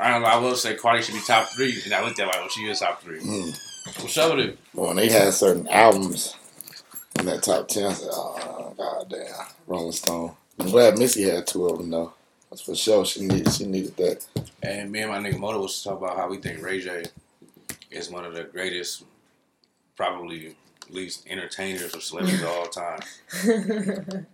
I don't know. I will say Cardi should be top three, and I looked at like, well, she is top three. Mm. What's up with it? When they had certain albums in that top ten, I said, "Oh god damn, Rolling Stone." I'm glad Missy had two of them though. That's for sure. She needed she needed that. And me and my nigga Moto was talking about how we think Ray J is one of the greatest, probably least entertainers or celebrities of all time.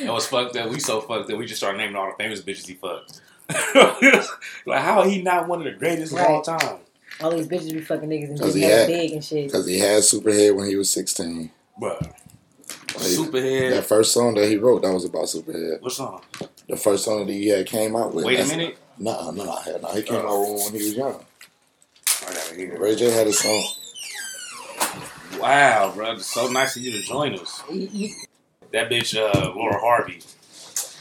And was fucked up, we so fucked that we just started naming all the famous bitches he fucked. like, how he not one of the greatest of all Right. time? All these bitches be fucking niggas and Cause just he had- big and shit. Because he had Superhead when he was 16. Bruh. Like, Superhead. That first song that he wrote, that was about Superhead. What song? The first song that he had came out with. Wait a that's- minute. Nah, nah, hell no. He came Oh. out with when he was young. I gotta hear it. Ray J had a song. Wow, bro. It's so nice of you to join us. You- you- That bitch, uh, Lori Harvey.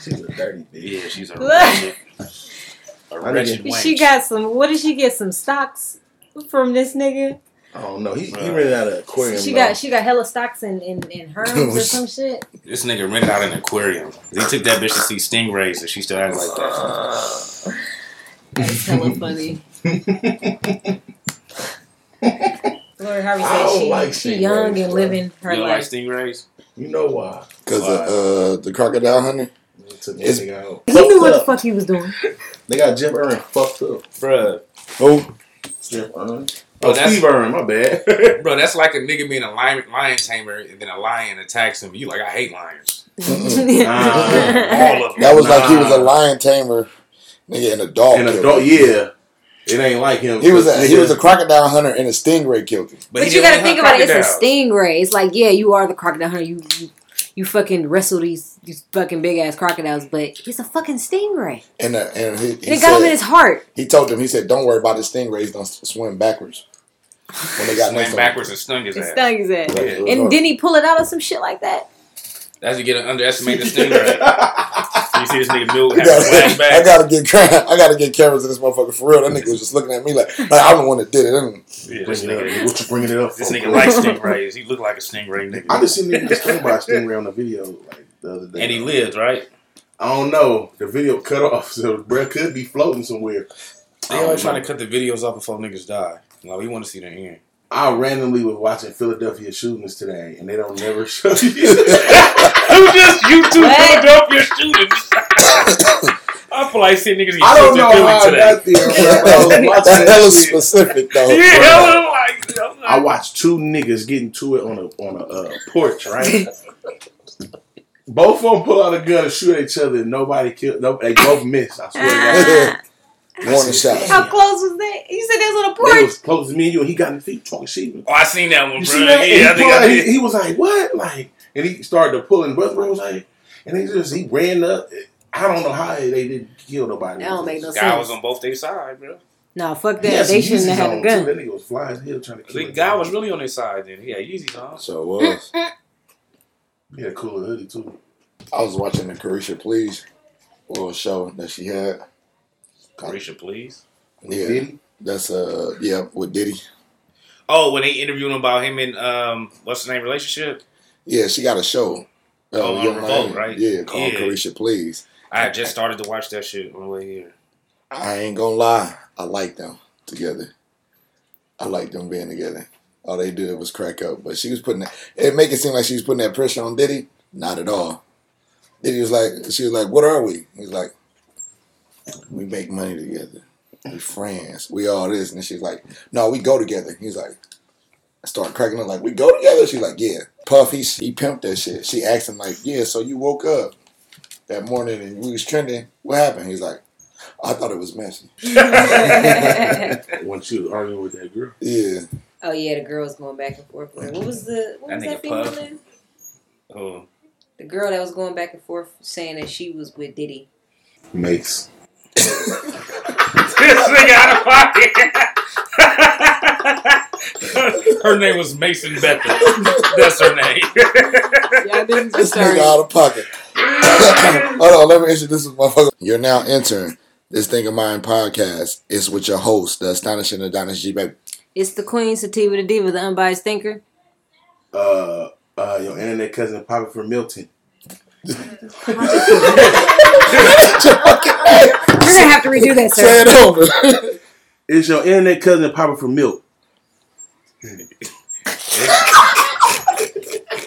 She's a dirty bitch. Yeah, she's a wretched, a I wretched didn't- wench. She got some. What did she get? Some stocks from this nigga. I don't know. He, he rented out an aquarium. she though. got she got hella stocks in in, in herms or some shit. This nigga rented out an aquarium. He took that bitch to see stingrays, and she still acts like that. That's hella funny. Lori Harvey I said she like she stingrays, young and living her You don't like life. stingrays? You know why? Because uh, the Crocodile Hunter. They took It's- nigga out. He knew what the fuck he was doing. They got Jim Irwin fucked up. Bruh. Who? Jeff Irwin. Oh, Oh, that's- Steve Irwin. My bad. Bro, that's like a nigga being a lion, lion tamer, and then a lion attacks him. You like, I hate lions. All of them. That was like he was a lion tamer, nigga, and a dog. and a dog. Yeah, it ain't like him. He was a, he was a crocodile hunter and a stingray killed him. But, he you gotta think about it. It's a stingray. It's like, yeah, you are the crocodile hunter. You you, you fucking wrestle these these fucking big ass crocodiles, but it's a fucking stingray. And uh, and he, And he, it got him in his heart. he told them he said, "Don't worry about the stingrays. Don't swim backwards." When they got next Swam backwards and stung his It ass. stung his ass. Right, Yeah. And didn't he pull it out of some shit like that? That's you get an underestimated the stingray. you see this nigga Bill I having a gotta, I gotta get cra- I gotta get cameras in this motherfucker for real. That nigga was just looking at me like, like I'm the one that did it. And Yeah, Bring this it nigga, What you bringing it up? this for? nigga likes stingrays. He looked like a stingray nigga. I just seen niggas get stung by a stingray on the video like the other day. And he lived, right? I don't know. The video cut off, so the could be floating somewhere. They always trying to cut the videos off before niggas die. Like, we want to see the end. I randomly was watching Philadelphia shootings today, and they don't never show you. Who just YouTube What? Philadelphia shootings? I feel like seeing niggas get I don't know in Philly how I today. got there, I was watching that's that hella shit. specific though. Yeah, I'm like, I'm like, I watched two niggas getting to it on a on a uh, porch, right? both of them pull out a gun and shoot at each other. and Nobody killed. No, they both missed. I swear to God. Warning shot. How close was that? You said they was on a They porch. was close to me and you, and he got in the feet talking shit. oh, I seen that one, You bro. see that? And Yeah, I he, think pulled I out- he, he was like, "What?" Like, and he started to pull, and brother was like, and he just he ran up. I don't know how they didn't kill nobody. That don't make no Guy was on both their side, bro. No, fuck that. He they shouldn't have had a gun. Too. That nigga was flying his hill trying to kill. The guy was really on their side then. He had Yeezys on. So it was. He had a cooler hoodie too. I was watching the Caresha Please little show that she had. Caresha, please. Yeah, Did he? that's uh yeah with Diddy. Oh, when they interviewed him about him and um, what's the name relationship? Yeah, she got a show. Uh, Oh, on Young Revolt, Miami. right? Yeah, called Yeah. Caresha Please. I had just started to watch that shit on the way here. I ain't gonna lie, I like them together. I like them being together. All they did was crack up, but she was putting that, it make it seem like she was putting that pressure on Diddy. Not at all. Diddy was like, she was like, "What are we?" He's like, "We make money together. We friends. We all this." And she's like, "No, we go together." He's like, I start cracking up like, "We go together." She's like, "Yeah." Puff, he he pimped that shit. She asked him like, "Yeah, so you woke up that morning and we was trending. What happened?" He's like, "I thought it was messy." When she was arguing with that girl. Yeah. oh yeah, the girl was going back and forth. What was the what That was nigga that female Puff. name? Oh, The girl that was going back and forth saying that she was with Diddy. Mace. This nigga out of pocket. her name was Mason Bethel. That's her name. Yeah, this This nigga out of pocket. Hold on, let me introduce this motherfucker. You're now entering this Thing of Mine podcast. It's with your host, the astonishing Adonis G. Baby. It's the Queen Sativa the Diva, the unbiased thinker. Uh, uh, your internet cousin Papa from Milton. Your fucking name. We're gonna have to redo that, Say it over. It's your internet cousin popping for milk.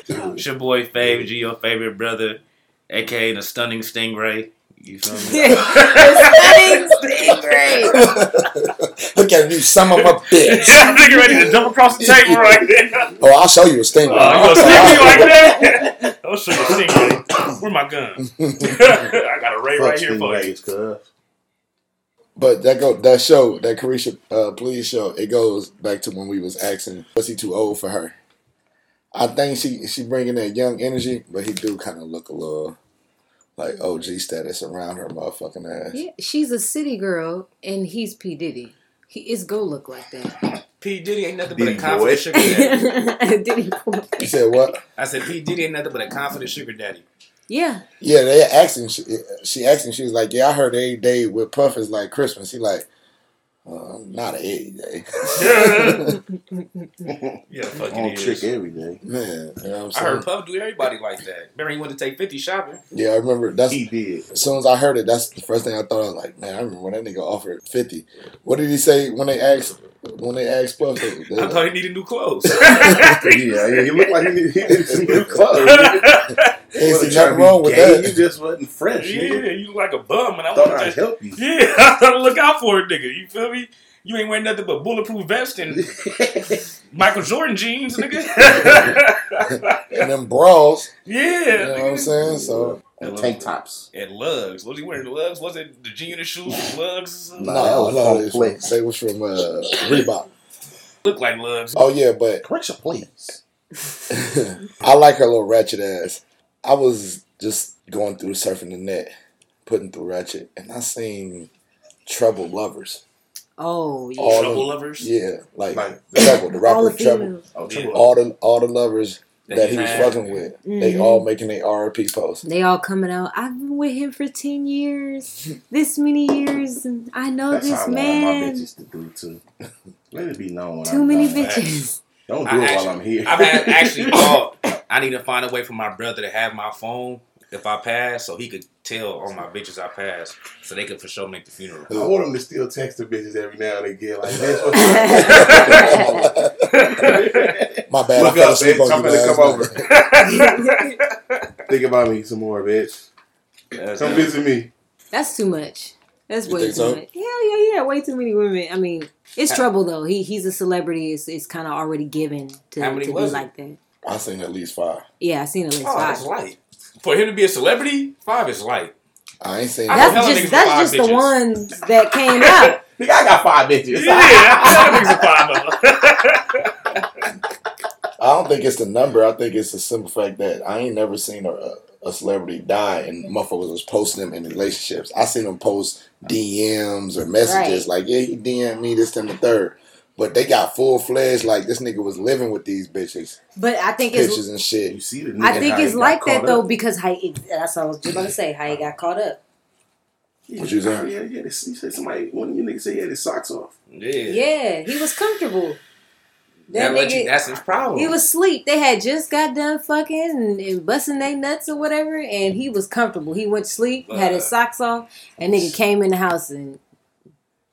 It's your boy Fave G, your favorite brother, aka the stunning stingray. You feel me? Stunning stingray. Look at you, some of my bitch. I'm nigga ready to jump across the table right there. Oh, I'll show you a stingray. Oh, you gonna stick me like that? I'll show you a stingray. Where my gun? I got a ray Fuck right here for you. Stingrays, cuz. But that go that show, that Caresha uh, Please show, it goes back to when we was asking, was he too old for her? I think she she bringing that young energy, but he do kind of look a little like OG status around her motherfucking ass. Yeah, she's a city girl, and he's P Diddy. He is go look like that. P Diddy ain't nothing but a confident boy. sugar daddy. Diddy boy. You said what? I said P Diddy ain't nothing but a confident sugar daddy. Yeah, Yeah, they asked him. She, she asked him. She was like, "Yeah, I heard every day with Puff is like Christmas." He like, uh, "Not every day, Yeah, fuck On it trick every day. man." You know what I'm I heard Puff do everybody like that. Remember he went to take 50 shopping? Yeah, I remember. That's He did. as soon as I heard it, that's the first thing I thought. I was like, "Man, I remember when that nigga offered 50. What did he say when they asked when they asked Puff? They, they I like, thought he needed new clothes. yeah, yeah, he looked like he needed, he needed some new clothes. Nigga. Ain't Wasn't nothing wrong with gay, that. You just wasn't fresh. yeah, nigga. you look like a bum, and I Thought want I'd to. help you. Yeah, I thought to look out for it, nigga. You feel me? You ain't wearing nothing but bulletproof vest and Michael Jordan jeans, nigga. and them bras. yeah, You know what I'm saying? So And tank tops. And lugs. Was he wearing lugs? Was it the G unit shoes with lugs? Nah, no, that was no, full they was from, they was from uh, Reebok. Look like lugs. Oh yeah, but Correction, please. I like her little ratchet ass. I was just going through surfing the net, putting through ratchet, and I seen trouble lovers. Oh yeah. All Trouble of- lovers. Yeah, like, Like- trouble, the All rapper the trouble. Oh, Yeah. trouble. All the all the lovers That that he he was had. fucking with, they Mhm. all making their RP posts. They all coming out. I've been with him for ten years, this many years, and I know That's how this I want my man. bitches to do too. Let it be known. Too I'm many done. bitches. Don't do I it actually- while I'm here. I've had actually thought I need to find a way for my brother to have my phone if I pass, so he could tell all my bitches I passed, so they could for sure make the funeral. I want him to still text the bitches every now and again. Like, bitch, what's My bad, Look I up, bitch. I'm gonna last come over. Think about me some more, bitch. Come visit me. That's too much. That's You way too so? much. Hell yeah, yeah. Way too many women. I mean, it's trouble though. He he's a celebrity. It's it's kind of already given to, How to be it? like that. I seen at least five. Yeah, I seen at least Oh, that's five. light. For him to be a celebrity, five is light. I ain't seen I that. know That's just with that's just the bitches. ones that came out. Nigga, I got five bitches. Yeah, I know niggas with five of them. I don't think it's the number. I think it's the simple fact that I ain't never seen a, a celebrity die and motherfuckers was posting them in relationships. I seen them post DMs or messages like, yeah, he DM'd me this and the third. But they got full fledged like this nigga was living with these bitches, But I think it's pictures and You shit. see the I think it's like that caught though because how it, that's what I was just about to say. How he got caught up. What you saying? Yeah, yeah. This, you said somebody, one of you niggas said he had his socks off. Yeah. Yeah, he was comfortable. That That let you, nigga, that's his problem. he was asleep. They had just got done fucking and, and busting their nuts or whatever, and he was comfortable. He went to sleep, had his socks off, and nigga came in the house and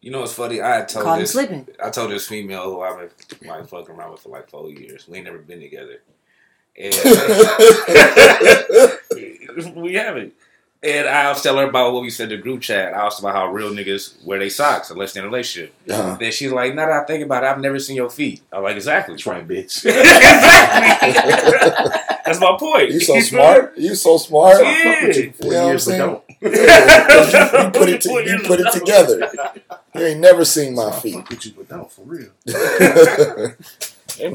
You know what's funny? I had told caught him this. slipping. I told this female who I've been like fucking around with for like four years. We ain't never been together. And we haven't. And I was telling her about what we said in the group chat. I asked about how real niggas wear their socks unless they're in a relationship. Uh-huh. Then she's like, now that I think about it, I've never seen your feet. I'm like, exactly. That's right, bitch. exactly. That's my point. You so smart. You so smart. Yeah. Fuck with you for You know what I'm years, but saying? don't. You put it, to, you put it together. You ain't never seen my I feet. fuck with you, but don't for real.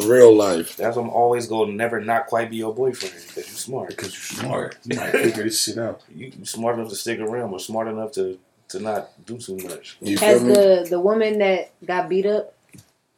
Real life. That's why I'm always going to never not quite be your boyfriend because you smart. Because you're smart. You might figure this shit out. You you smart enough to stick around, or smart enough to to not do too much. You feel Has me? the the woman that got beat up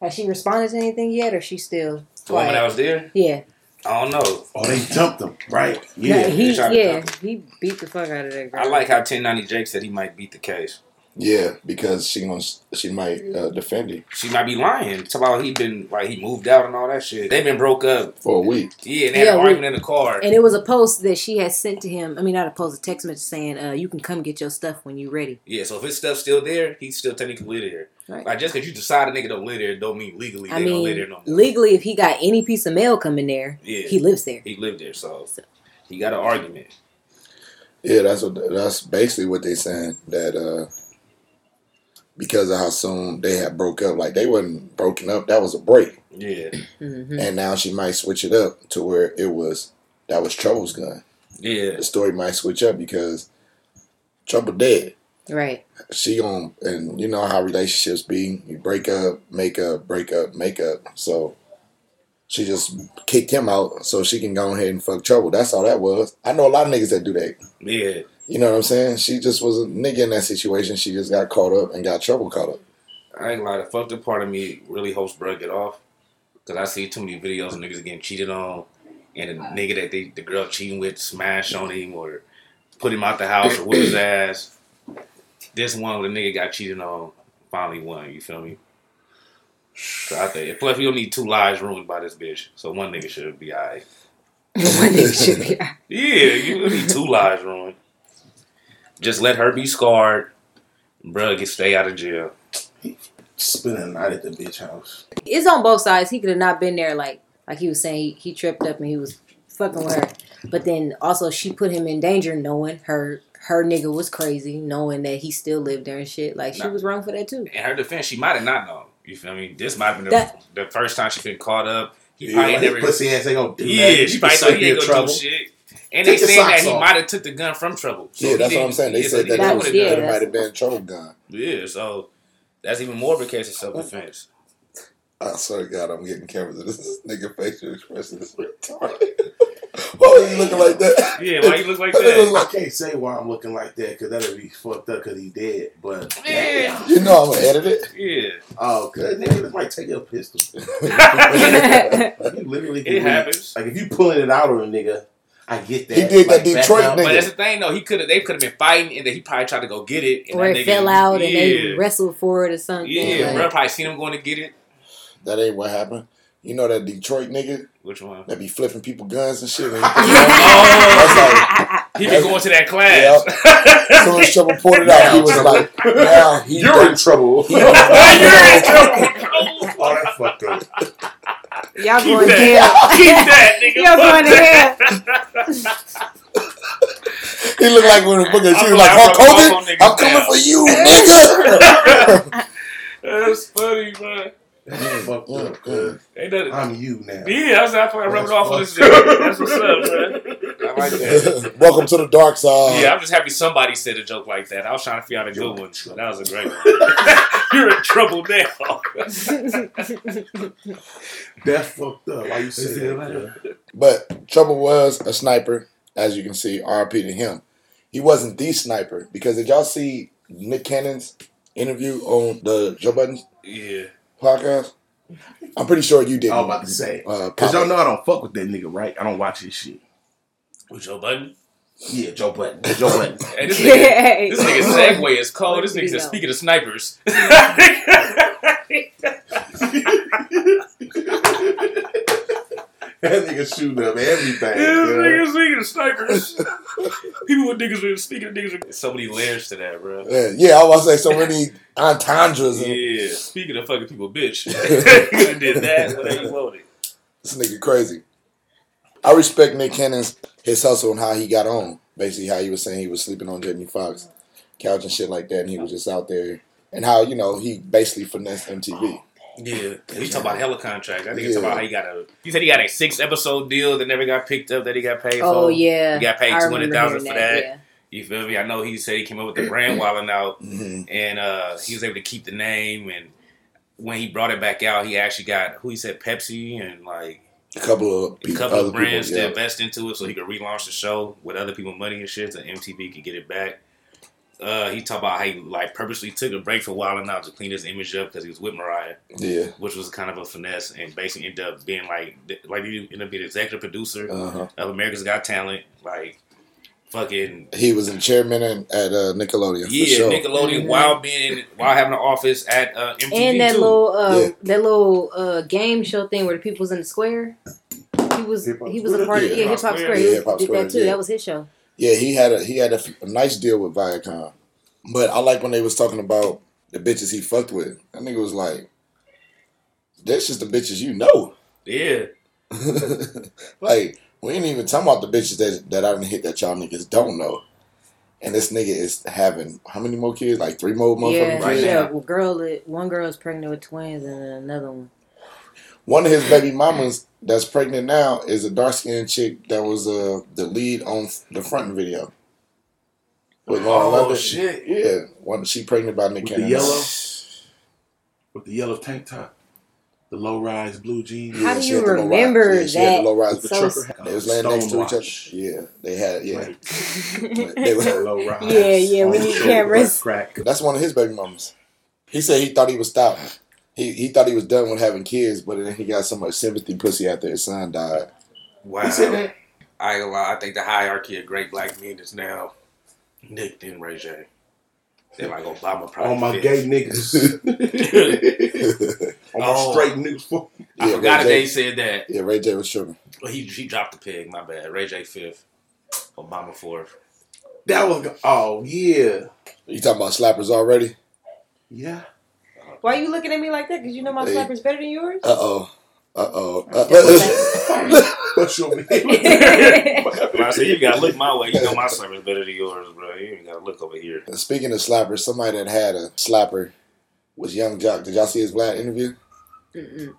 has she responded to anything yet, or she still The woman that was there, Yeah, I don't know. Oh, they dumped him, right? yeah, Yeah. he they tried to yeah he beat the fuck out of that girl. I like how 1090 Jake said he might beat the case. Yeah, because she gonna she might uh, defend him She might be lying. Talk about he been like he moved out and all that shit. They been broke up. for a week. Yeah, and they had Yeah, an we- argument in the car. And it was a post that she had sent to him. I mean, not a post, a text message saying, uh, "You can come get your stuff when you're ready." Yeah, so if his stuff's still there, he's still technically live there. Right. Like just because you decide a nigga don't live there, don't mean legally I they don't live there no more. legally, if he got any piece of mail coming there, Yeah, he lives there. he lived there, so he got an argument. Yeah, that's what that's basically what they saying that uh because of how soon they had broke up, like they wasn't broken up, that was a break, Yeah, hmm and now she might switch it up to where it was that was Trouble's gun. yeah, The story might switch up because Trouble dead. Right. She on and you know how relationships be. You break up, make up, break up, make up. So she just kicked him out so she can go ahead and fuck Trouble. That's all that was. I know a lot of niggas that do that. yeah. You know what I'm saying? She just was a nigga in that situation. She just got caught up and got trouble caught up. I ain't gonna lie, the fucked up part of me really hopes Bruh get off. Cause I see too many videos of niggas getting cheated on, and the nigga that they the girl cheating with smash on him or put him out the house or whip his ass. This one where the nigga got cheated on finally won. You feel me? So I think, plus we don't need two lives ruined by this bitch. So one nigga should be alright. One nigga should be. Yeah, you don't need two lives ruined. Just let her be scarred. Bruh, get stay out of jail. Spend a night at the bitch house. It's on both sides. He could have not been there. Like like he was saying, he, he tripped up and he was fucking with her. But then also she put him in danger, knowing her her nigga was crazy, knowing that he still lived there and shit. Like she Nah. was wrong for that too. in her defense, she might have not known. You feel me? This might have been the, That- the first time she been caught up. He Yeah, probably like, never. pussy ass ain't gonna do yeah, that. she You probably can thought he ain't gonna do trouble. shit. And Take they your saying that socks he might have took the gun from trouble. So yeah, that's what I'm saying. They said so that, he was- was, yeah, that it might have been trouble gun. Yeah, so that's even more of a case of oh. self defense. I oh, swear to God, I'm getting cameras of this nigga facial expression is retarded. Why are you looking like that? Yeah, why you look like That nigga that? look I can't say why I'm looking like that because that'll be fucked up because he dead. But Yeah. You know I'm gonna edit it. Yeah, oh, good nigga, this might take your pistol. Like, you literally can it read- happens. Like if you pulling it out on a nigga, I get that. He did that Like, back Detroit nigga. But that's the thing, though. He could have. They could have been fighting, and then he probably tried to go get it. And or it nigga- fell out and they wrestled for it or something. Yeah, like- bro, probably seen him going to get it. That ain't what happened. You know that Detroit nigga Which one? that be flipping people guns and shit. And he- Oh, he been going to that class. as soon as Trouble pulled it out, he was like, "Now he You're in trouble. He- You're in trouble. oh, that fucked up. Y'all Keep going to hell. Keep that, nigga. Y'all going to hell. He looked like when the book she I was like, like Hulk I'm Hogan, off on niggas I'm coming now." for you, nigga. That's funny, man. That's fucked up. cuz. Ain't that, I'm you now. yeah, I was I feel like off on this That's shit. That's what's up, man. I like that. Welcome to the dark side. Yeah, I'm just happy somebody said a joke like that. I was trying to figure out a good one, but that was a great one. You're in trouble now. That's fucked up. Why you say that? cuz? But Trouble was a sniper, as you can see. RP to him. He wasn't the sniper because did y'all see Nick Cannon's interview on the Joe Budden yeah. Podcast? I'm pretty sure you did. I was about to say. Uh, Cause y'all know I don't fuck with that nigga, right? I don't watch his shit. With Joe Budden? Yeah, Joe Button. Joe Button. Hey, this nigga, Hey. this nigga segue is cold. This What nigga do said, you know? speaking of snipers. that nigga shooting up everything. This nigga speaking of snipers. People with niggas with speaking of niggas. with- So many layers to that, bro. Yeah, yeah, I was about to say so many entendres. And Yeah, speaking of fucking people, bitch. you did that, whatever you wanted. This nigga crazy. I respect Nick Cannon's his hustle and how he got on. Basically, how he was saying he was sleeping on Jamie Foxx couch and shit like that, and he was just out there. And how you know he basically finessed MTV. Yeah, he talk about hella contracts. I think he Yeah. talk about how he got a. He said he got a six episode deal that never got picked up that he got paid for. Oh yeah, He got paid I two remember hundred thousand hearing for that. Yeah. You feel me? I know he said he came up with the brand wilding out, hmm and uh, he was able to keep the name. And when he brought it back out, he actually got who he said Pepsi and like A couple of a couple other of brands people, to invest into it, so he could relaunch the show with other people money and shit, so MTV could get it back. Uh, he talked about how he like purposely took a break for a while and out to clean his image up because he was with Mariah. Yeah. which was kind of a finesse, and basically ended up being like like he ended up being executive producer Uh huh. of America's Got Talent. Like fucking He was in chairman in, at uh, Nickelodeon. yeah, for sure. Nickelodeon Mhm. while being while having an office at uh, MTV And that too. little uh, Yeah. that little uh, game show thing where the people was in the square. He was Hip Hop he was a Square? part of Yeah. yeah, Hip Hip Hop Hop Square. Square. Yeah, He did Square, that too. yeah. That was his show. Yeah, he had a he had a nice deal with Viacom, but I like when they was talking about the bitches he fucked with. That nigga was like, "That's just the bitches you know." yeah, like we ain't even talking about the bitches that that I didn't hit that y'all niggas don't know. And this nigga is having how many more kids? Like three more motherfucking Yeah, right kids. yeah. now. Well, girl, one girl is pregnant with twins, and then another one. One of his baby mamas that's pregnant now is a dark skinned chick that was uh, the lead on the front video. With Lauren Oh, London. shit. Yeah, one she pregnant by Nick With the Cannon. yellow? with the yellow tank top, the low rise blue jeans. How do you had remember. Yeah, she that? low rise. the So- trucker hat, They was laying next to each other. Yeah, they had yeah. Right. They were- low rise. Yeah, yeah, we on need shoulder cameras. Crack. That's one of his baby mamas. He said he thought he was stopped. He he thought he was done with having kids, but then he got so much sympathy pussy after his son died. wow. He said that. I ain't lie, I think the hierarchy of great black men is now Nick then Ray J. They're like Obama probably. All my fifth. gay niggas. All my Oh. straight niggas. I Yeah, forgot Ray that they J. said that. Yeah, Ray J was tripping. Well, he he dropped the pig. My bad. Ray J fifth, Obama fourth. That was oh yeah. You talking about slappers already? Yeah. Why are you looking at me like that? Because you know my Hey. slapper's better than yours. Uh oh. Uh oh. What's your name? But I said you gotta look my way. You know my server's better than yours, bro. You ain't gotta look over here. Speaking of slappers, somebody that had a slapper was Yung Joc. Did y'all see his Vlad interview? Mm-mm.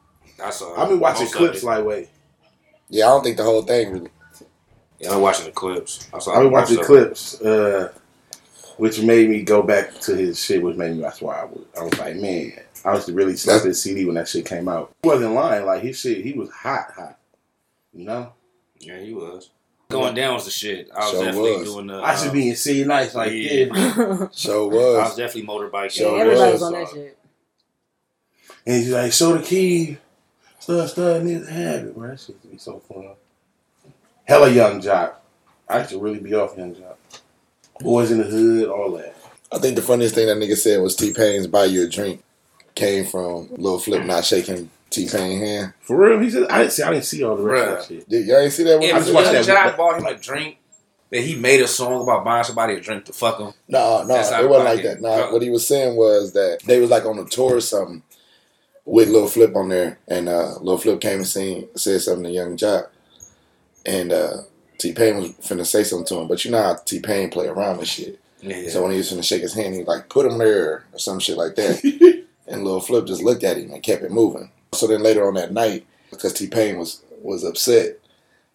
I saw. I've been watching clips it. lightweight. Yeah, I don't think the whole thing really. Yeah, I'm watching the clips. I saw. I've been watching most of it. clips, uh, which made me go back to his shit, which made me that's why I was, I was like, man, I was really slapped his CD when that shit came out. He wasn't lying, like his shit, he was hot, hot. You know? Yeah, he was. Going down was the shit. I was Sure definitely was. doing the. I should be in C nice like yeah. yeah. So I was was. definitely motorbiking. Sure Everybody was. was on that shit. And he's like, show the key. Stud, stud needs to have it, bro. That shit be so fun. Hella Yung Joc. I should really be off Yung Joc. Boys in the hood, all that. I think the funniest thing that nigga said was T Pain's buy you a drink came from Lil Flip not shaking T Pain hand. For real, he said I didn't see I didn't see all the rest of that shit. Did y'all ain't see that one? Yeah, I just watched Young that- Jock bought him a drink. That he made a song about buying somebody a drink to fuck him. No, no, That's it wasn't like that. No, No. what he was saying was that they was like on a tour or something with Lil Flip on there, and uh, Lil Flip came and sing, said something to Yung Joc, and uh, T Pain was finna say something to him, but you know how T Pain play around with shit. Yeah. So when he was finna shake his hand, he like put him there or some shit like that, and Lil Flip just looked at him and kept it moving. So then later on that night, because T Pain was was upset,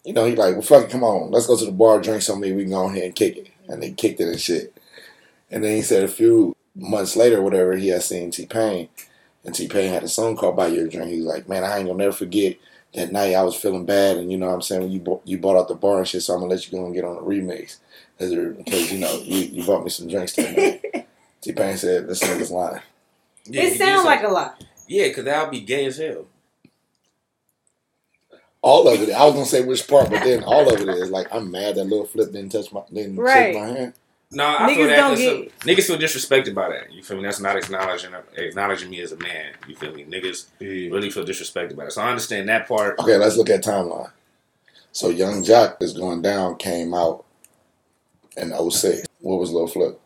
you know, he like, well, fuck it, come on, let's go to the bar, drink something, we can go ahead and kick it, and they kicked it and shit. And then he said a few months later, whatever, he had seen T Pain, and T Pain had a song called "Buy Your Drink." He was like, "Man, I ain't gonna never forget that night. I was feeling bad, and you know what I'm saying when you bought, you bought out the bar and shit, so I'm gonna let you go and get on a remix because uh, you know you, you bought me some drinks that night." T Pain said, "This nigga's lying." Yeah, it sounds like a lie. Yeah, because that'll be gay as hell. All of it. I was gonna say which part, but then all of it is like I'm mad that Lil Flip didn't touch my didn't Right. shake my hand. No, I feel Niggas that don't 'cause get- some- niggas feel disrespected by that. You feel me? That's not acknowledging acknowledging me as a man. You feel me? Niggas Yeah. really feel disrespected by that. So I understand that part. Okay, let's look at timeline. So Yung Joc is going down came out in 06. What was Lil Flip?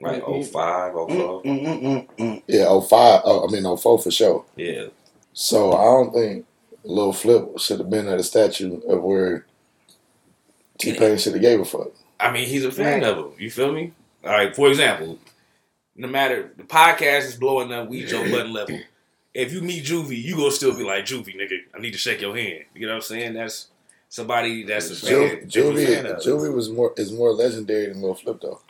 Like Mm-hmm. 05, 04. Mm, mm, mm, mm. Yeah, 05. Oh, I mean 04 for sure. Yeah. So I don't think Lil Flip should have been at a statue of where T Pain should have gave a fuck. I mean, he's a fan Right. of him. You feel me? All right. For example, no matter the podcast is blowing up, we Joe Budden level. If you meet Juvie, you gonna still be like Juvie, nigga. I need to shake your hand. You know what I'm saying? That's somebody that's a Ju- fan. Ju- Juvie, fan of. Juvie was more is more legendary than Lil Flip though.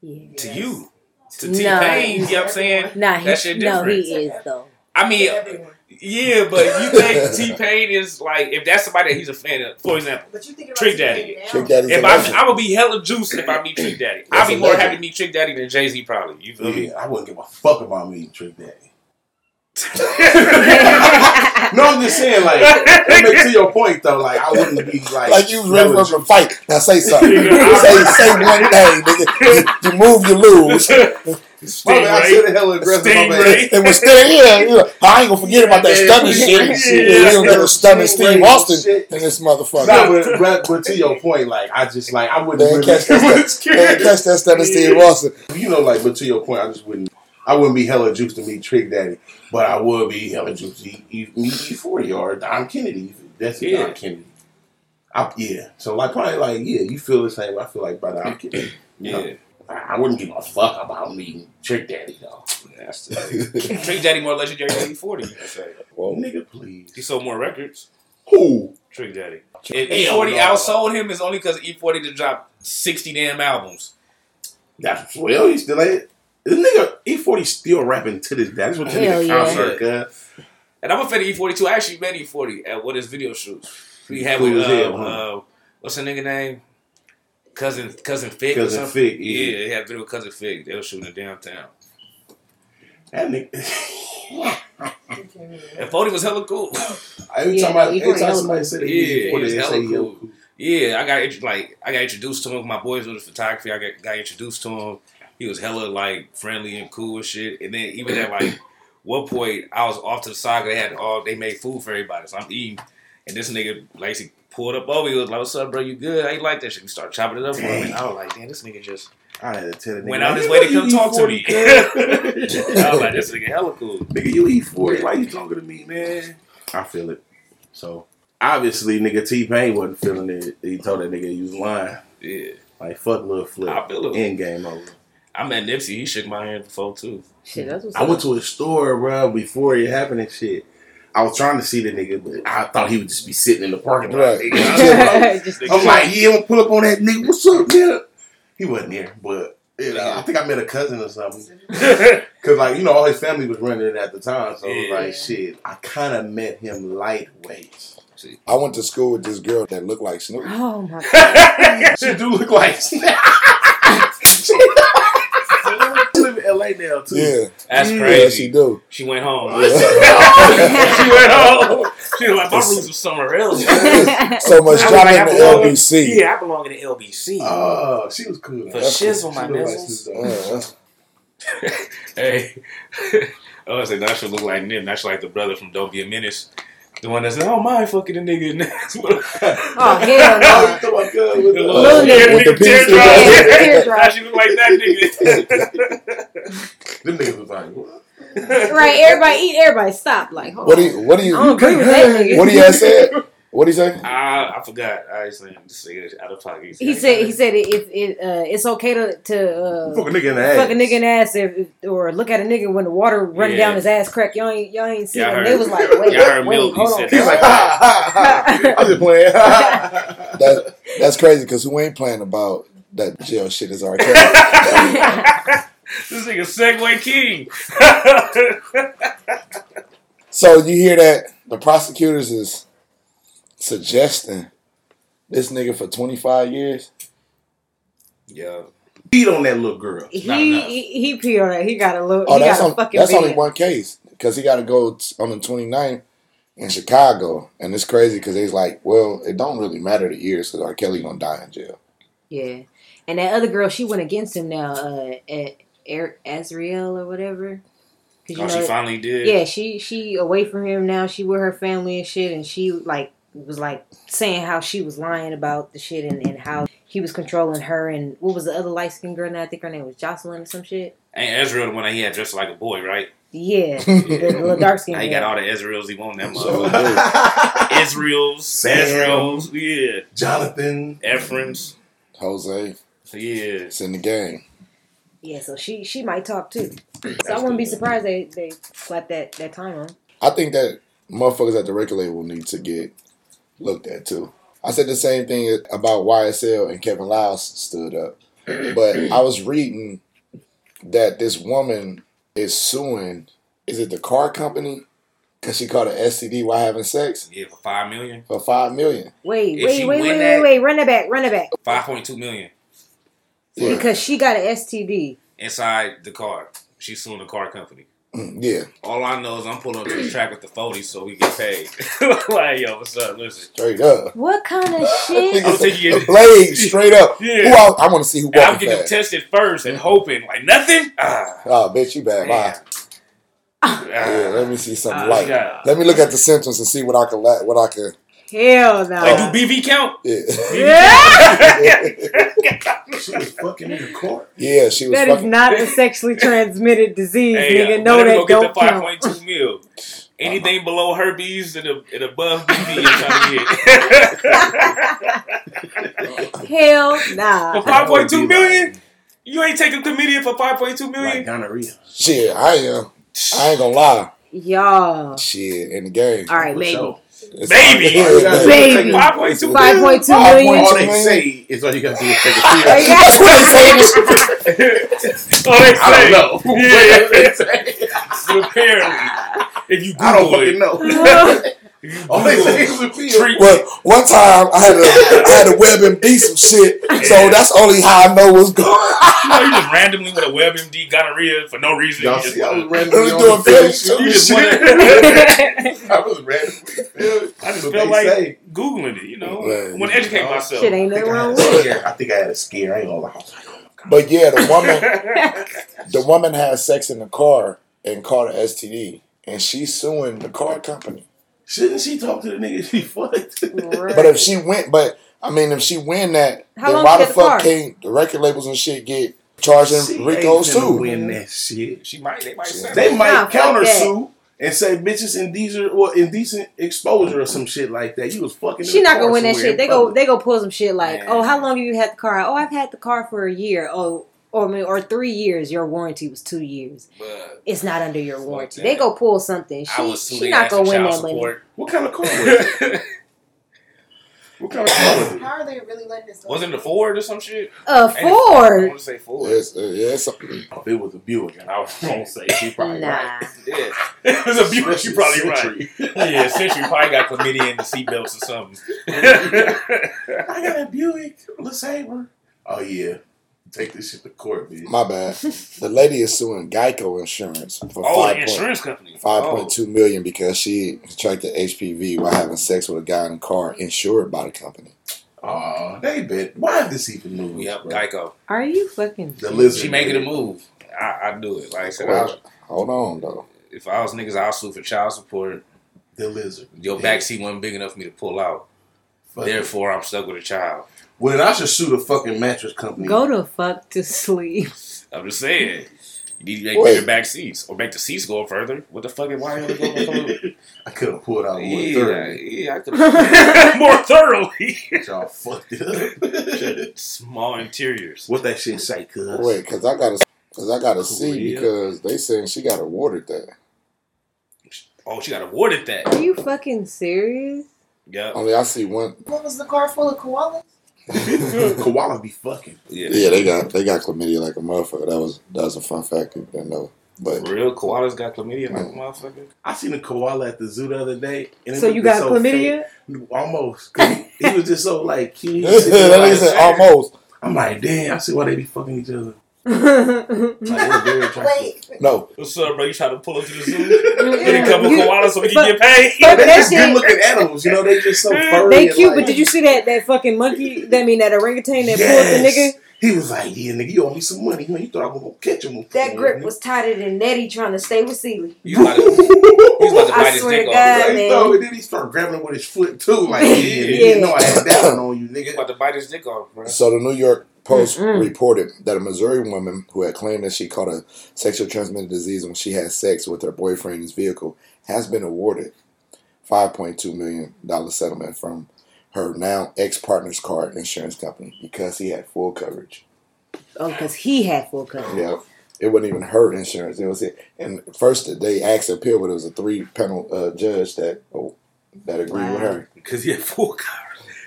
Yeah. to you, to T Pain. You know what I'm saying? Nah, That he, shit no, he is though. I mean, everyone. Yeah, but you think T Pain is like if that's somebody that he's a fan of? For example. But you think about Trick Daddy. now. Trick Daddy's If a I'm. I'm gonna be hella juiced if I meet Trick Daddy. I'll That's be more legend. happy to meet Trick Daddy than Jay Z probably. You feel me? Yeah, I wouldn't give a fuck about me Trick Daddy. No, I'm just saying, like, that makes to your point though. Like, I wouldn't be like, Like you was ready hella for a fight. Now say something. Say say one thing, nigga. You, you move, you lose. My bad, I said it hella aggressive. Stingray. It was still yeah. You know, I ain't gonna forget about that stunning shit. Yeah. Yeah, you gonna stunning Stingray Steve Austin shit. and this motherfucker. No, but, but, but to your point, like, I just like I wouldn't really, catch that. They ain't catch that stunning Steve Austin. you know, like, but to your point, I just wouldn't. I wouldn't be hella juiced to meet Trick Daddy, but I would be hella juiced to eat- eat- meet E40 or Don Kennedy. That's it, Yeah. Don Kennedy. I, yeah, so like probably like yeah, you feel the same. way I feel like by Don Kennedy. You know, Yeah. I I wouldn't give a fuck about meeting Trick Daddy though. That's Trick Daddy more legendary than E40. You can say. Well, Nigga, please. He sold more records. Who? Trick Daddy. If E40 no. outsold him, it's only because E40 just dropped 60 damn albums. That's well, he still like This nigga E40 still rapping to this day. That's what Hell nigga yeah. concert, cuz. And I'm a fan of E40 too. I actually met E40 at one of his video shoots. He had with, as uh, huh? uh, what's the nigga name? Cousin Cousin Fik or Cousin something? Fik, Yeah, yeah. they had a video with Cousin Fik. They were shooting in downtown. That nigga. And 40 was hella cool. Every Yeah, time, I, every time somebody cool. said that, Yeah, yeah, he was hella cool. cool. Yeah, I got like I got introduced to him. My boys with the photography. I got, got introduced to him. He was hella like friendly and cool and shit. And then even at like one point, I was off to the side. They had all they made food for everybody, so I'm eating. And this nigga Lacey pulled up over. He was like, "What's up, bro? You good? How you like that shit?" We start chopping it up for him. And I was like, "Damn, this nigga just I had to tell the nigga. went out like, his you way to come you talk to me." I was like, "This nigga hella cool." Nigga, you eat 40. Why you talking to me, man? I feel it. So, obviously, nigga T Pain wasn't feeling it. He told that nigga he was lying. Yeah, Like, fuck Lil Flip. I feel it. End game over. I met Nipsey. He shook my hand before too. Shit, that's what's I up. went to a store, bro, before it happened and shit. I was trying to see the nigga, but I thought he would just be sitting in the parking lot. Right. nigga. Just- I'm like, yeah, I'm gonna pull up on that nigga. What's up, man? He wasn't there, but you know, I think I met a cousin or something. Cause like you know, all his family was running it at the time, so it was Yeah. like shit. I kind of met him lightweight. I went to school with this girl that looked like Snoop. oh my god. she do look like. she live in LA now too. Yeah, That's Yeah, yeah, crazy. she do. She went home. Yeah. she went home. She was like, my roots was somewhere else. So much I was drama like, in the belong- LBC. Yeah, I belong in the LBC. Oh, she was cool. For that's- shizzle, my She like nipples. Snoop Dogg. Yeah, that's- hey. oh, I said, that should look like Nim. That's like the brother from Don't Be a Menace. The one that's like, oh, my fucking a nigga. Oh hell Oh, no. you talking about with The the- little Little yeah, nigga. With the nigga piece teardrop. of- Yeah, teardrop. She look like that nigga. Them niggas was like, what? Right, everybody eat, everybody stop. Like, hold What do you? What do you? I don't agree with that nigga. What do you have said? What do you say? Ah, I forgot. I was saying this nigga out of pocket. He said he said it, if it uh, it's okay to to uh, Fuck a nigga in the ass. fuck a nigga in the ass if, if- or look at a nigga when the water running Yeah. down his ass crack. Y'all ain't y'all ain't seen Y'all him. heard- They was like, wait, y'all heard wait, Milk, he hold on. He's like, ha, ha, ha. I'm just playing. That that's crazy because who ain't playing about that jail shit is R. Kelly. this nigga Segue King. So you hear that the prosecutors is suggesting this nigga for 25 years? yeah. Beat on that little girl. he, Not he he peed on that. He got a little. Oh, he that's got a on, fucking. that's only one case because he got to go t- on the 29th in Chicago, and it's crazy because he's like, well, it don't really matter the years because R. Kelly gonna die in jail. Yeah, and that other girl, she went against him now. Uh, at Eric Azriel or whatever. Oh, know, she finally did. yeah, she she away from him now. She with her family and shit, and she like was like saying how she was lying about the shit and, and how he was controlling her and what was the other light skinned girl? Now I think her name was Jocelyn or some shit. Ain't Ezra the one that he had dressed like a boy, right? Yeah, the, the little dark Now skinned. he got all the Ezreals he want in that So, motherfucker. Ezreals, Sam. Ezreals, yeah. Jonathan. Ephraim's, Jose, yeah. it's in the game. Yeah, so she she might talk too. So I wouldn't be surprised they they slapped that that time on. I think that motherfuckers at the record label need to get looked at too. I said the same thing about YSL and Kevin Liles stood up, but I was reading that this woman is suing. Is it the car company? Because she caught an STD while having sex Yeah, for five million. for five million. Wait, If wait, wait, wait, that- wait, wait, run it back, run it back. Five point two million Yeah. Because she got an STD. inside the car. She's suing the car company. Mm, yeah, All I know is I'm pulling up to the track with the 40 so we get paid. like, yo, what's up? Listen. straight up. What kind of shit? I'm taking the it. blade straight up. Yeah. Who else? I want to see who And I'm getting fast. tested first and hoping, like, nothing? Ah. Oh, bitch, you bad. Bye. Ah. Yeah, let me see something Ah, light. yeah. Let me look at the symptoms and see what I can. La- what I can. Hell no. Like, do BV count? Yeah, Yeah. She was fucking in the court. yeah. She was That is fucking. not a sexually transmitted disease, Hey, nigga. uh, No, let him that go don't get the count. 5.2 mil. Anything below herpes and, a, and above BV, you're trying to get. Hell nah. For 5.2 million? You ain't taking comedian for five point two million. Like million? gonorrhea. Shit, I am. I ain't gonna lie. Y'all. Shit, in the game. All right, For maybe. sure. It's- Baby. Yeah, oh, Baby. 5.2 Five million? point two Five million. point All they say is all you gotta do is take a There you pill. That's what they say. Oh, they say. I don't know. Yeah. They say. But apparently, if you Google I don't fucking it, know. if you All they say it, is a pill. treat Well, one time I had to I had to WebMD some shit, so that's only how I know what's going. on. You know, you just randomly with a WebMD gonorrhea for no reason. Y'all you just see, I was randomly on doing the field Phillies you just Shit. I was randomly. I just What felt like say. Googling it, you know? Right. I want to educate myself. Shit ain't I think nothing wrong had with it. I think I had a scare. I ain't gonna lie. I was like, my god. But yeah, the woman the woman had sex in the car and caught an STD, and she's suing the car company. Shouldn't she talk to the nigga she fucked? But if she went, but I mean, if she win that, How then long why she the had car? fuck can't the record labels and shit get charging She Ricos ain't finna too? Win that shit. She might, they might say They might Nah, counter sue and say bitches indecent or indecent exposure or some shit like that. You was fucking. in She not gonna win that shit. They in go public. they go pull some shit like, Man. oh, how long have you had the car? Oh, I've had the car for a year. Oh, or I mean, or three years. Your warranty was two years. But It's not under your warranty. that. They go pull something. I She was she not gonna win that money. What kind of car was it? What kind of car was it? How are they really letting this? Wasn't it a Ford or some shit? A Ain't it I want to say Ford. Yes, uh, yes. If it was a Buick, and I was gonna say she probably Nah. right. Yeah. it was a Buick. You probably right. Century. Yeah, Century probably got chlamydia in the seatbelts or something. I got a Buick LeSabre. Oh yeah, take this shit to court, bitch. My bad. The lady is suing Geico Insurance for oh, five the point insurance company. five Oh. point two million because she contracted HPV while having sex with a guy in a car insured by the company. Aw, they bet. Why is this even news? Yep, bro? Geico. Are you fucking? The lizard. She making a move. I, I do it. Like I said, I, Well, hold on though. if I was niggas, I'll sue for child support. The lizard. Your Yeah. backseat wasn't big enough for me to pull out. Fuck it. Therefore, I'm stuck with a child. Well, then I should sue the fucking mattress company. Go to fuck to sleep. I'm just saying. You need to make Wait. bigger back seats or make the seats go further. What the fuck? Why you want to go I could have pulled out more Yeah, thoroughly. yeah, I could more thoroughly. Y'all fucked it up. Small interiors. what that shit say, cuz? Wait, cause I gotta, cause I gotta see Korea. because they saying she got awarded that. Oh, she got awarded that. Are you fucking serious? Yeah. Only I see one. What was the car full of koalas? Koala be fucking. Yeah. Yeah, they got they got chlamydia like a motherfucker. That was that was a fun fact you didn't know. But For real, koalas got chlamydia like a mm. motherfucker. I seen a koala at the zoo the other day. And So you got so chlamydia? fake. Almost. 'Cause He, he was just so like cute. He that was sitting there nigga like- said almost. I'm like, damn, I see why they be fucking each other. Like, they were very attractive. Wait, No, What's up, bro? You trying to pull up to the zoo? Get a couple You- koalas so we can but- get paid? but They're just good looking animals, you know. They just so mm. furry. They cute, like- but did you see that that fucking monkey? That mean that orangutan that pulled the nigga? He was like, "Yeah, nigga, you owe me some money. You know, you thought I was gonna catch him." That grip was tighter than Nettie trying to stay with Celie. You about to, he's about to I bite his swear dick to off. God. Right, man. so, and then he started grabbing him with his foot too. Like, yeah, Yeah. you know I had that one on you, He's nigga. about to bite his dick off, bro. So the New York Post Mm-mm. reported that a Missouri woman who had claimed that she caught a sexually transmitted disease when she had sex with her boyfriend in his vehicle has been awarded $5.2 million settlement from her now ex-partner's car insurance company because he had full coverage. Oh, because he had full coverage. Yeah. It wasn't even her insurance. It was it. And first they asked to appeal, but it was a three-panel uh, judge that oh, that agreed with her. Because he had full coverage.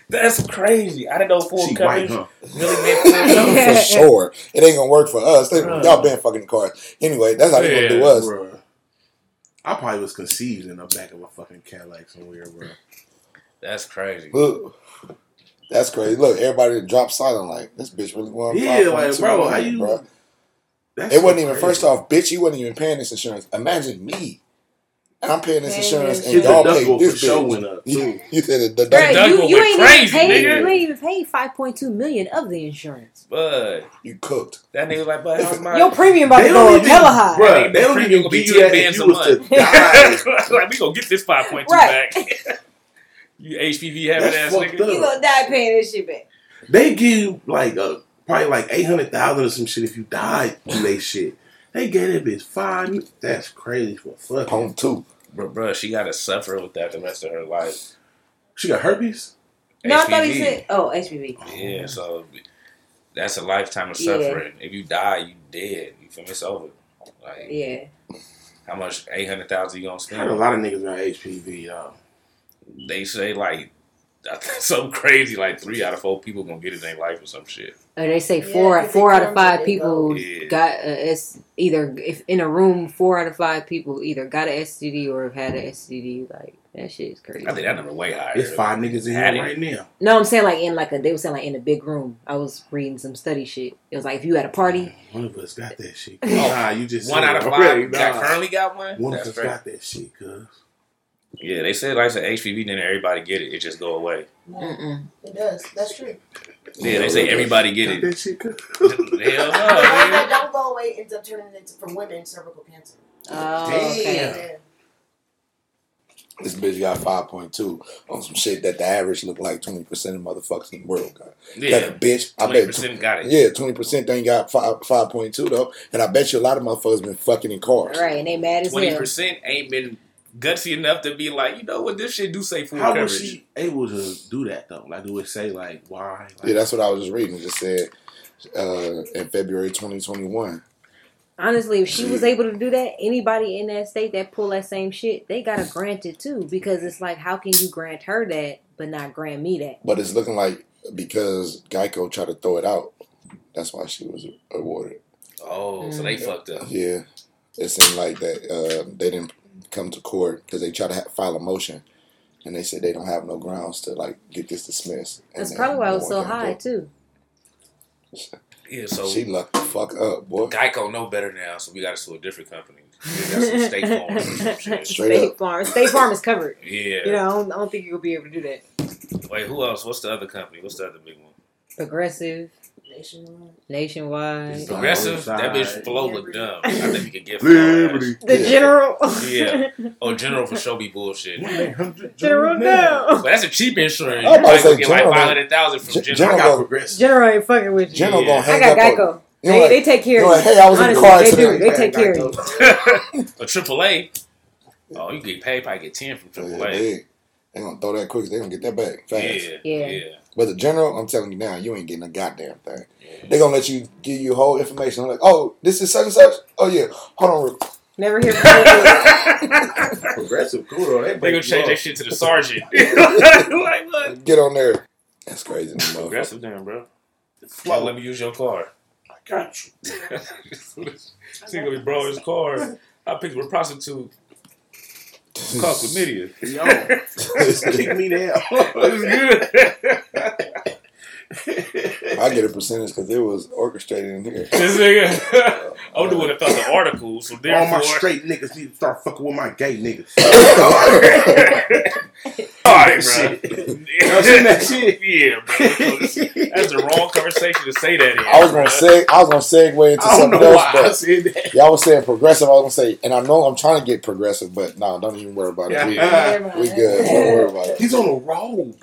That's crazy. I didn't know full She white, coverage huh? really meant full coverage. For sure. It ain't gonna work for us. They, Bruh. y'all been fucking cars. Anyway, that's how they gonna do us. Bruh. I probably was conceived in the back of a fucking Cadillac somewhere, bro. That's crazy. Look, that's crazy. Look, everybody dropped silent like this bitch really want. Yeah, like, bro, how you- That's It wasn't so even first off, bitch. You wasn't even paying this insurance. Imagine me. And I'm paying this insurance, and y'all pay deductible this for sure went up You, too. you said the Right, deductible. you, you went ain't crazy, even paid. nigga. You ain't even paid five point two million of the insurance. But you cooked. that nigga was like, but how's my Your premium about They to don't go even- hella high. Bruh, Nigga, they don't premium even gonna be give you that if bands you a was to month. die. like we gonna get this five point two back. you HPV having That's ass nigga. You gonna die paying this shit back. They give like a probably like eight hundred thousand or some shit if you died through they shit. They gave that bitch five. mi- That's crazy for fuck. Home two. But bruh, she gotta suffer with that the rest of her life. She got herpes. No, I thought he HPV. said, oh, HPV. Oh. Yeah, so that's a lifetime of Yeah. suffering. If you die, you dead. You feel me? It's over. Like Yeah. how much? Eight hundred thousand you gonna I heard a spend? lot of niggas got HPV. Y'all. They say like I think something crazy. Like three out of four people gonna get it in their life or some shit. Uh, they say Yeah, four out of five people goes. Yeah. got uh, it's either if in a room four out of five people either got an STD or have had an STD. Like that shit is crazy. I think that number way higher. It's five niggas in here right now. No, I'm saying like in like a they were saying like in a big room. I was reading some study shit. It was like if you had a party, One of us got that shit. Nah, you just One out of it five already. got Nah. currently got one. One of us crazy. got that shit, cuz. Yeah, they said like I said HPV, then everybody get it. It just go away. Yeah, mm-mm. it does. That's true. Yeah, they say everybody get it. that shit, cuz. Hell no. The ones that nigga. don't go away ends up turning into for women cervical cancer. oh, Damn. okay. Yeah. This bitch got five point two on some shit that the average look like twenty percent of motherfuckers in the world got. Got Yeah, a bitch. I twenty bet. percent got it. Yeah, twenty percent ain't got five five point two though, and I bet you a lot of motherfuckers been fucking in cars. Right, and they mad as Twenty hell. percent ain't been gutsy enough to be like, you know what, this shit do say full How coverage. was she able to do that though? Like, do it say like why? Like, Yeah, that's what I was just reading. It just said uh, in February twenty twenty one. Honestly, if she was able to do that, anybody in that state that pull that same shit, they gotta grant it too. Because it's like, how can you grant her that but not grant me that? But it's looking like because Geico tried to throw it out, that's why she was awarded. Oh, so they Mm. fucked up. Yeah, it seemed like that uh, they didn't come to court because they try to ha- file a motion, and they said they don't have no grounds to like get this dismissed. And That's then probably why it was so high through. too. Yeah, so she lucked the fuck up, boy. Geico know better now, so we got to sue a different company. We got some state farm some State up. Farm. State Farm is covered. Yeah. You know, I don't, I don't think you'll be able to do that. Wait, who else? What's the other company? What's the other big one? Progressive, Nationwide. nationwide. It's Progressive. That bitch Side. flow look dumb. I think we could get for our ass. The Yeah. general. Yeah. Oh, General for sure be bullshit. general no. But that's a cheap insurance. I You was about might to say get like General, five hundred thousand from Gen- General. General I got progressive. General ain't fucking with you. General Yeah. gonna I hang got up. Geico. You They, know, they take care you of like, you. hey, I was in the Honestly, car they do. They take care of you. a AAA. Oh, you get paid. Probably get ten from Yeah, AAA. they, they gonna throw that quick. They gonna get that back fast. Yeah, Yeah. yeah. But the general, I'm telling you now, you ain't getting a goddamn thing. They're gonna let you give you whole information. I'm like, oh, this is such and such. Oh yeah, hold on. real- Never hear. Progressive, cool though. They, They gonna change that shit to the sergeant. like what? Get on there. That's crazy, motherfucker. Progressive, damn, bro. Flow. Well, let me use your car. I got you. See, gonna be bro his car. I picked with a prostitute. Caught chlamydia. Yo, just kick me down. It's good. I get a percentage because it was orchestrated in here. This nigga, I'm the one that found the article, so All my straight niggas need to start fucking with my gay niggas. all right, bro. Shit. Y'all seen that shit? Yeah, bro. That's the wrong conversation to say that in. I was gonna bro. say I was gonna segue into I don't something know else, why I but said that. y'all was saying progressive. I was gonna say, and I know I'm trying to get progressive, but no, don't even worry about it. We, Yeah. we good. Don't worry about it. He's on a roll,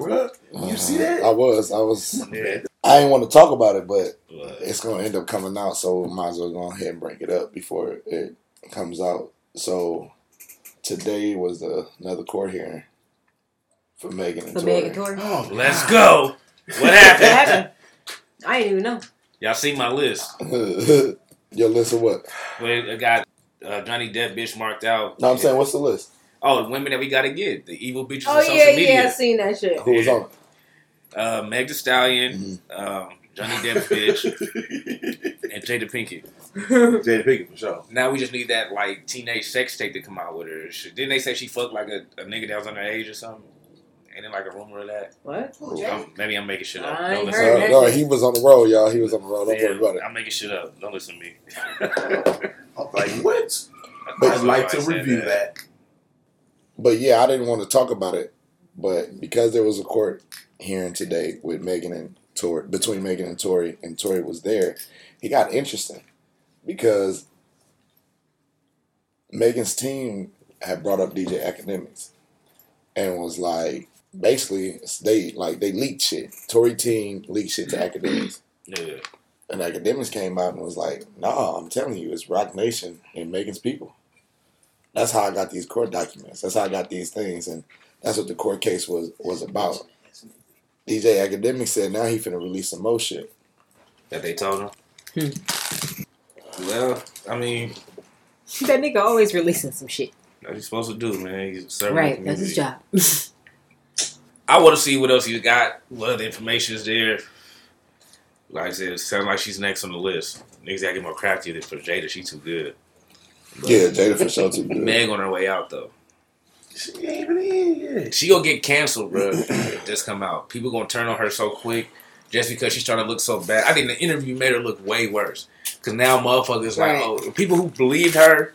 bruh. You see that? I was. I was. Yeah. I didn't want to talk about it, but But, it's gonna end up coming out, so might as well go ahead and bring it up before it comes out. So today was the, another court hearing for Megan and For Tory. Megan Tory. Oh, let's go. What What happened? happened? I didn't even know. Y'all see my list? Your list of what? Where I got uh, Johnny Depp bitch marked out. No, I'm saying, what's the list? Oh, the women that we gotta get. The evil bitches Oh on social yeah, media. yeah, I seen that shit. Who was on it? Uh, Meg Thee Stallion, Mm-hmm. um, Johnny Depp bitch, and Jada Pinkett. Jada Pinkett for sure. Now we just need that like teenage sex tape to come out with her. She- Didn't they say she fucked like a, a nigga that was underage or something? Ain't it like a rumor of that? What? Who, Jay? Um, maybe I'm making shit up. I Don't listen heard to that. me. No, no, he was on the road, y'all. He was on the road. Don't worry about it. I'm making shit up. Don't listen to me. I'm like, what? But- I'd like to I said review that. But yeah, I didn't want to talk about it, but because there was a court hearing today with Megan and Tori, between Megan and Tori, and Tori was there, he got interesting because Megan's team had brought up DJ Akademiks and was like, basically, they like they leaked shit. Tory team leaked shit to Akademiks. Yeah. And Akademiks came out and was like, "Nah, I'm telling you, it's Roc Nation and Megan's people." That's how I got these court documents. That's how I got these things, and that's what the court case was was about. DJ Akademik said now he finna release some more shit. That they told him. Hmm. Well, I mean, That nigga always releasing some shit. that's he's supposed to do, man. He's Right, that's his job. I want to see what else he's got. What other information is there? Like I said, it sounds like she's next on the list. Niggas gotta get more crafty with it for Jada. She too good. But Yeah, Jada for sure too good. Meg on her way out though. She ain't even in yet. She gonna get canceled, bro. if this come out, people gonna turn on her so quick just because she's trying to look so bad. I think the interview made her look way worse. Cause now motherfuckers Right. like, oh, people who believed her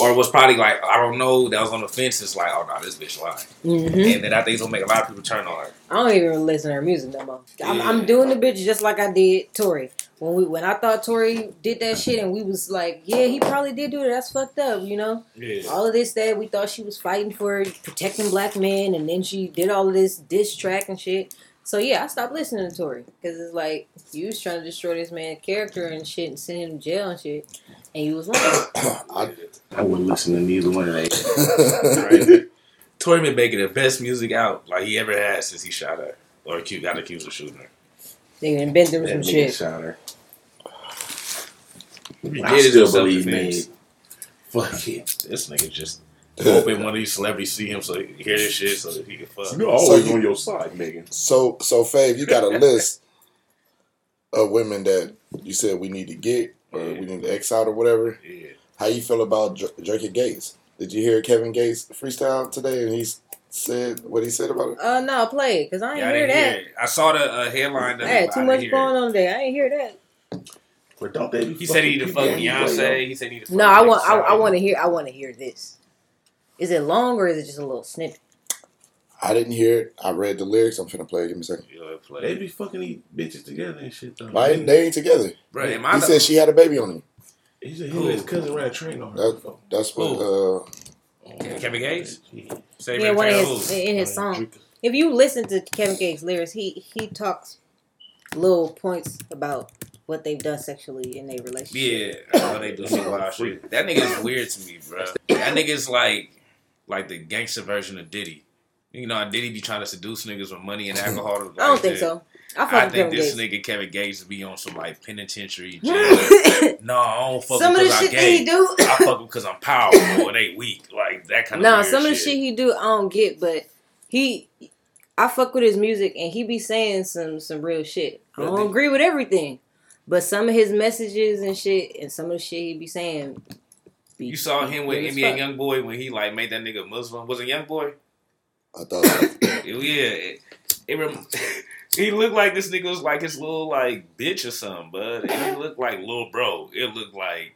or was probably like, I don't know, that was on the fence. It's like, oh no, this bitch lying. hmm And then I think it's gonna make a lot of people turn on her. I don't even listen to her music no more. I'm, Yeah. I'm doing the bitch just like I did Tori. When we when I thought Tori did that shit and we was like, yeah, he probably did do it. That's fucked up, you know. Yeah. All of this that we thought she was fighting for protecting black men, and then she did all of this diss track and shit. So yeah, I stopped listening to Tori because it's like you was trying to destroy this man's character and shit and send him to jail and shit, and you was wrong. I, I wouldn't listen to neither one of they. Right. Tory been making the best music out like he ever has since he shot her or accused, got accused of shooting her. They done been through some shit. shot her. He I did it still believe self-defense. Fuck it. This nigga just hoping one of these celebrities see him so he can hear this shit so that he can fuck. You're always So you- on your side, Megan. so so Fave, you got a list of women that you said we need to get or we need to X out or whatever. Yeah. How you feel about Dr- Dreka Gates? Did you hear Kevin Gates freestyle today and he said what he said about it? Uh, no, play it because I ain't Yeah, I hear didn't that. hear it. I saw the uh, headline. I had too much going on today. I ain't hear that. But don't they He said he need to fuck fucking people Beyonce. anyway, He said he need to fuck No, I want. I, I want to hear. I want to hear this. Is it long or is it just a little snippet? I didn't hear it. I read the lyrics. I'm finna play. Give me a second. Yeah, They be fucking these bitches together and shit though. Why ain't they ain't together? Bro, am He the, said she had a baby on him. He said he and his cousin ran a train on her. That- That's what. Uh, Kevin Gates? Yeah. Say Yeah, one of his in his song. If you listen to Kevin Gates' lyrics, he he talks little points about what they've done sexually in their relationship. Yeah, I know they do some wild shit. That nigga is weird to me, bro. That nigga is like, like the gangster version of Diddy. You know, Diddy be trying to seduce niggas with money and alcohol. I don't think so. I I think Kevin this Gates. nigga Kevin Gates be on some like penitentiary jail. no, I don't fuck some of him the because I shit that he do. I fuck him because I'm powerful and they weak. Like that kind of Nah, some of the shit. shit he do, I don't get, but he, I fuck with his music, and he be saying some some real shit. I don't agree with everything, but some of his messages and shit, and some of the shit he be saying. Be, You saw him with real as NBA fuck. Young Boy when he like made that nigga Muslim. Was it Young Boy? I thought. So. yeah, it, it rem- he looked like this nigga was like his little like bitch or something, bud. It didn't look like little bro. It looked like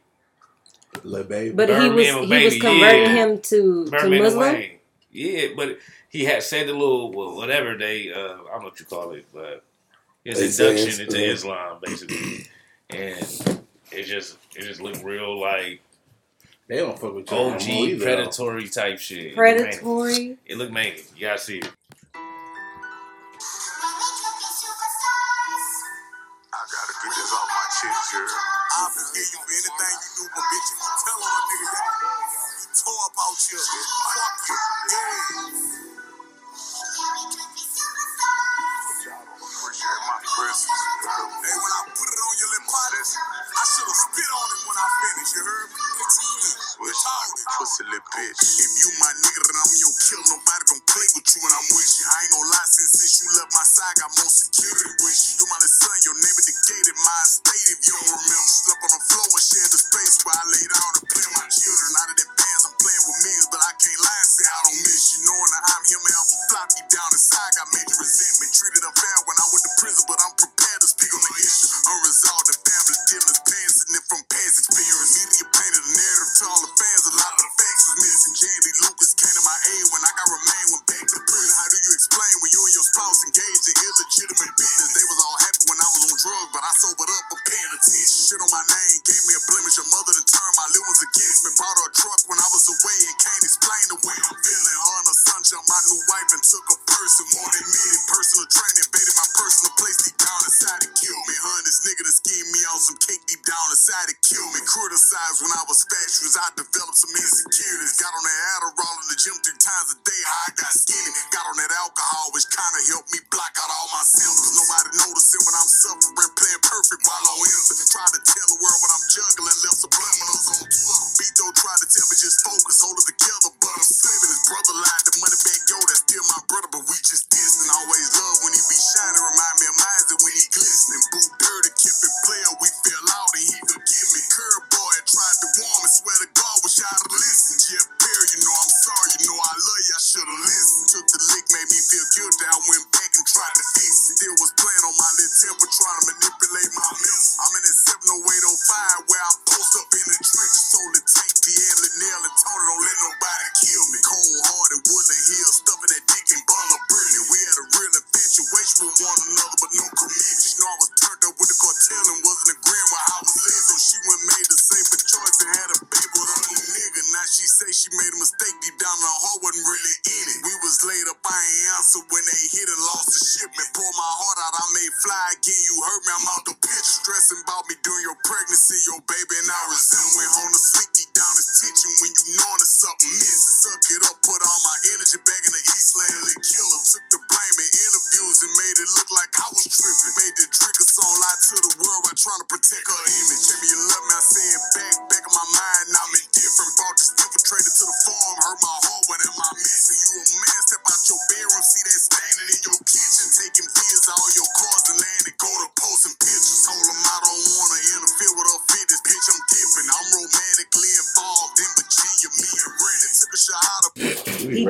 Lil baby. But he was with he was converting yeah. him to to Birdman and Muslim. Yeah, but he had said the little well, whatever they uh, I don't know what you call it, but his They induction it's- into uh, Islam basically, and it just it just looked real like They don't fuck with you. no more OG either, though. predatory type shit. It looked manic. Predatory. It looked manic. You gotta see it.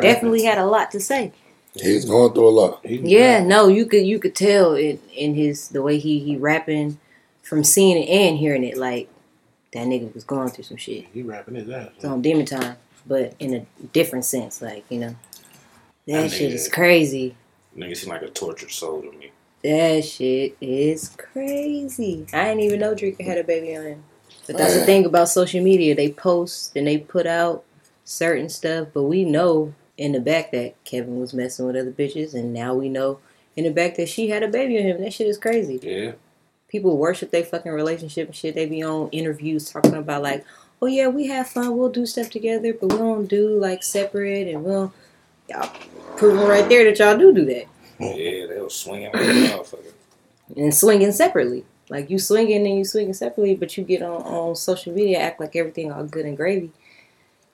Definitely had a lot to say. He's going through a lot. Yeah, no, you could you could tell in in his the way he he rapping from seeing it and hearing it like that nigga was going through some shit. He rapping his ass. It's on demon time, but in a different sense, like you know, that That shit nigga- is crazy. Nigga seem like a tortured soul to me. That shit is crazy. I didn't even know Dreka had a baby on him. But that's the thing about social media. They post and they put out certain stuff, but we know in the back that Kevin was messing with other bitches, and now we know in the back that she had a baby on him. That shit is crazy. Yeah. People worship their fucking relationship and shit. They be on interviews talking about like, oh yeah, we have fun, we'll do stuff together, but we don't do like separate, and we'll y'all proving right there that y'all do do that Yeah, they was swinging like motherfucker. and swinging separately. Like you swinging and you swinging separately, but you get on, on social media act like everything all good and gravy.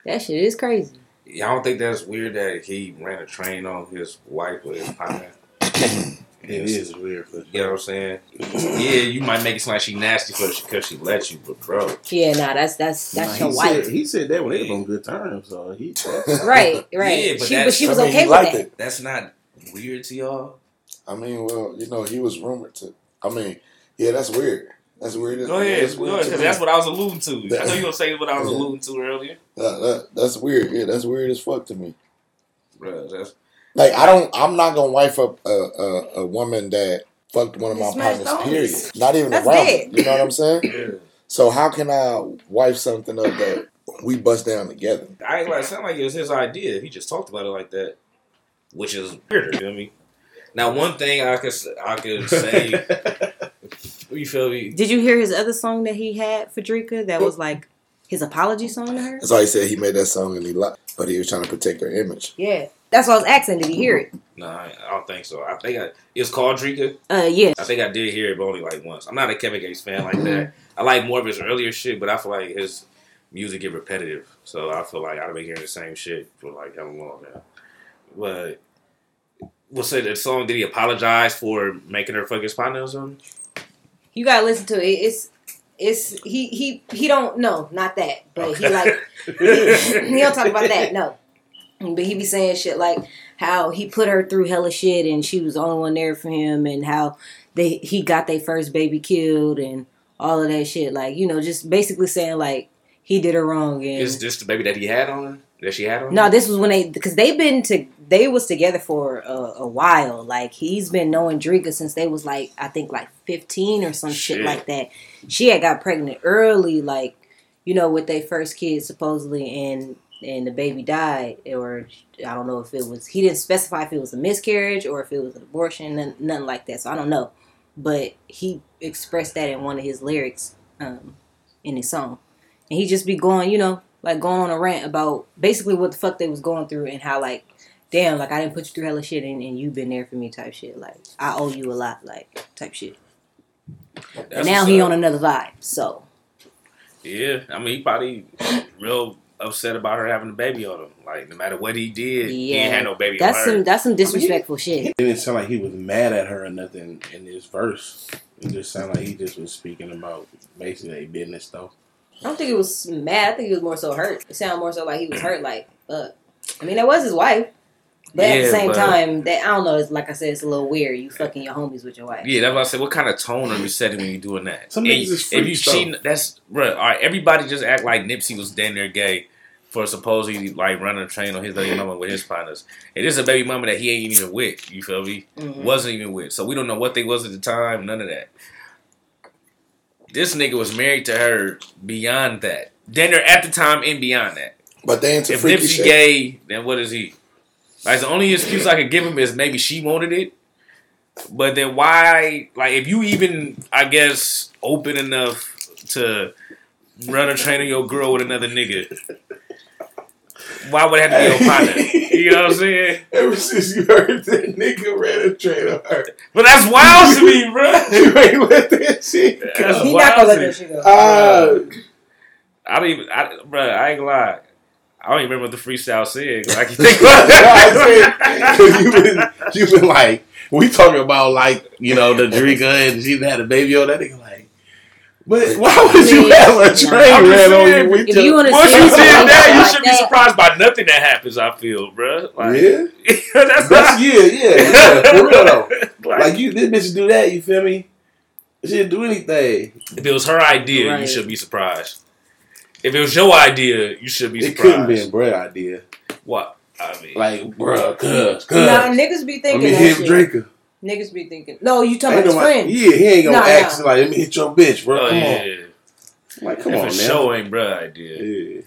That shit is crazy. Y'all don't think that's weird that he ran a train on his wife or his partner? It is weird for You know what I'm saying? Yeah, you might make it sound like she nasty for because she let you, but bro, Yeah, nah, that's that's that's Nah, your he wife. Said, he said that when they was on good terms, so he. Right, right. Yeah, but she, but that's- she was I mean, okay with liked that. it. that's not weird to y'all. I mean, well, you know, he was rumored to. I mean, yeah, that's weird. That's weird. Go ahead, That's go weird ahead, to 'cause that's what I was alluding to. I know you gonna say what I was Yeah. alluding to earlier, That- that- that's weird. Yeah, that's weird as fuck to me. bro. That's Like, I don't. I'm not gonna wife up a a, a woman that fucked one of my partners. homies. Period. Not even That's around. dead. You know what I'm saying? yeah. So how can I wife something up that we bust down together? I ain't like sound like it was his idea. He just talked about it like that, which is weirder. You feel me? Now, one thing I could I could say, you feel me? Did you hear his other song that he had for Dreka that was like his apology song to her? That's why he said he made that song and he lied, but he was trying to protect her image. Yeah. That's what I was asking. Did he hear it? No, I, I don't think so. I think I, it's called Dreka. Uh, yeah. I think I did hear it, but only like once. I'm not a Kevin Gates fan like that. I like more of his earlier shit, but I feel like his music get repetitive. So I feel like I've been hearing the same shit for like how long now. But what's say the song? Did he apologize for making her fuck his partner or something? You gotta listen to it. It's it's he he he don't no not that, but he like he don't talk about that. No, but he be saying shit like how he put her through hella shit and she was the only one there for him, and how they he got their first baby killed and all of that shit. Like you know, just basically saying like he did her wrong and Is this the baby that he had on her? That she had on? no, her? this was when they because they've been to they was together for a, a while. Like he's been knowing Dreka since they was like I think like fifteen or some shit, Shit. like that. She had got pregnant early, like you know, with their first kid supposedly, and and the baby died, or I don't know if it was he didn't specify if it was a miscarriage or if it was an abortion, none, nothing like that. So I don't know, but he expressed that in one of his lyrics um, in his song. and he just be going, you know, like going on a rant about basically what the fuck they was going through and how like, damn, like I didn't put you through hella shit and, and you've been there for me type shit. Like I owe you a lot, like type shit. That's And now he up. on another vibe. So Yeah, I mean, he probably real upset about her having a baby on him. Like, no matter what he did, he Yeah. ain't had no baby that's on her. some that's some disrespectful shit. It didn't sound like he was mad at her or nothing in this verse. It just sounded like he just was speaking about basically their business though. I don't think it was mad. I think he was more so hurt. It sounded more so like he was hurt. Like, fuck. I mean, that was his wife, but at the same but- time, that I don't know. It's like I said, it's a little weird. You fucking your homies with your wife. Yeah, that's what I said. What kind of tone are you setting when you're doing that? Some And niggas is if you freaks, though. cheating, that's bro. All right, everybody just act like Nipsey was damn near gay for supposedly like running a train on his baby mama with his partners. It is a baby mama that he ain't even with. You feel me? Mhm. Wasn't even with. So we don't know what they was at the time. None of that. This nigga was married to her beyond that. Then they're at the time and beyond that. But they into If freaky Nipsey shit. gay, then what is he? Like the only excuse I could give him is maybe she wanted it. But then why? Like if you even, I guess, open enough to run a train on your girl with another nigga, why would it have to be your partner? You know what I'm saying? Ever since you heard that nigga ran a train on her, But that's wild to me, bro. you ain't let that shit That's go. He not gonna let that shit go. Uh, I don't even, I, bro. I ain't gonna lie. I don't even remember what the freestyle said. I can think about I Cause you been you been like we talking about like you know the Dreka and she had a baby on that nigga like, but why would you Yeah. have a train I'm ran on you? If you wanna Once you did something that, you like should be surprised by nothing that happens. I feel, bro. Like, yeah, that's that's not. yeah, yeah, yeah, for real though. Like, Like you, this bitch do that. You feel me? She didn't do anything. if it was her idea, you should be surprised. If it was your idea, you should be Surprised. It couldn't be a surprised. bread idea. What? I mean, Like, bruh, cuz, cuz. Nah, niggas be Let thinking me that hit shit. Draker. Niggas be thinking. No, you talking Ain't about his nobody- friend. Yeah, he ain't gonna Nah, ask nah. like, let me hit your bitch, bro. oh come yeah. on. Like, come if on, man. show ain't bruh idea. Yeah.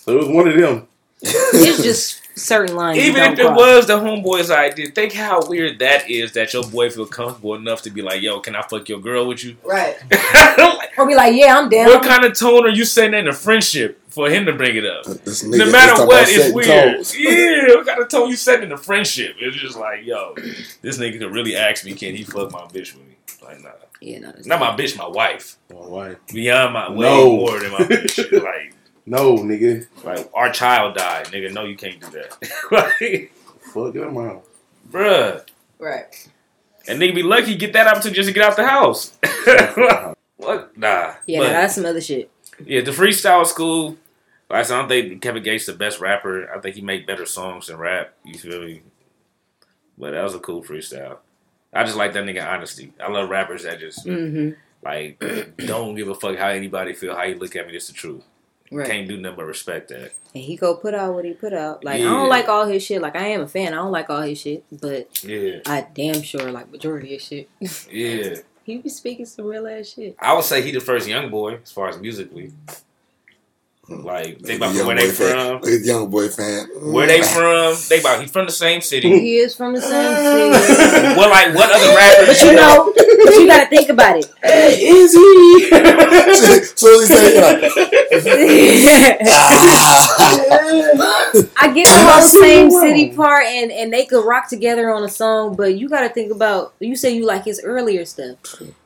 So it was one of them. It's just certain lines. Even if it cross. was the homeboy's idea, think how weird that is that your boy feel comfortable enough to be like, "Yo, can I fuck your girl with you?" right, Like, or be like, yeah, I'm down. what kind of tone are you saying in a friendship for him to bring it up? This nigga, no matter what, it's setting weird. toes. Yeah, what kind of tone you setting in a friendship? It's just like, yo, this nigga could really ask me, can he fuck my bitch with me? Like, nah. yeah, no, Not my bitch, my wife. My wife. Beyond my way No. more than my bitch. like, No, nigga. like our child died, nigga. No, you can't do that. like, Fuck them out. bruh. right. And nigga be lucky get that opportunity just to get out the house. what? Nah. Yeah, But- that's some other shit. Yeah, the freestyle school. Like I said, I don't think Kevin Gates the best rapper. I think he make better songs than rap. You feel me? But that was a cool freestyle. I just like that nigga honesty. I love rappers that just hmm like don't give a fuck how anybody feel, how you look at me. This the truth. Right. Can't do nothing but respect that. And he go put out what he put out. Like I don't like all his shit. Like I am a fan. I don't like all his shit, but Yeah, I damn sure like majority of shit. yeah. he be speaking some real ass shit. I would say he the first young boy as far as musically. Like think about Young where they boy fan. from. Look at the young boy fan. Where they from? They about he from the same city. He is from the same city. what like what other rappers? But you know, but you gotta think about it. Is he? so he said, you know, ah. I get the whole same city part, and and they could rock together on a song. But you got to think about. You say you like his earlier stuff.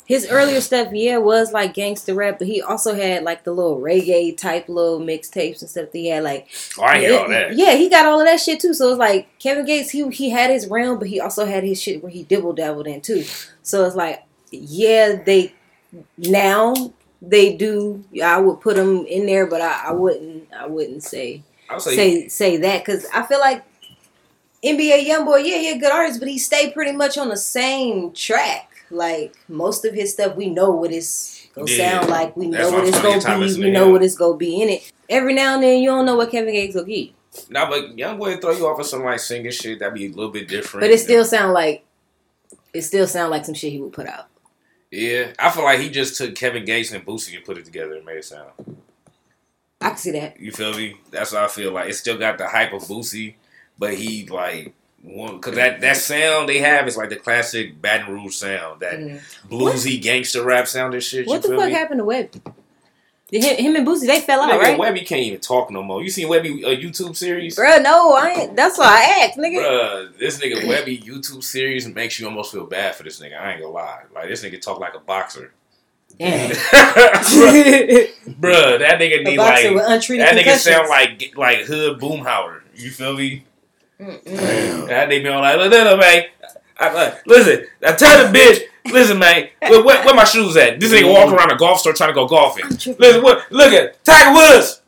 His earlier stuff, yeah, was like gangster rap, but he also had like the little reggae type little mixtapes and stuff. That he had like, Oh, I hear all that. yeah, he got all of that shit too. So it's like Kevin Gates, he he had his realm, but he also had his shit where he dibble dabbled in too. So it's like, yeah, they now they do. I would put them in there, but I, I wouldn't. I wouldn't say I would say, say say that because I feel like NBA YoungBoy, yeah, he a good artist, but he stayed pretty much on the same track. Like most of his stuff, we know what it's gonna Yeah. sound like. We know what it's gonna be. We know him. what it's gonna be in it. Every now and then, you don't know what Kevin Gates gonna get, Nah, but young boy throw you off of some like singing shit that'd be a little bit different. but it still sound like it still sound like some shit he would put out. yeah. I feel like he just took Kevin Gates and Boosie and put it together and made it sound. I can see that. You feel me? That's what I feel like. It still got the hype of Boosie, but he like one because that that sound they have is like the classic Baton Rouge sound, that Mm. bluesy gangster rap sound and shit. What the fuck me? happened to Webbie? Him, him and Boosie, they fell out, Nigga, right? Webbie can't even talk no more. You seen Webbie a YouTube series? Bruh, no, I ain't. That's why I asked, nigga. Bruh, this nigga Webbie YouTube series makes you almost feel bad for this nigga. I ain't gonna lie. Like this nigga talk like a boxer. Damn. Bruh, Bruh, that nigga need like that nigga sound like like hood boomhauer. You feel me? That nigga be on like, look, look, man. I, like, listen, I tell the bitch, listen, man, where, where, where my shoes at? This nigga walking around a golf store trying to go golfing. Listen, what, look at Tiger Woods.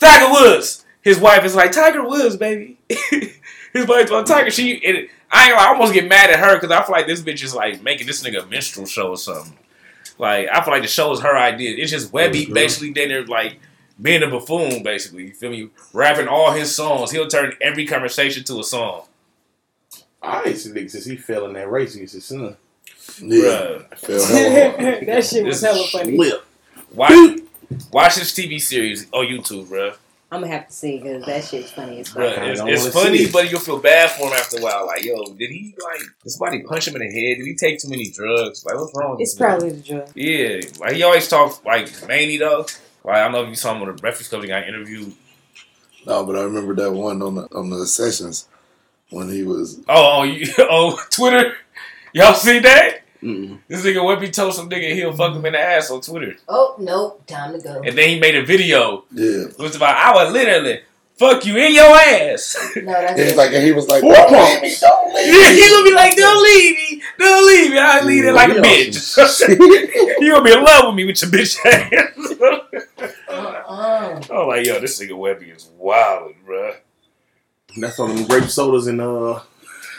Tiger Woods. His wife is like Tiger Woods, baby. His wife's on Tiger. She, and I, ain't- I almost get mad at her because I feel like this bitch is like making this nigga a minstrel show or something. Like I feel like the show is her idea. It's just Webbie basically then they're like being a buffoon, basically. You feel me? Rapping all his songs. He'll turn every conversation to a song. I used to think since he fell in that race against his son. Yeah. Bruh. I feel hella hard. that shit This was hella funny. Lip. Watch, watch this TV series on YouTube, bro. I'm gonna have to see because that shit's funny as fuck. Bruh, it's, it's funny, it. but you'll feel bad for him after a while. Like, yo, did he like did somebody punch him in the head? Did he take too many drugs? Like, what's wrong? It's this nigga? probably the drug. yeah. Like he always talks like Manny though. Like I don't know if you saw him on the Breakfast Club. He got interviewed. No, but I remember that one on the on the sessions when he was. Oh, oh, you, oh, Twitter. Y'all see that? Mm-mm. This nigga Whippy told some nigga he'll fuck him in the ass on Twitter, Oh nope, time to go. and then he made a video. Yeah, It was about I would literally fuck you in your ass. No, that's he's like, and he was like, "Don't leave me, don't leave Yeah, me." he gonna be like, don't leave me, don't leave me. I leave it like a bitch. you gonna be in love with me with your bitch ass. Uh-uh. I'm like, yo, this nigga Webbie is wild, bruh. That's all them grape sodas and uh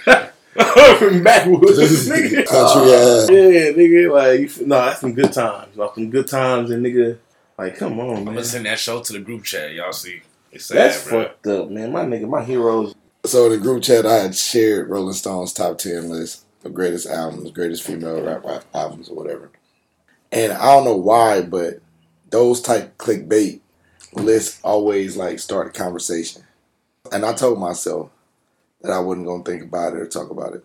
from backwoods. nigga. Country ass. Yeah, nigga, like you f- no, that's some good times. Like some good times and nigga like come on, I'm man. gonna send that show to the group chat. Y'all see, it's sad, That's bruh. fucked up, man. My nigga, my heroes So in the group chat, I had shared Rolling Stone's top ten list of greatest albums, greatest female rap, rap albums, or whatever. And I don't know why, but those type clickbait lists always like start a conversation. And I told myself that I wasn't gonna think about it or talk about it.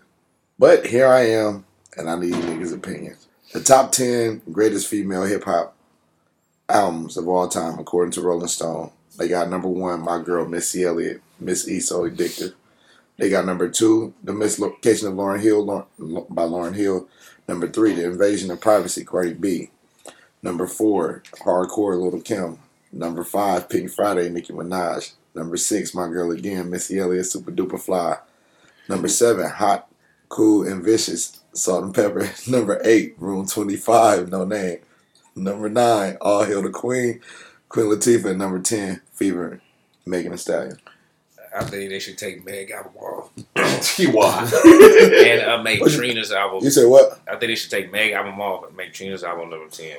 But here I am, and I need niggas' opinions. The top ten greatest female hip hop albums of all time, according to Rolling Stone. They got number one, My Girl Missy Elliott, Miss E So Addictive. They got number two, The Miseducation of Lauryn Hill by Lauryn Hill. Number three, The Invasion of Privacy, Cardi B. Number four, Hardcore Lil' Kim. Number five, Pink Friday, Nicki Minaj. Number six, My Girl Again, Missy Elliott, Supa Dupa Fly. Number seven, Hot, Cool, and Vicious, Salt-N-Pepa. Number eight, Room 25, Noname. Number nine, All Hail the Queen, Queen Latifah. And number 10, Fever, Megan Thee Stallion. I think they should take Meg album off T.Y. and uh, make What you- Trina's album. You said what? I think they should take Meg album off and make Trina's album number ten.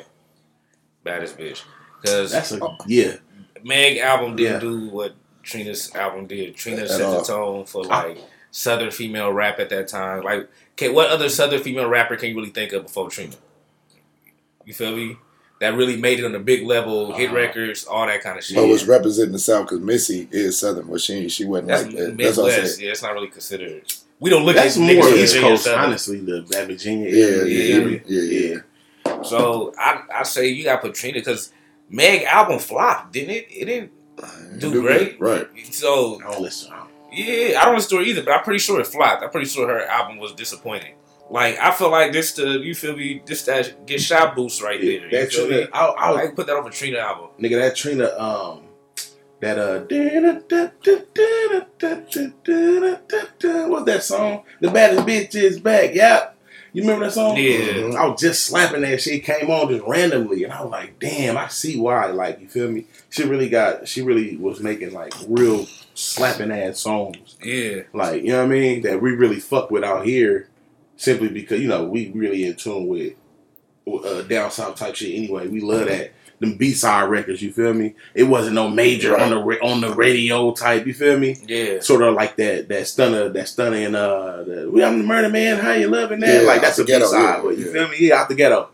Baddest bitch, because That's a yeah. Meg album didn't Yeah. do what Trina's album did. Trina At set the tone for like Southern female rap at that time. Like, okay, what other Southern female rapper can you really think of before Trina? You feel me? That really made it on a big level, hit Uh-huh. records, all that kind of shit. But was representing the South because Missy is Southern, but she she wasn't That's like that. That's what I'm saying. Yeah, it's not really considered. We don't look That's at more niggas East Coast, Southern. honestly. The that Virginia Yeah, area. yeah, area. yeah, yeah. yeah. So I I say you got to put Trina because Meg album flopped, didn't it? It didn't. Do great. right? So I don't listen. Yeah, I don't listen to her either, but I'm pretty sure it flopped. I'm pretty sure her album was disappointing. Like I feel like this the you feel me this that get shot boost right there. You That feel Trina, me? I, I, put that on a Trina album. nigga, that Trina, um, that uh, what's that song? The baddest bitch is back. Yep. You remember that song? Yeah. I was just slapping that shit. Came on just randomly, and I was like, "Damn, I see why." Like, you feel me? She really got. She really was making like real slapping ass songs. Yeah, Like, you know what I mean? That we really fuck with out here, simply because you know we really in tune with uh, down south type shit. Anyway, we love that them B side records. You feel me? It wasn't no major on the on the radio type. You feel me? yeah. Sort of like that that stunner that stunner and uh the, we I'm the murder man. How you loving that? Yeah, like that's the a B side. you yeah. feel me? Yeah, out the ghetto.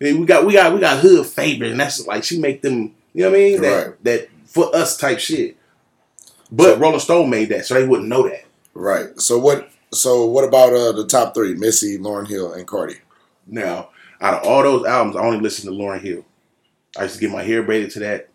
And we got we got we got hood favorite, and that's like she make them. You know what I mean? That Right. that for us type shit. But Rolling Stone made that, so they wouldn't know that. Right. So what? So what about uh, the top three? Missy, Lauryn Hill, and Cardi. Now, out of all those albums, I only listen to Lauryn Hill. I used to get my hair braided to that.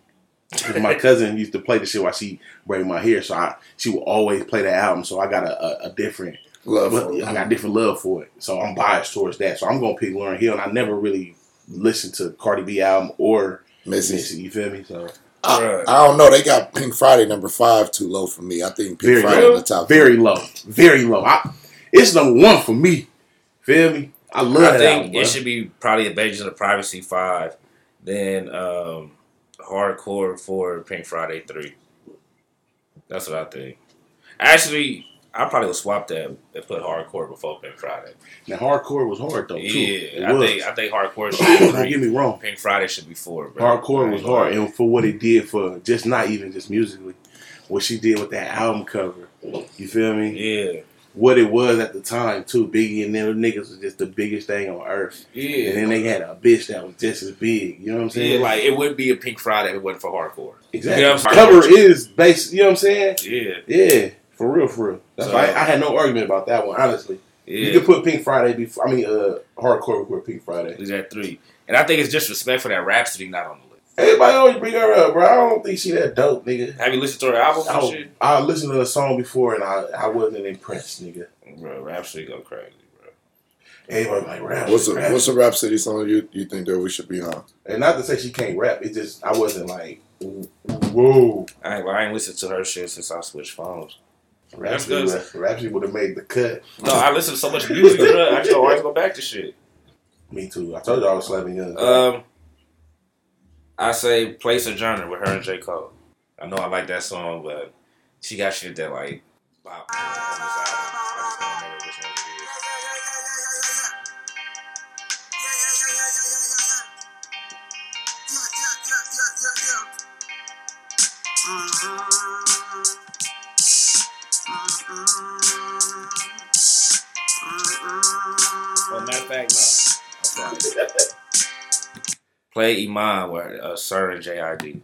my cousin used to play the shit while she braided my hair, so I she would always play that album. So I got a, a, a different, Love for it. I got different love for it. So I'm biased towards that. So I'm gonna pick Lauryn Hill, and I never really listened to Cardi B album or Missy. Missy. You feel me? So I, I don't know. They got Pink Friday number five too low for me. I think Pink very Friday low, on the top. very low, very low. I, it's number one for me. Feel me? I love I that think album, bro. it should be probably Invasion of Privacy five, then um, Hardcore for Pink Friday three. That's what I think. Actually, I probably would swap that and put Hardcore before Pink Friday. Now hardcore was hard though too. Yeah, I think I think Hardcore should be Don't get me wrong. Pink Friday should be four. Bro. Hardcore was hard, and for what it did for just not even just musically, what she did with that album cover. You feel me? Yeah, What it was at the time too. Biggie and them niggas was just the biggest thing on earth. yeah. And then they had a bitch that was just as big. You know what I'm saying? Yeah, like it would be a Pink Friday if it wasn't for hardcore. exactly. You know what I'm Cover saying? is based. You know what I'm saying? Yeah, Yeah, for real, for real. That's So- why I, I had no argument about that one. Honestly, you yeah. could put Pink Friday before. I mean, uh, hardcore before Pink Friday. Is at three, and I think it's disrespectful that Rapsody not on the list. Everybody always bring her up, bro. I don't think she that dope, nigga. Have you listened to her album and I, shit? I listened to the song before and I, I wasn't impressed, nigga. Bro, Rapsody go crazy, bro. Everybody like rap. What's a rap. what's a Rap City song you you think that we should be on? and not to say she can't rap. It just I wasn't like, whoa. I ain't, I ain't listened to her shit since I switched phones. Rapsody, That's Rapsody would have made the cut. No, I listen to so much music, bro. I just always go back to shit. Me too. I told you I was slapping young. Um, I say "Play Sojourner" with her and J Cole. I know I like that song, but she got shit that like bop on this album. I just can't remember which one it is. Well, matter of fact, no. I'm sorry. Play Iman with uh, Sir and JID.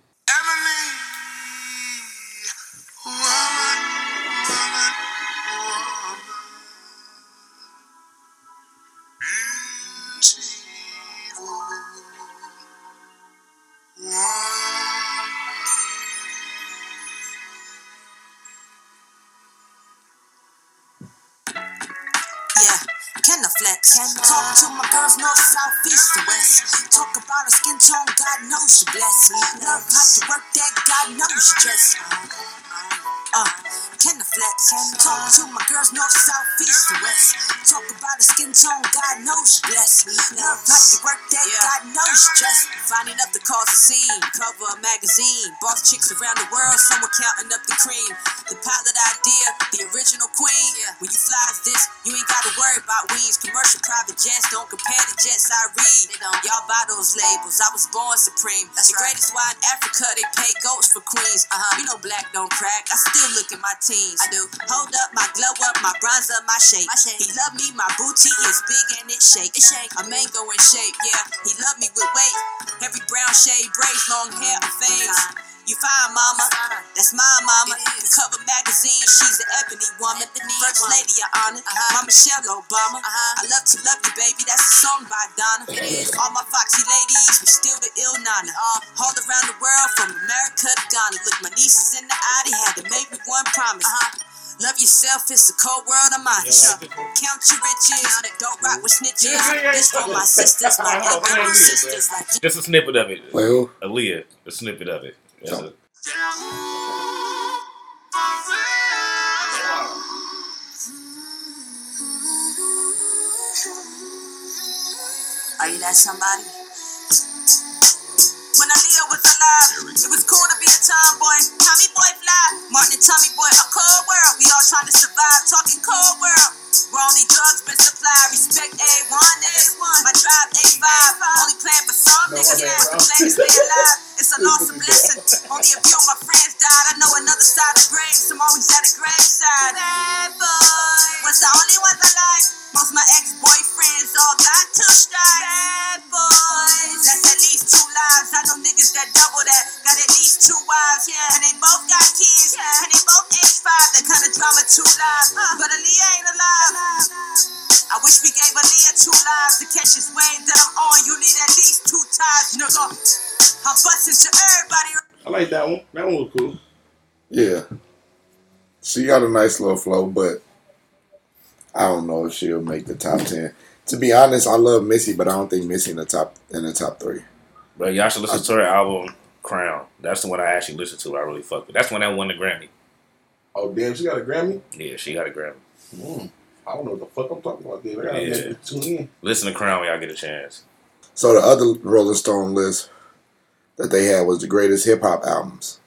Flex? Talk to my girls north, south, east, and west. Talk about her skin tone, God knows she blessed. Love how you work that, God knows you dress. Uh, can I flex? Talk to my girls north, south, east, and west. Talk about her skin tone, God knows she blessed. Love how you work that, God knows you dress. Finding up the cause of scene, cover a magazine. Boss chicks around the world, someone counting up the cream. The pilot idea, the original queen. When you fly this, you ain't gotta worry about wings. Commercial private jets don't compare to jets I read. Y'all buy those labels. I was born supreme. That's the greatest wine in Africa. They pay goats for queens. Uh huh. You know black don't crack. I still look at my teens. I do. Hold up, my glow up, my bronze up, my shape. He love me, my booty is big and it shake. It shake. A mango in shape. Yeah. He love me with weight. Heavy brown shade braids, long hair, fangs. You find mama. That's my mama. The cover magazine, she's the ebony woman. First lady, your honor. Mama Michelle Obama. I love to love you, baby. That's a song by Donna. All my foxy ladies, we still the ill nana. All around the world, from America to Ghana. Look, my nieces in the eye, they had to make me one promise. Love yourself, it's a cold world of mine. Count your riches, don't rock with snitches. This for my sisters, oh, my ugly sisters. Like Just a snippet of it. Well, who? Aaliyah, a snippet of it. That's it. Are you that somebody? When Aaliyah was alive, it was cool to be a tomboy. Tommy boy fly, Martin and Tommy boy, a cold world. We all trying to survive, talking cold world. Where only drugs been supplied. Respect A1, A1. My drive A5. Only playing for some niggas, but the plan is stay alive. It's a an awesome blessing. Only a few of my friends died. I know another side of graves. I'm always at a graveside. Bad boy. Was the only ones I like. Most my ex-boyfriends all got two strikes. Bad boys. That's at least two lives. I know niggas that double that. Got at least two wives. Yeah. And they both got kids. Yeah. And they both age five. That kind of drama two lives. Uh. But Aaliyah ain't alive. I wish we gave Aaliyah two lives to catch this wave that I'm on. You need at least two ties, nigga. I bust it to everybody. I like that one. That one was cool. Yeah. She got a nice little flow, but I don't know if she'll make the top ten. To be honest, I love Missy, but I don't think Missy in the top in the top three. But y'all should listen to her album Crown. That's the one I actually listened to. I really fuck with. That's when I won the Grammy. Oh damn, she got a Grammy. Yeah, she got a Grammy. Mm. I don't know what the fuck I'm talking about. There, I gotta Yeah. yeah. tune in. Listen to Crown when y'all get a chance. So the other Rolling Stone list that they had was the greatest hip hop albums.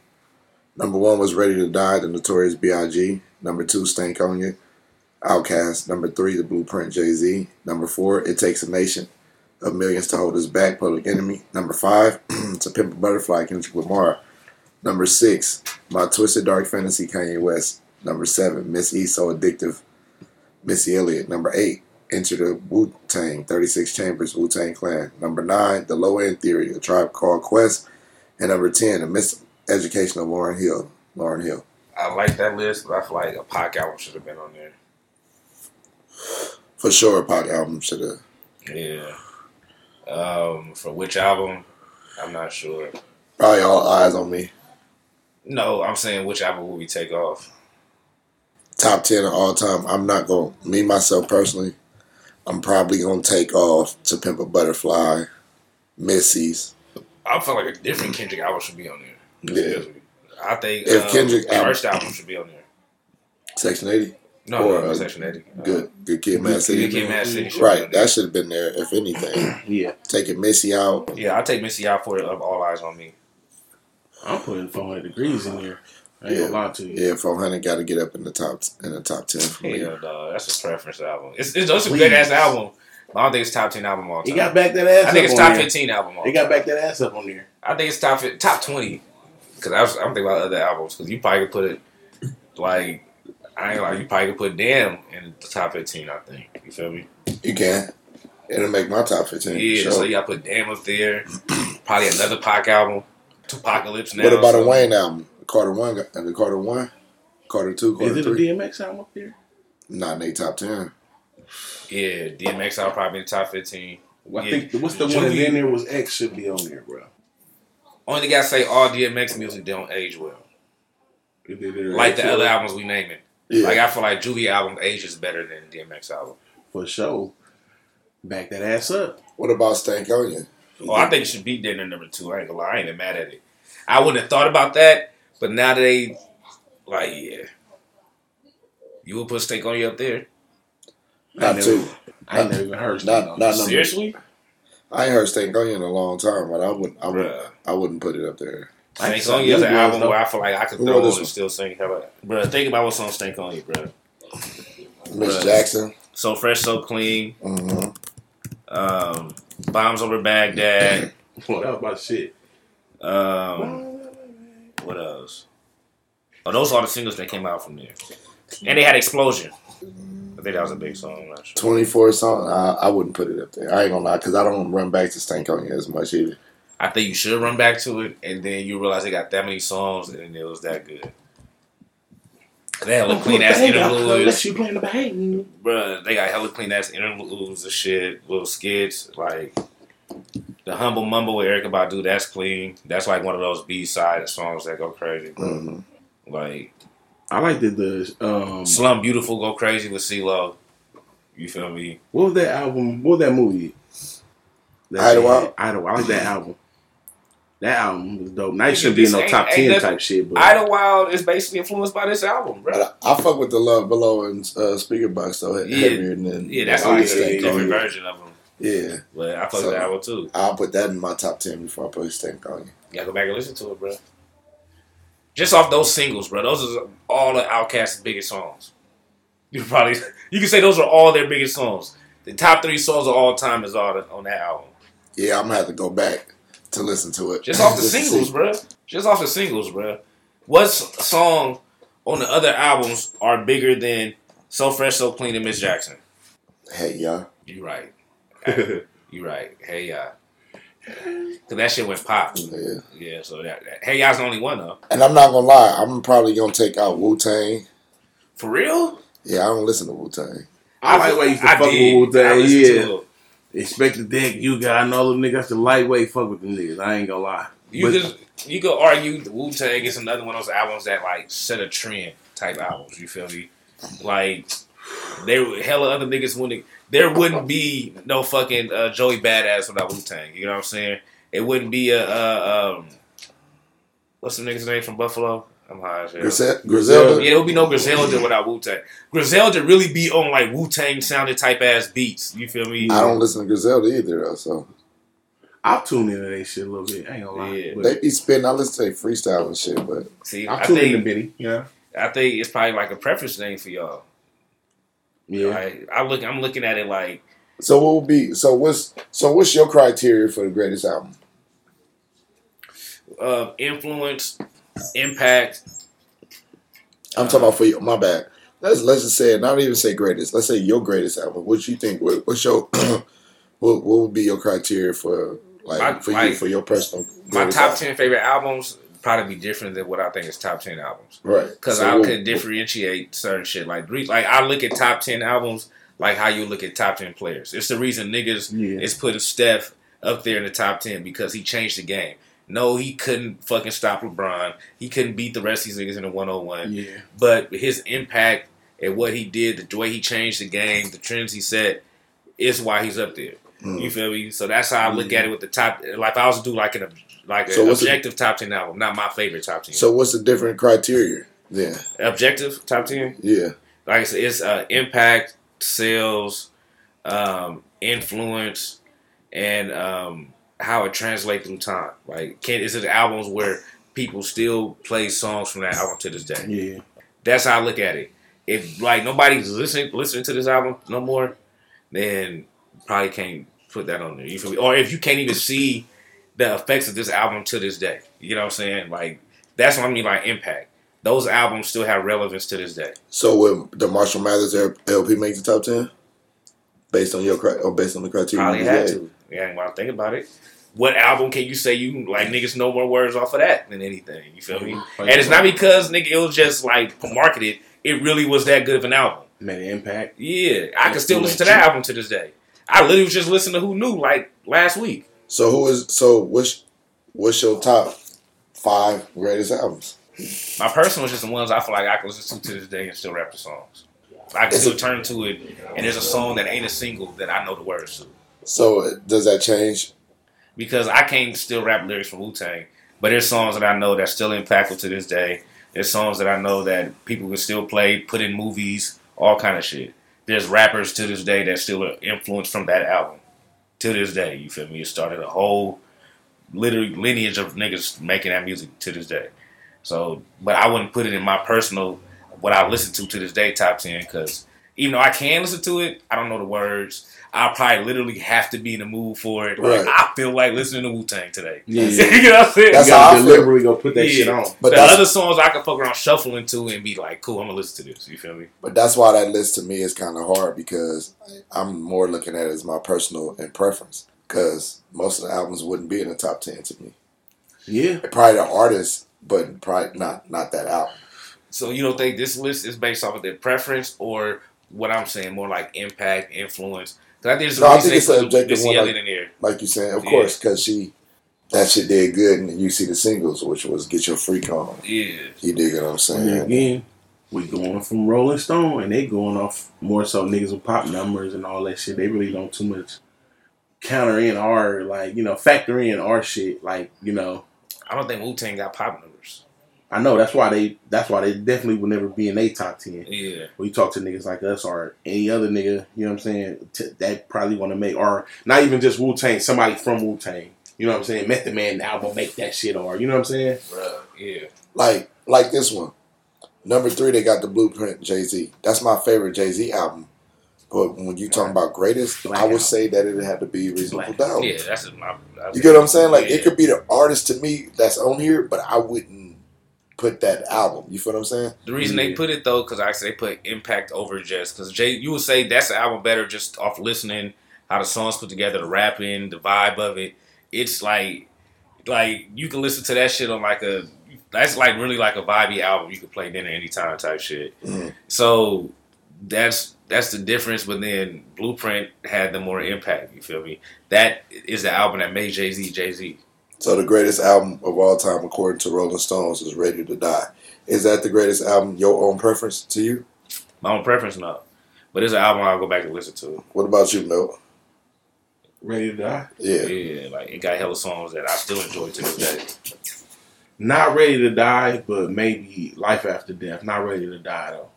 Number one was Ready to Die, the Notorious B.I.G. Number two, Stankonia, Outkast. Number three, The Blueprint, Jay Z. Number four, It Takes a Nation of Millions to Hold Us Back, Public Enemy. Number five, To Pimp a Butterfly, Kendrick Lamar. Number six, My Twisted Dark Fantasy, Kanye West. Number seven, Miss E So Addictive, Missy Elliott. Number eight, Enter the Wu Tang, 36 Chambers, Wu Tang Clan. Number nine, The Low End Theory, A Tribe Called Quest. And number 10, The Miseducation of Lauryn Hill. Lauryn Hill. I like that list, but I feel like a Pac album should have been on there. For sure, a Pac album should have. Yeah. Um, for which album? I'm not sure. Probably all eyes on me. No, I'm saying which album will we take off? Top 10 of all time. I'm not going to, me, myself personally, I'm probably going to take off To Pimp a Butterfly, Missy's. I feel like a different Kendrick album should be on there. Yeah. I think If um, Kendrick the first album should be on there. Section 80. No, Or, no, uh, Section 80. Uh, Good. Good Kid, Mad Good Kid, Mad City. should Right. there. That should have been there, if anything. Yeah, Taking Missy out. Yeah, I'll take Missy out for it of All Eyes on Me. I'm putting 400 degrees in there. I ain't Yeah. gonna lie to you. Yeah, 400 got to get up in the top in the top 10 for me. Yeah, dog, that's a preference album. It's, it's, it's a good ass album. I don't think it's top 10 album all He got back that ass. I think it's on top there. 15 album all He got back that ass up on there. I think it's top top twenty. Because I was I'm thinking about other albums. Because you probably could put it like I ain't like you probably could put Damn in the top fifteen. I think you feel me. You can. It'll make my top 15. Yeah, sure. so you got put Damn up there. probably another Pac album. Apocalypse now. What about so- a Wayne album? Carter one and the uh, Carter one, Carter two, Carter Is Carter it a three. DMX album up there? Not in their top ten. Yeah, DMX album probably in the top fifteen. I Yeah. think what's the one that's Juvie- in there was X should be on there, bro. Only thing I say, all DMX music don't age well, If they it like the other albums we naming. Yeah, Like I feel like Juvie album ages is better than DMX album. for sure. Back that ass up. what about Stankonia? Oh, I think it should be dead in number two. I ain't gonna lie, I ain't even mad at it. I wouldn't have thought about that, but now that they like, yeah, you would put Stankonia up there. Not never- two. I ain't never even heard. Not- on not Seriously, I ain't heard Stankonia in a long time, but I wouldn't. I would. bruh. I wouldn't put it up there. Stank Some on you is an album girls, where I feel like I could Who throw wrote on this and one? still sing. How about, bruh? Think about what's on Stankonia, bruh. Miss Jackson. So fresh, so clean. hmm Um, bombs over Baghdad. Well, that was about shit. Um, what else? Oh, those are all the singles that came out from there, and they had explosion. I think that was a big song. I'm not sure. Twenty four song. I, I wouldn't put it up there. I ain't gonna lie, because I don't run back to Stankonia as much either. I think you should run back to it, and then you realize they got that many songs, and it was that good. They had hella clean ass Unless interludes, you playing the bang. bruh. They got hella clean ass interludes and shit, little skits. Like the humble mumble with Erykah Badu, that's clean. That's like one of those B side songs that go crazy. Bro. hmm Like I like the the um. Slum Beautiful go crazy with CeeLo. You feel me? What was that album? What was that movie? That Idlewild? Idlewild. I like that album. That album was dope. Now it Nigga, shouldn't be in no top ain't- ain't ten nothing- type shit, but Idlewild is basically influenced by this album, bro. But I, I fuck with the Love Below and uh, Speakerboxxx though. he- Yeah. Heavier than Yeah, that's than like a different Stankonia. version of them. Yeah, But I fuck So- with that one too. I'll put that in my top ten before I put Stankonia. You gotta go back and listen to it, bro. Just off those singles, bro. Those are all the Outkast's biggest songs. You probably you can say those are all their biggest songs. The top three songs of all time is all the, on that album. Yeah, I'm gonna have to go back to listen to it. Just off the to singles, bro. Just off the singles, bro. What song on the other albums are bigger than So Fresh, So Clean and Miss Jackson? Hey, y'all. You right. you right. Hey, yeah. Cause that shit went pop. Yeah. Yeah, so that, that Hey Ya's the only one though. And I'm not gonna lie, I'm probably gonna take out Wu Tang. For real? Yeah, I don't listen to Wu Tang. I like the way you used to I fuck with Wu Tang. listened Yeah, Expect the deck you got. I know them niggas the lightweight fuck with them niggas. I ain't gonna lie. You But- could you could argue the Wu Tang is another one of those albums that like set a trend type albums. You feel me? Like there were hella other niggas wouldn't there wouldn't be no fucking uh, Joey Badass without Wu Tang. You know what I'm saying? It wouldn't be a uh, um what's the nigga's name from Buffalo? I'm high as hell. Grisel- Griselda. Yeah, there'll be no Griselda without Wu Tang. Griselda really be on like Wu Tang sounded type ass beats. You feel me? I don't listen to Griselda either, though, so I'll tune into that shit a little bit. I ain't gonna lie. Yeah. They be spitting. I listen to their freestyle and shit, but See, I'm I tune into think Bitty. Yeah. I think it's probably like a preference thing for y'all. Yeah. Like, I look, I'm looking at it like so what would be? So what's so what's your criteria for the greatest album? uh, influence, impact. I'm talking about for you. My bad. Let's let's just say it. Not even say greatest. Let's say your greatest album. What you think? What, what's your what, what would be your criteria for like My- for my- you for your personal? My top album? ten favorite albums probably be different than what I think is top ten albums right? because So I what- could differentiate certain shit. Like, like I look at top ten albums like how you look at top ten players. It's the reason niggas Yeah. is putting Steph up there in the top ten because he changed the game. No, he couldn't fucking stop LeBron. He couldn't beat the rest of these niggas in the one on one. Yeah. but his impact and what he did, the way he changed the game, the trends he set, is why he's up there. Mm. You feel me? So that's how I look at it with the top. Like I was to do like an like an So the- objective top ten album, not my favorite top ten. So what's the different criteria then? objective top ten, Yeah. like I said, it's uh, impact, sales, um, influence, and um, how it translates through time. Like, can is it albums where people still play songs from that album to this day? Yeah. That's how I look at it. If like nobody's listening listening to this album no more, then probably can't put that on there. You feel me? Or if you can't even see the effects of this album to this day, you know what I'm saying? Like that's what I mean by impact. Those albums still have relevance to this day. So would the Marshall Mathers LP make the top ten? Based on your or based on the criteria? Probably you had gave? to. Yeah, when I think about it. What album can you say you like niggas know more words off of that than anything? You feel me? Mm-hmm. And it's not because nigga it was just like marketed. It really was that good of an album. Made an impact. Yeah, I can still listen to that album to this day. I literally was just listening to Who Knew like last week. So who is so what's what's your top five greatest albums? My personal is just the ones I feel like I can listen to to this day and still rap the songs. I can still turn to it, and there's a song that ain't a single that I know the words to So does that change? because I can't still rap lyrics from Wu Tang, but there's songs that I know that's still impactful to this day. There's songs that I know that people can still play, put in movies, all kind of shit. There's rappers to this day that still are influenced from that album to this day. You feel me? It started a whole literally lineage of niggas making that music to this day. So, but I wouldn't put it in my personal what I listen to to this day top ten because even though I can listen to it, I don't know the words. I probably literally have to be in the mood for it. Like, I feel like listening to Wu Tang today. Yeah. you know what I'm saying? That's you how gotta I feel. deliberately go put that Yeah. shit on. But the other songs I can fuck around shuffling to and be like, cool, I'm gonna listen to this. You feel me? but that's why that list to me is kind of hard because I'm more looking at it as my personal and preference because most of the albums wouldn't be in the top ten to me. Yeah. Probably the artist, but probably not not that album. So you don't think this list is based off of their preference or what I'm saying, more like impact, influence? Because I think there's No, I think it's they an objective one, like- in there. Like you saying, of Yeah. course, because she that shit did good, and you see the singles, which was "Get Your Freak On." Yeah. You dig what I'm saying? And again, we going from Rolling Stone, and they going off more so niggas with pop numbers and all that shit. They really don't too much counter in our like you know factor in our shit. Like you know, I don't think Wu Tang got pop numbers. I know that's why they that's why they definitely would never be in a top ten. Yeah. When you talk to niggas like us or any other nigga, you know what I'm saying? T- that probably want to make or not even just Wu Tang, somebody from Wu Tang. You know what I'm saying? Method Man album make that shit or you know what I'm saying? Bruh. Yeah. Like like this one. Number three, they got the Blueprint Jay Z. That's my favorite Jay Z album. But when you talking about greatest, Black I would album. say that it had to be Reasonable Black. Doubt. Yeah, that's my. You get what I'm saying? Like Yeah. it could be the artist to me that's on here, but I wouldn't put that album. You feel what I'm saying? The reason they put it though, because I say they put impact over just because Jay, you would say that's the album better just off listening, how the songs put together, the rapping, the vibe of it. It's like, like you can listen to that shit on like a, that's like really like a vibey album you can play dinner anytime type shit. Mhm. So that's that's the difference. But then Blueprint had the more impact. You feel me? That is the album that made Jay Z Jay Z. So the greatest album of all time, according to Rolling Stones, is "Ready to Die." Is that the greatest album? Your own preference to you? My own preference, no. But it's an album I'll go back and listen to. What about you, Milt? Ready to die? Yeah. Yeah, like it got hella songs that I still enjoy to this day. Not ready to die, but maybe life after death. Not ready to die though.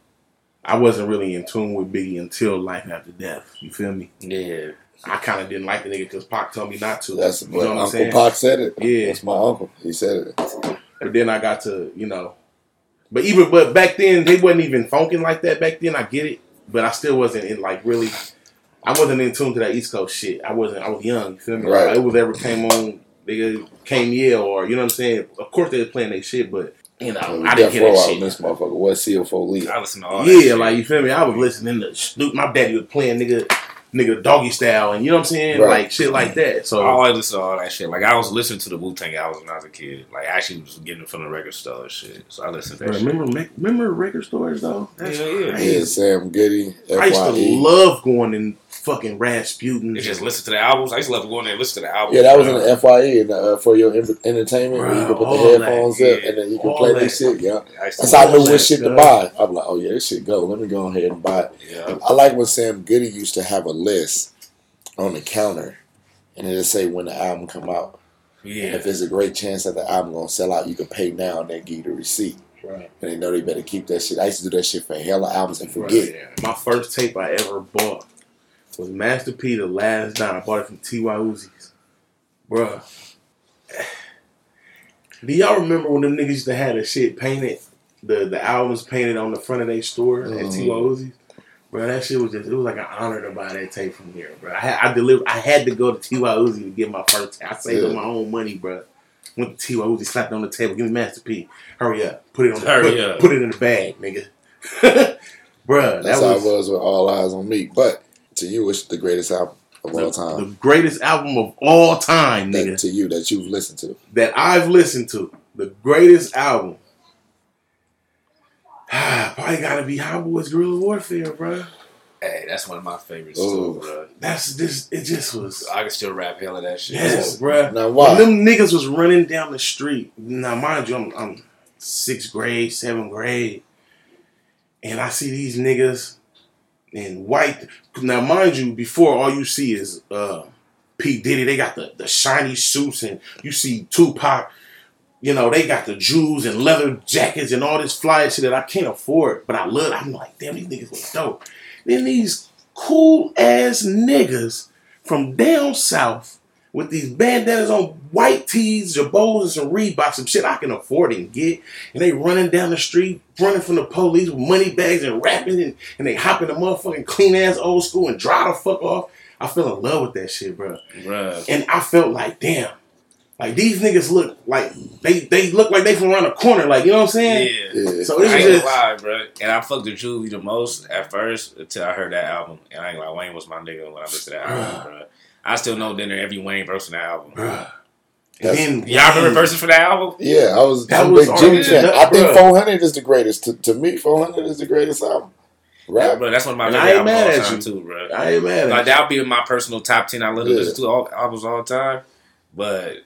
I wasn't really in tune with Biggie until life after death. You feel me? Yeah. I kind of didn't like the nigga because Pac told me not to. That's you what know what I'm Uncle saying? Pac said it. Yeah. That's my uncle. He said it. But then I got to, you know, but even but back then they wasn't even funking like that. Back then I get it, but I still wasn't in like really. I wasn't in tune to that East Coast shit. I wasn't. I was young. You feel me? Right. Like, it was ever came on. They came yeah, or you know what I'm saying. Of course they was playing their shit, but you know And I didn't Death hear Row that out shit. This motherfucker. What CFO Lee? I listen to all that Yeah, shit. like you feel me? I was listening to Snoop. My daddy was playing nigga, nigga doggy style, and you know what I'm saying, Right. like shit like that. So I So always listen to all that shit. Like I was listening to the Wu Tang albums when I was a kid. Like I actually was getting it from the record store and shit. So I listened to that shit. remember, me- remember record stores though. That's Yeah, yeah. crazy. Yeah, Sam Goody, I used to love going in fucking Rasputin. And just listen to the albums. I used to love going there and listen to the albums. Yeah, that was in the Fye in the, uh, for your en- entertainment. where you can put all the that, headphones yeah. up and then you can play that. this shit. Yeah, I used to that's how I knew all what shit to buy. I'm like, oh yeah, this shit go. Let me go ahead and buy it. Yeah. I like when Sam Goody used to have a list on the counter, and it'll say when the album come out. And Yeah. if there's a great chance that the album gonna sell out, you can pay now and then give you the receipt. Right. And they know they better keep that shit. I used to do that shit for hella albums and Right. forget. My first tape I ever bought was Master P, The Last Dime. I bought it from T.Y. Uzi's. Bruh. Do y'all remember when them niggas used to have the shit painted, the, the albums painted on the front of their store at Mhm. T.Y. Uzi's? Bro, that shit was just, it was like an honor to buy that tape from here, bro. I had, I delivered, I had to go to T.Y. Uzi to get my first tape. I saved Yeah. up my own money, bro. Went to T.Y. Uzi, slapped it on the table, give me Master P. Hurry up. Put it on the, Hurry put, up. put it in the bag, nigga. Bruh, That's that how it was with All Eyes on Me. But to you, it's the greatest album of all time. the greatest album of all time, that, nigga, to you that you've listened to. that I've listened to. The greatest album. Probably gotta be Hot Boys Guerrilla Warfare, bro. Hey, that's one of my favorites Ooh. too, bro. That's this. It just was. I can still rap hell of that shit. Yes, bro. Now When why? them niggas was running down the street. Now, mind you, I'm, I'm sixth grade, seventh grade, and I see these niggas in white. Now, mind you, before all you see is uh, P Diddy. They got the the shiny suits, and you see Tupac. You know, they got the jewels and leather jackets and all this fly shit that I can't afford, but I love. I'm like, damn, these niggas look dope. Then these cool ass niggas from down south with these bandanas on, white tees, jabos, and some Reeboks, some shit I can afford and get. And they running down the street, running from the police with money bags and rapping, and, and they hopping the motherfucking clean ass old school and drive the fuck off. I fell in love with that shit, bro. Bruh. And I felt like, damn, like these niggas look like they they look like they from around the corner, like you know what I'm saying? Yeah. Yeah. So I it's ain't just lie, bro. And I fucked with Juvie the most at first until I heard that album. And I ain't like Wayne was my nigga when I listened to that album, bro. I still know dinner every Wayne verse in that album. bruh. That's- And then Y'all remember verses for that album? Yeah, I was That I'm was big Jimmy already fan. that, I think 400 is the greatest. To, to me, 400 is the greatest album. Yeah, Rap. bro, that's one of my And favorite I ain't albums mad of all at time you. too, bro. I ain't mad Like at that'll be in my personal top ten. I literally Yeah. listen to all albums all the time, but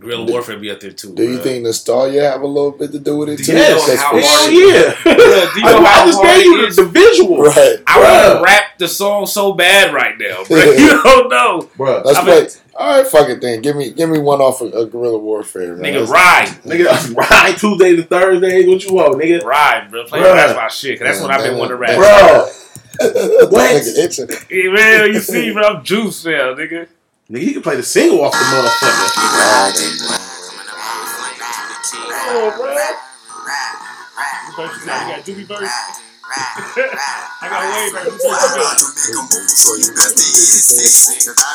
Guerrilla Warfare be up there too. Do you bruh. think nostalgia have a little bit to do with it too? you know how Hell hard- sure- yeah. Bruh, do you know I, how I just hard gave you is? the visual. Right. I want to rap the song so bad right now, bro. you don't know, bro. Let's I play. mean- All right, fuck it then. Give me, give me one off of, of Guerrilla Warfare, man. nigga. Ride, Nigga, ride Tuesday and Thursday. What you want, nigga? ride, bro. Play Bruh. that's my shit. 'cause that's what I've been wanting to rap. Bro, That What? nigga. Yeah, man, you see, bro, I'm juice now, nigga. Nigga, you can play the single off the motherfucker. Oh, bro. I got way. I'm about to make a move, you got the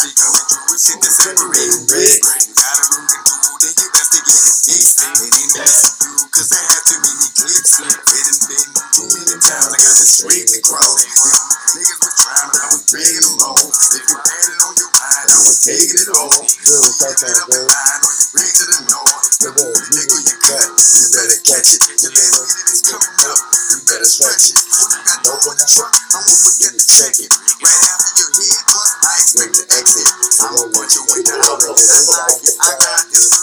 be coming through with shit that's separating bricks. Got a do, then to get it fixed. It ain't messy you, cause I have too many clips. It done been too many times, I got the street to cross. Niggas was trying, but I was begging them all. If you had it on your mind, I was taking it all. So you get up the line, or you bring to the north. The booty nigga you cut, you better catch it. Your last minute is coming up, you better stretch it. Who you got dope on the truck? I won't forget to check it. Right after you hit, but I expect to exit. I won't put your way down. I like it. I got this.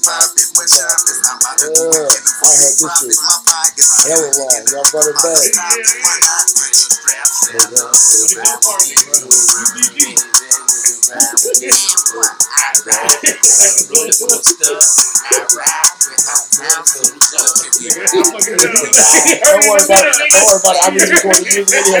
Collar and pop it with sharpness. I'm about to do it. Yeah, I had this shit. My pockets. Hella long. Y'all brought it back. Don't worry about it. Don't worry about it. I'm just recorded the music video.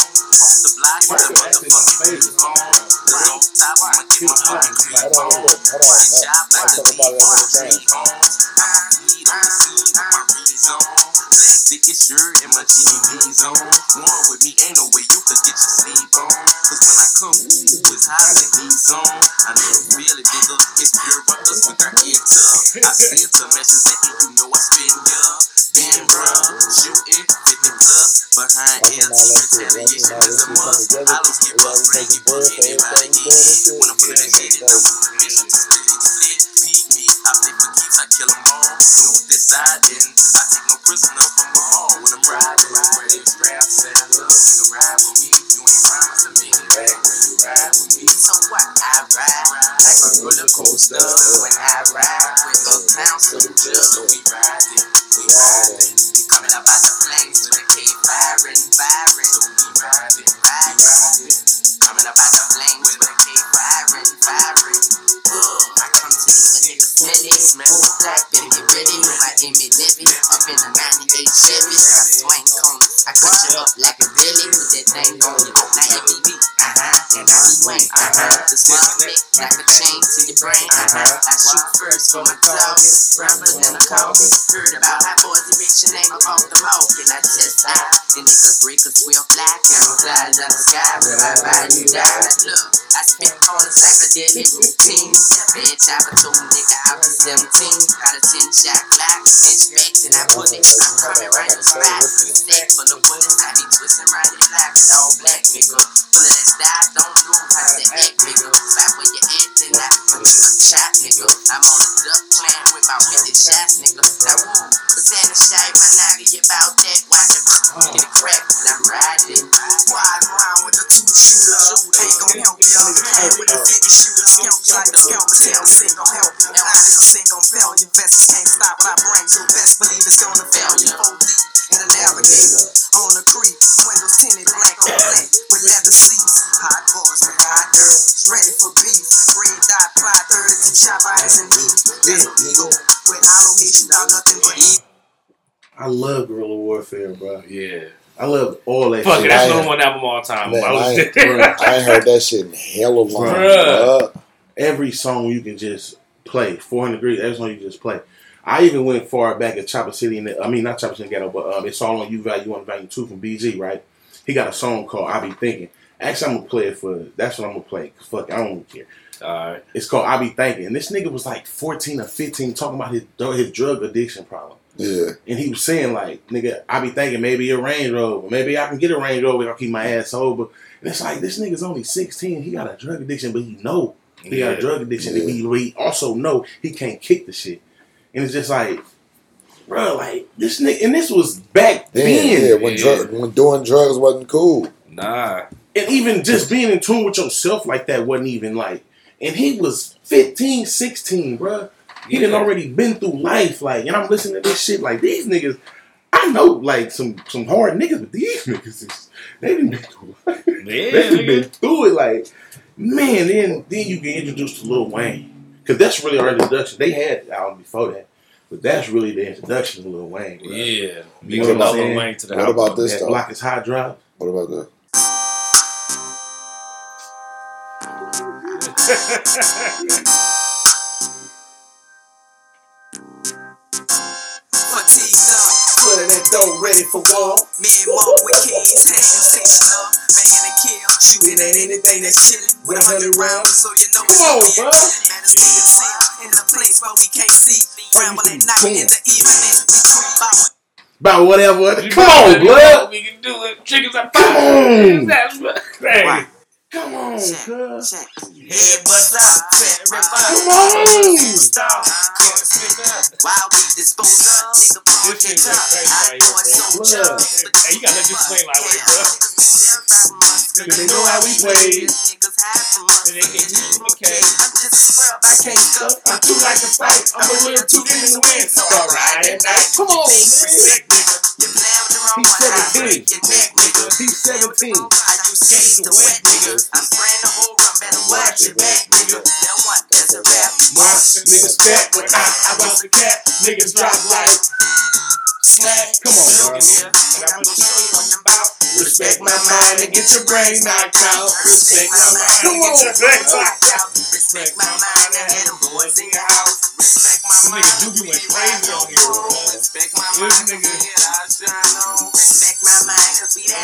Wayne is good. Hold on, hold on. Hold on. I'll talk about it another time. Sticky shirt and my reason. Black tickets, sure in my GV zone. One with me, ain't no way you could get your sleep on. Cause when I come, ooh, it's hot and he's on. I know you feel it, nigga. It's pure ruckus with our ear tough. I see it to meshes it, and you know I spin ya. Behind LT, retaliation is a must. I don't skip up, bring it, but anybody eat it. When I put that shit in, I'm on a mission to split it, split. Beat me, I play for keeps, I kill them all. No deciding, I take no prisoner from the hall when I'm riding. Riding, grab, saddle up, nigga, ride with me. You ain't promising me back when you ride with me. So what? I ride like a roller coaster. When I ride with uptown soldier, we riding, we riding. We coming up out the firing, firing. Riding, riding. Coming up out the flames with a K firing, firing. I come to you, the nigga smell it, smell. Black, better get ready with my Emmy Levy. Up in the 98 Chevy, I swing. I cut you up like a billy with that thing on you. Now FBB, uh-huh, and I be Wayne, uh-huh. The small mic, like a chain to your brain, uh-huh. I shoot first for my target, rougher than a coffin. Heard about hot boys, they bitch your name up off the mouth, and I just die. And they could break us, we'll fly, camouflage out the sky, where I buy you die. Look, I spit corners like a daily routine. Bad chopper told me nigga I was 17. Got a 10 shot Glock, inspect and I put it. I'm coming right to spot. Of bullets, I be twisting right in like an all black nigga. Full of that style, don't know how to act, nigga. Stop where you at, then I put you some shot, nigga. I'm on a duck plant with my 50 shots, nigga. Now woo, the Santa shite, my nigga, you about that. Watch it, get it crack, and I'm riding. Ride around with the two shooter. Ain't gon' help you. Man with the 50 shooter. Scalp you like the scalp, scalp, ain't gon' help you. Now 90% gon' fail you. Vessels can't stop what I bring, so best believe it's gonna fail you. Four deep in an alligator on the creek. Windows tinted black on black with leather seats. Hot boys with hot girls, ready for beef. Red dot fly 32 chop eyes and meat. There's an eagle with hollow Haitian about nothing but evil. I love guerrilla warfare, bro. Yeah. I love all that Fuck it, shit. that's I the ain't- number one album of all time. Man, I I was ain't, there. I heard that shit in hella long. Bruh. bruh. Every song you can just play. 400 degrees, every song you can just play. I even went far back at Chopper City, and I mean, not Chopper City Ghetto, but um, it's all on You Value 1 Value 2 from BG, right? He got a song called I Be Thinking. Actually, I'm going to play it for, that's what I'm going to play. 'cause Fuck, I don't care. Alright. It's called I Be Thinking. And this nigga was like 14 or 15 talking about his, his drug addiction problem. Yeah. And he was saying, like, nigga, I be thinking maybe a Range Rover. Maybe I can get a Range Rover if I keep my ass sober. And it's like, this nigga's only 16. He got a drug addiction, but he know he got a drug addiction. Yeah. And he, he also know he can't kick the shit. And it's just like, bro, like, this nigga, and this was back Then, then. yeah, when, Yeah. Drug, when doing drugs wasn't cool. Nah. And even just being in tune with yourself like that wasn't even like, and he was 15, 16, bro. He done Yeah. already been through life, like, and I'm listening to this shit like these niggas. I know like some some hard niggas, but these niggas is they done been through life. Yeah, they done been through it. Like, man, then then you get introduced to Lil Wayne because that's really our introduction. They had the album before that, but that's really the introduction to Lil Wayne. Bro. Yeah. You know what I'm saying? Lil Wayne to the What album. about this That though? block is hot drop. What about that? Fatigued up, putting that dough ready for war. Me and Mark with kids, sensation up, banging and kill, shooting at anything that's chillin' with a hundred rounds. So you know Come on, it's bro. Man, it's yeah. in the place where we can't see. Ramble at night in the evening, we creep out. about whatever. You Come on, what? blood. We can do it. Chickens are Come on. That's what- Hey. Why? Come on, Check, cuz. check. Head bust up, set rip up. Come on. Superstar, chorus pick up. While we dispose up, nigga ball This shit catch up. crazy I right thought here, so bro. chub. Blood. Hey, you gotta let this play like way, bro. Cause they know how we play. Niggas have some money. And they can use the cake. I'm just a scrub, I can't stuff. I'm too like to fight. I'm a little too in the wind, so I ride at night. Come on, man. Respect, nigga. You playing with the wrong He's one, I 17. break your neck, nigga. He's 17. I use skate to wet, nigga. I'm spraying the whole run, better watch your back, nigga. That's a rap. My niggas fat when I, I the cap. Niggas drop like slack. Come on, bro. And I'm gonna show you what I'm about. Respect my mind and get your brain knocked out. Respect my mind and get your brain knocked out. Respect my mind and had them boys in your house. Respect my This mind. nigga Doobie went crazy on here, bro. Respect my This nigga- we hit our shine on. Respect my mind, cause we that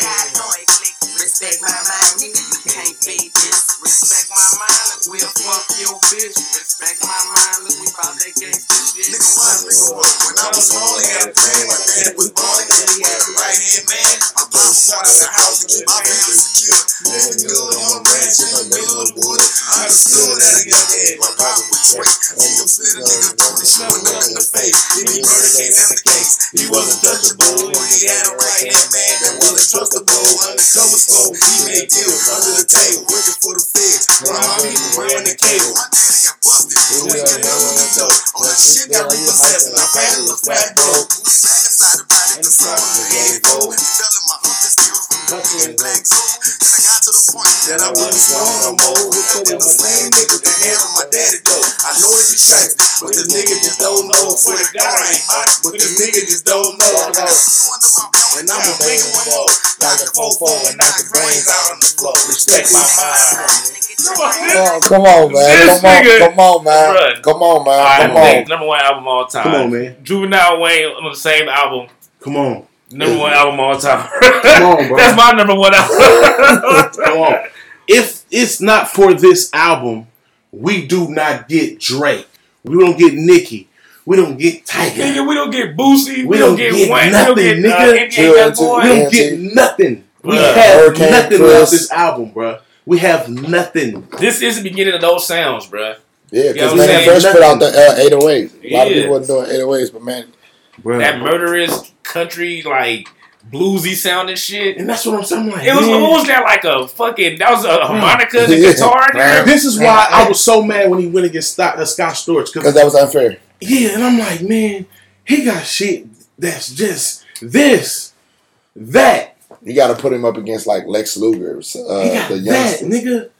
click. Respect my mind, nigga, you can't fade this. Respect my mind, look, we'll fuck your bitch. Respect my mind, look, we bout that gangsta shit. Nigga, what? When I was lonely, I had a friend. My dad was and he had a right hand man. I a of the house to keep my family secure. Living good on a ranch in of the woods. I understood that a young head, my power was. See him slit a nigga throat and show a nigga in the face. He murder came down the case. He wasn't touchable, but he had a right hand man that wasn't trustable. Undercover slow, he made deals under the table, working for the feds. While my people ran the cable. My daddy got busted, but we got down on the dough. All that shit got repossessed, and family was flat broke. We back inside the project, the summer of 84. Fell in my hunting skills from hustling black soul. Then I got to the point that I wasn't strong no more. With the same niggas that handled my daddy though. I know it be straight, but this nigga just don't know. For the God I ain't hot, but this nigga just don't know. I got two under my belt, and I'ma make one more. Like a fofo and knock the brains out on the floor. Respect my mind. Come on, Come on, oh, come on, man. This Come on, nigga- come on, man. Bruh. Come on, man. Alright, Come on. number one album all time. Come on, man. Juvenile Wayne on the same album. Come on. Number one album all time. Come on, bro. That's my number one album. Come on. If it's not for this album, we do not get Drake. We don't get Nicki. We don't get Tyga. Nigga, we don't get Boosie. We, We don't don't get get Wayne. nothing, we don't get uh, nigga. NBA Chill Boy. We don't get nothing. We Bruh. have Hurricane nothing Chris. off this album, bro. We have nothing. This is the beginning of those sounds, bruh. Yeah, You know because what I'm Fresh put out the uh, 808s. A lot of people wasn't doing 808s, but man, Bro. That murderous country, like bluesy sounding shit. and that's what I'm saying. Like, It was man. what was that like a fucking that was a harmonica, and Yeah. guitar there. This is why I was so mad when he went against Scott, uh, Scott Storch. because that was unfair. yeah, and I'm like, man, he got shit that's just this, that. You got to put him up against like Lex Luger, uh, He got the that, nigga.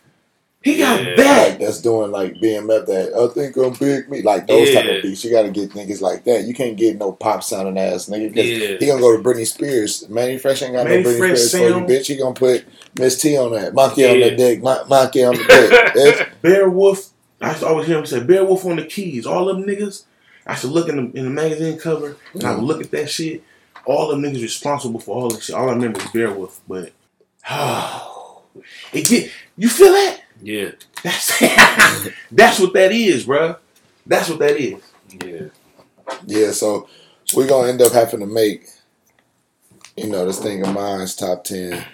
He got Yeah. that. That's doing like BMF that I think I'm big me like those type of beats. You got to get niggas like that. You can't get no pop sounding ass nigga. 'cause Yeah. He gonna go to Britney Spears. Mannie Fresh ain't got Mannie no Britney Fresh Spears for you, bitch. He gonna put Miss T on that, Monkey on Yeah. the dick, Mon- Monkey on the dick. Bear Wolf. I always hear him say Bear Wolf on the keys. All them niggas. I should look in the in the magazine cover and I would look at that shit. All them niggas responsible for all this shit. All I remember is Bear Wolf, but oh, it get you feel that? Yeah, That's that's what that is, bruh. That's what that is. yeah. Yeah, so we're gonna end up having to make, you know, this thing of mine's top ten,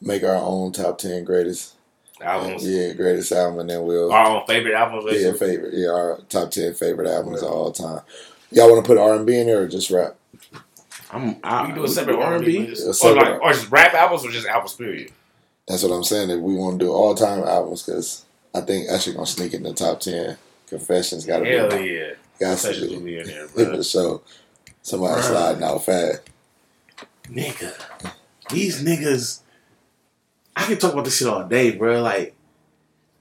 make our own top ten greatest, Albums. yeah, greatest album, and then we'll Our own favorite albums. yeah basically. favorite, yeah, our top ten favorite albums of all time. Y'all want to put R and B in there or just rap? I'm We I, can do a separate R and B, A or separate- like, or just rap albums, or just albums. Period. That's what I'm saying. If we want to do all time albums because I think Usher gonna sneak in the top ten. Confessions got to Hell be, yeah, got to be in there, bro. sure. Somebody sliding out fast. nigga. These niggas, I can talk about this shit all day, bro. Like,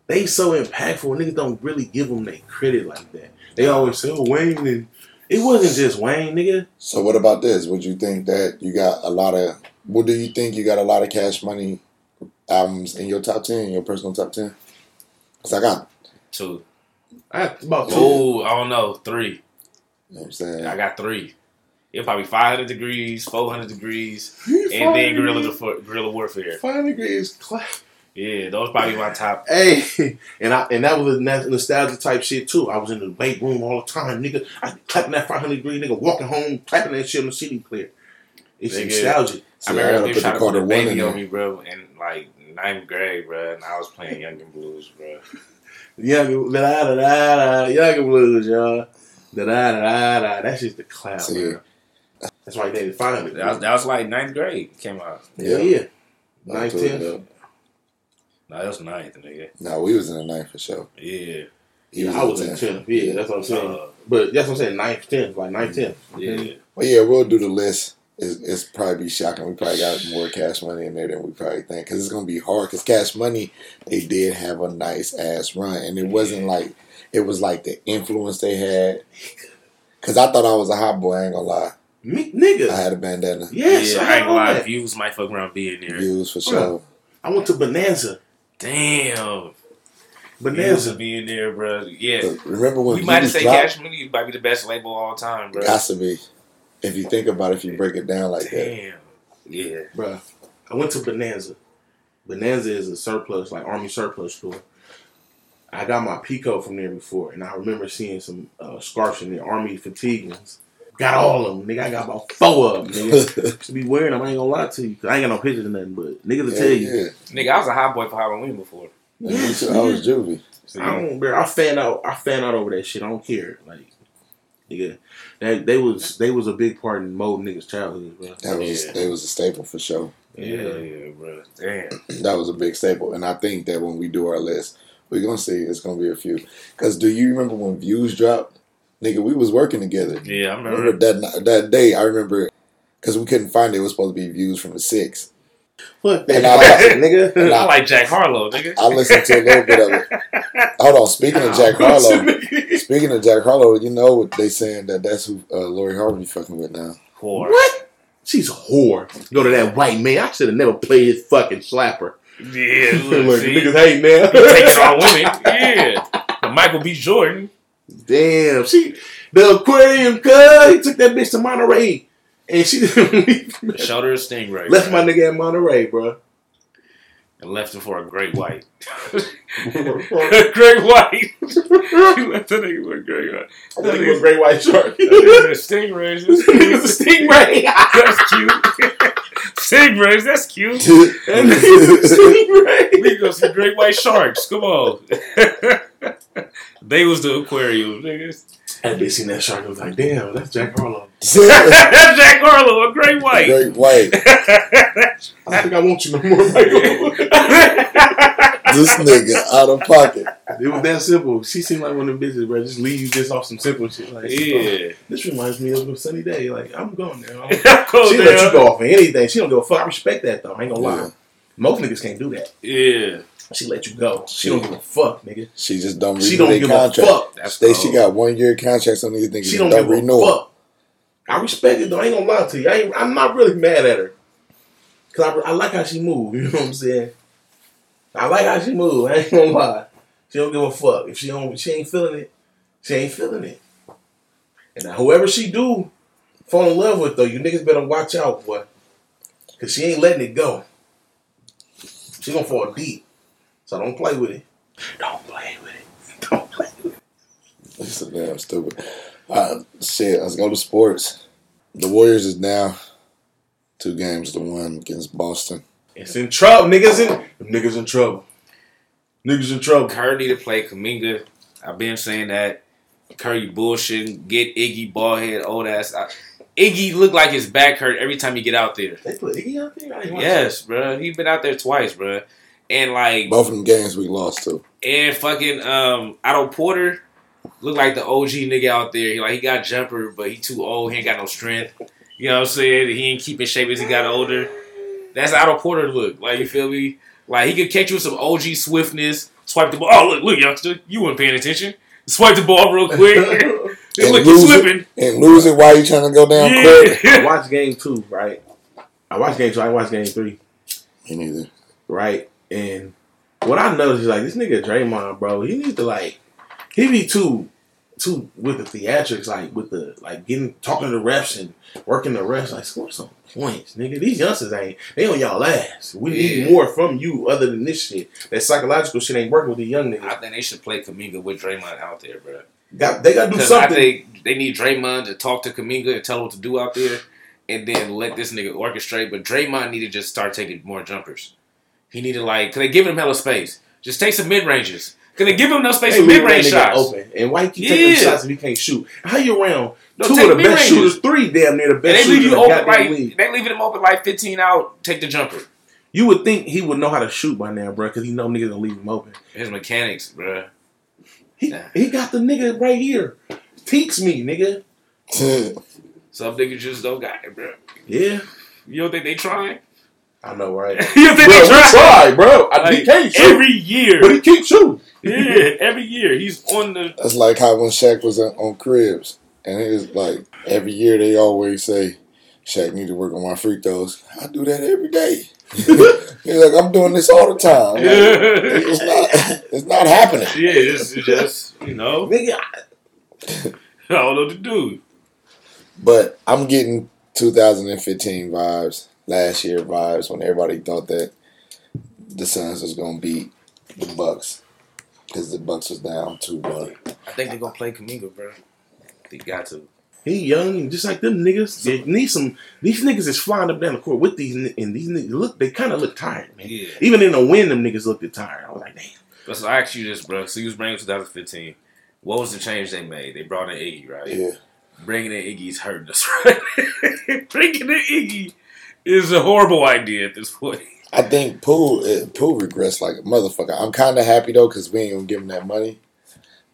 they so impactful. Niggas don't really give them their credit like that. They always say, "Oh, Wayne," and it wasn't just Wayne, nigga. So what about this? Would you think that you got a lot of? What do you think you got a lot of Cash Money albums in your top ten, your personal top ten? Cause I got, Two. I had about two. Oh, I don't know. Three. you know what I'm saying. I got three. It probably 500 degrees, 400 degrees, and then guerrilla degrees- Defo- guerrilla warfare. Five degrees. Clap. Yeah, those probably my top. Hey, and I and that was a nostalgia type shit too. I was in the weight room all the time, nigga. I clapping that 500 degree nigga, walking home, clapping that shit on the CD player. It's Nigga. nostalgic. See, I I remember gotta they put tried the to put Carter a one baby in on me, bro, in like ninth grade, bro, and I was playing Young and Blues, bro. Young da da da da da Young Blues, y'all. Da da da da da. That's just the clown, See. bro. That's why they defined it. That was, that was like ninth grade came out. yeah, Yeah. yeah. Ninth, Absolutely. tenth. No, that was ninth, nigga. No, we was in the ninth for sure. Yeah. yeah I was in 10th. tenth. Yeah, that's what I'm saying. Uh, But that's what I'm saying. Ninth, tenth, like ninth, tenth. yeah. Well, yeah, we'll do the list. It's, it's probably be shocking. We probably got more cash money in there than we probably think because it's gonna be hard. Because cash money, they did have a nice ass run, and it wasn't like it was like the influence they had. Because I thought I was a hot boy. I ain't gonna lie. Me, nigga. I had a bandana. yes, yeah, I, I had ain't gonna all lie. Views might fuck around being there. Views for Bro. sure. I went to Bonanza. Damn. Bonanza. being there, bro. Yeah. But remember when We might have Views said? Cash Money might be the best label of all time, bro. Got to be. If you think about it, if you break it down like that. Damn. Yeah. Bruh, I went to Bonanza. Bonanza is a surplus, like army surplus store. I got my Pico from there before, and I remember seeing some uh, scarves in the army fatigue ones. Got all of them, nigga. I got about four of them, nigga. to be wearing them, I ain't gonna lie to you. 'cause I ain't got no pictures or nothing, but niggas will Yeah, tell you. yeah. Nigga, I was a hot boy for Halloween before. And me. I was juvie. So, I don't, bro. I fan out. I fan out over that shit. I don't care. Like, nigga, that they was they was a big part in most niggas' childhood, bro. That was Yeah. that was a staple for sure. yeah, yeah, bro. Damn. That was a big staple, and I think that when we do our list, we're gonna see it's gonna be a few. Cause do you remember when views dropped? Nigga, we was working together. Yeah, I Remember remember. that that day? I remember because we couldn't find it. It was supposed to be views from the six. Fuck that, And I- classic, nigga. I like Jack Harlow, nigga. I listened to a little bit of it. Hold on. Speaking of Jack Harlow, speaking of Jack Harlow, you know what they saying that that's who uh, Lori Harvey fucking with now. Whore. What? She's a whore. Go to that white man. I should have never played his fucking slapper. Yeah, Look, look, see, niggas hate now. taking on women. Yeah. But Michael B. Jordan. Damn, she the aquarium cuz he took that bitch to Monterey. And she didn't Showed a stingray. left bro, my nigga at Monterey, bro. And left him for a great white. great white. he left the nigga with a great white. I think it was great white shark. That nigga's a stingray. Nigga's a stingray. That's cute. Stingrays, that's cute. That a stingray. We go see great white sharks. Come on. they was the aquarium, niggas. That bitch seen that shark and was like, damn, that's Jack Harlow. That's Jack Harlow, a great white. Great white. I think I want you no more, Michael. This nigga out of pocket. It was that simple. She seemed like one of them bitches, bro. Just leave you just off some simple shit. Like, yeah. This reminds me of a sunny day. Like, I'm going there. I'm- she down. let you go off of anything. She don't give a fuck. I respect that though. I ain't gonna lie. Yeah. Most niggas can't do that. Yeah. She let you go. She don't give a fuck, nigga. She just don't renew She don't their give contract. a fuck. That's They, she got one year contracts on these niggas. She don't don't give renew a 'em. fuck. I respect it though. I ain't gonna lie to you. I ain't, I'm not really mad at her. Cause I, I like how she move. You know what I'm saying? I like how she move. I ain't gonna lie. She don't give a fuck. If she don't, she ain't feeling it. She ain't feeling it. And now whoever she do fall in love with though, you niggas better watch out, boy. Cause she ain't letting it go. She gonna fall deep. So don't play with it. Don't play with it. Don't play with it. This is damn stupid. Uh, shit, let's go to sports. The Warriors is now two games to one against Boston. It's in trouble. Niggas in niggas in trouble. Niggas in trouble. Curry need to play Kuminga. I've been saying that. Curry bullshitting. Get Iggy ballhead old ass. I, Iggy looked like his back hurt every time he get out there. They put Iggy out there? I didn't watch Yes, bro. He been out there twice, bro. And like, Both of them games we lost to. and fucking um, Otto Porter look like the OG nigga out there. He, like he got jumper, but he too old. He ain't got no strength. You know what I'm saying? He ain't keeping shape as he got older. That's Otto Porter look. Like you feel me? Like he could catch you with some OG swiftness. Swipe the ball. Oh look, look, youngster, you weren't paying attention. Swipe the ball real quick. it. And look, you lose slipping. it, and lose it while you trying to go down court. I Yeah. watched game two, right? I watched game two. I watched game three, Me neither. right? And what I noticed is like this nigga Draymond, bro. He needs to like he be too too with the theatrics, like with the like getting talking to the refs and working the refs. Like score some points, nigga. These youngsters ain't they on y'all ass. We Yeah. need more from you other than this shit. That psychological shit ain't working with the young nigga. I think they should play Kuminga with Draymond out there, bro. Got they gotta do Because I something. think they need Draymond to talk to Kuminga and tell him what to do out there. and then let this nigga orchestrate. But Draymond needed to just start taking more jumpers. He needed like, cause they giving him hella space. Just take some mid ranges. Cause they give him enough space They for mid range shots. Open. And why you keep taking Yeah. shots if you can't shoot? How you around No, two of the best mid-ranges. shooters, three damn near the And best they leave shooters you open like league. they leaving him open like 15 out. Take the jumper. You would think he would know how to shoot by now, bro, because he know niggas gonna leave him open. His mechanics, bruh. He, Nah. he got the nigga right here. Teach me, nigga. Some niggas just don't got it, bro. Yeah, You don't think they trying? I know, right? you don't think bro, they we trying? try, bro. I, he Like, can't shoot, every year. but he keeps shooting. yeah, every year he's on the. That's like how when Shaq was on, on Cribs, and it was like every year they always say, "Shaq need to work on my free throws." I do that every day. He's like, I'm doing this all the time. Like, it's not, it's not happening. Yeah, it's just you know, Nigga, I don't know what to do. But I'm getting 2015 vibes, last year vibes when everybody thought that the Suns was gonna beat the Bucks because the Bucks was down two one. I think they're gonna play Kuminga, bro. They got to. He young and just like them niggas. They need some. These niggas is flying up down the court with these, and these niggas look. They kind of look tired, man. Yeah. Even in the wind, them niggas looked tired. I was like, damn. But so I ask you this, bro. So you was bringing 2015. What was the change they made? They brought in Iggy, right? Yeah, Bringing in Iggy's hurting us, right? Bringing in Iggy is a horrible idea at this point. I think Poole uh, Poole regrets like a motherfucker. I'm kind of happy though because we ain't gonna give him that money.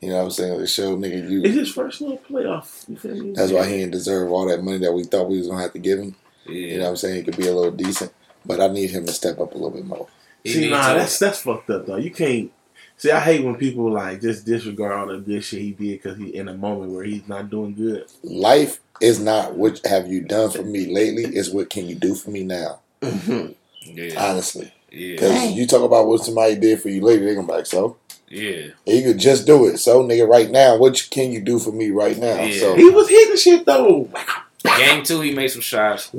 You know what I'm saying? The show nigga, It's you. his first little playoff. You feel me? That's why he didn't deserve all that money that we thought we was gonna have to give him. Yeah. You know what I'm saying? He could be a little decent, but I need him to step up a little bit more. See, needs nah, to- that's that's fucked up though. You can't. See, I hate when people like just disregard all the good shit he did because he in a moment where he's not doing good. Life is not what have you done for me lately. It's what can you do for me now. Mm-hmm. yeah. Honestly, Yeah. because you talk about what somebody did for you lately, they gonna be like, so Yeah. you could just do it. So nigga, right now, what can you do for me right now? Yeah. So He was hitting shit though. Game two, he made some shots,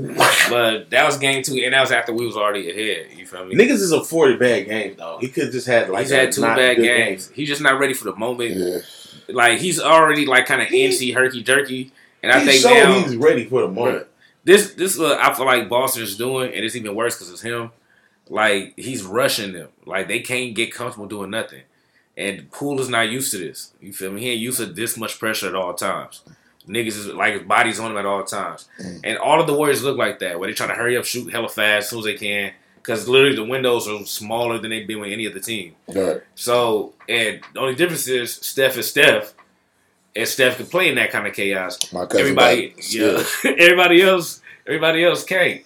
but that was game two, and that was after we was already ahead. You feel me? Niggas is a forty bad game though. He could just had like he's had two bad good games. He's just not ready for the moment. yeah, Like he's already like kind of antsy, herky jerky, and I he think now he's ready for the moment. this this is what I feel like Boston is doing, and it's even worse because it's him. Like he's rushing them. Like they can't get comfortable doing nothing. And Poole is not used to this. You feel me? He ain't used to this much pressure at all times. Niggas is like his body's on him at all times. Mm. And all of the Warriors look like that, where they try to hurry up, shoot hella fast as soon as they can. Because literally the windows are smaller than they've been with any other team. right. So, and the only difference is Steph is Steph, and Steph can play in that kind of chaos. My cousin Everybody, yeah, everybody else, everybody else can't.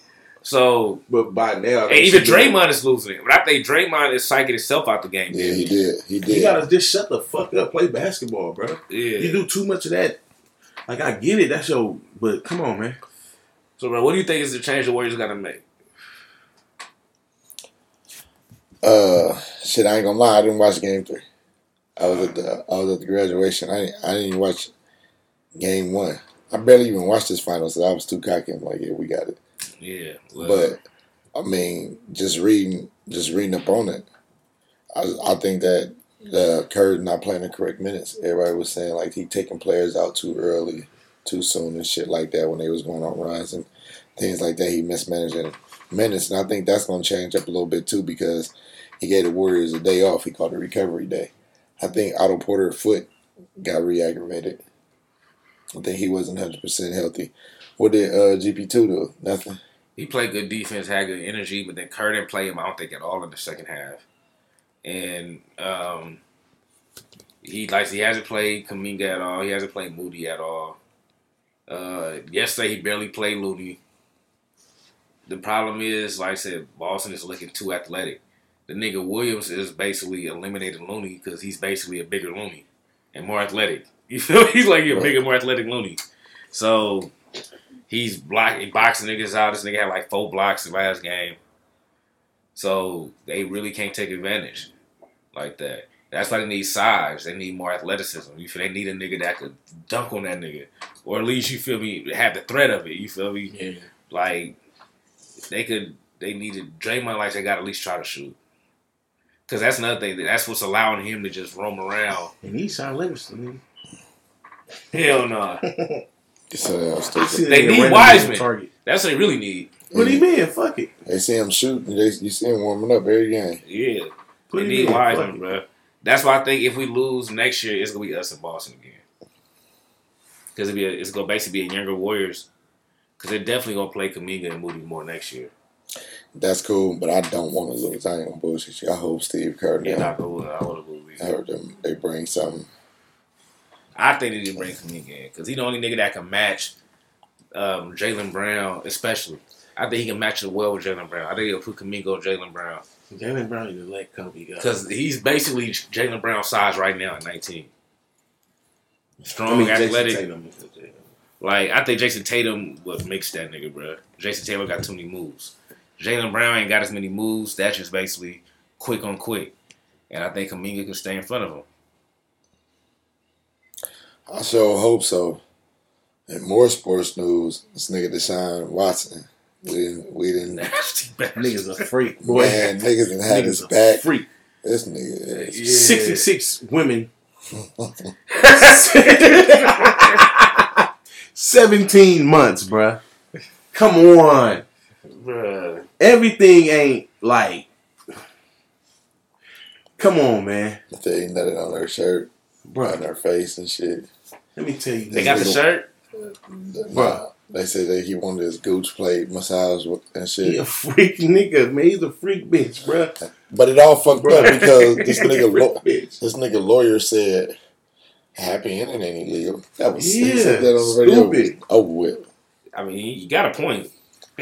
So, But by now, and even Draymond is losing it. But I think Draymond is psyching himself out the game. Yeah, he did. He You did. gotta just shut the fuck up, play basketball, bro. Yeah. You do too much of that. Like I get it, that's your. But come on, man. So, bro, what do you think is the change the Warriors got to make? Uh, shit, I ain't gonna lie. I didn't watch game three. I was at the I was at the graduation. I didn't, I didn't even watch game one. I barely even watched this final, so I was too cocky. I'm like, yeah, we got it. Yeah, well, But I mean, just reading, just reading up on it, I, I think that uh, Curry's not playing the correct minutes. Everybody was saying like he taking players out too early, too soon, and shit like that when they was going on runs and things like that. He mismanaging minutes, and I think that's going to change up a little bit too because he gave the Warriors a day off. He called it recovery day. I think Otto Porter foot got re-aggravated. I think he wasn't hundred percent healthy. What did uh, GP two do? Nothing. he played good defense, had good energy, but then Kerr didn't play him. I don't think at all in the second half. And um, he like he hasn't played Kuminga at all. He hasn't played Moody at all. Uh, yesterday he barely played Looney. The problem is, like I said, Boston is looking too athletic. The nigga Williams is basically eliminating Looney because he's basically a bigger Looney and more athletic. You feel? me? He's like a bigger, more athletic Looney. So he's blocking, boxing niggas out. This nigga had like four blocks the last game. So they really can't take advantage like that. That's why they need size. They need more athleticism. You feel they need a nigga that could dunk on that nigga, or at least you feel me have the threat of it. You feel me? Yeah. Like they could. They needed Draymond like they got at least try to shoot. Cause that's another thing. That's what's allowing him to just roam around. And he's Shaun Livingston. Hell no. So, I stupid. see They need random Wiseman. Target. That's what they really need. What do you mean? Fuck it. They see him shoot, and they, you see him warming up every game. Yeah, What they do you need Wiseman, bro. That's why I think if we lose next year, it's gonna be us in Boston again. Because be a, it's gonna basically be a younger Warriors. Because they're definitely gonna play Kuminga and Moody more next year. That's cool, but I don't want to lose. I ain't gonna bullshit you. I hope Steve Kerr. Yeah, Yeah, not. I want to believe. I heard them. They bring something. I think they need to bring Kuminga in because he's the only nigga that can match um, Jaylen Brown, especially. I think he can match it well with Jaylen Brown. I think he'll put Kuminga Jaylen Brown Jaylen Brown need to let Kobe go. because he's basically Jaylen Brown size right now at 19. I Strong, mean, athletic. Tatum is a- Like I think Jayson Tatum would mix that nigga, bro. Jayson Tatum got too many moves. Jaylen Brown ain't got as many moves. That's just basically quick on quick, and I think Kuminga can stay in front of him. I sure hope so. And more sports news. This nigga Deshaun Watson. We didn't. We didn't. Nasty bastard. Niggas a freak, boy. Man, niggas done had Niggas his a back. freak. This nigga. Is, Yeah. 66 women. 17 months, bruh. Come on. Bruh. Everything ain't like. Come on, man. They nutted on her shirt, on Bruh, her face and shit. Let me tell you They got the shirt. Nah, they said that he wanted his gooch played, massage and shit. He a freak nigga, man. He's a freak bitch, bruh. But it all fucked up because this nigga, lo- this nigga lawyer said, "Happy ending ain't illegal." That was he Yeah, said that on the radio. stupid. Over with. I mean, you got a point.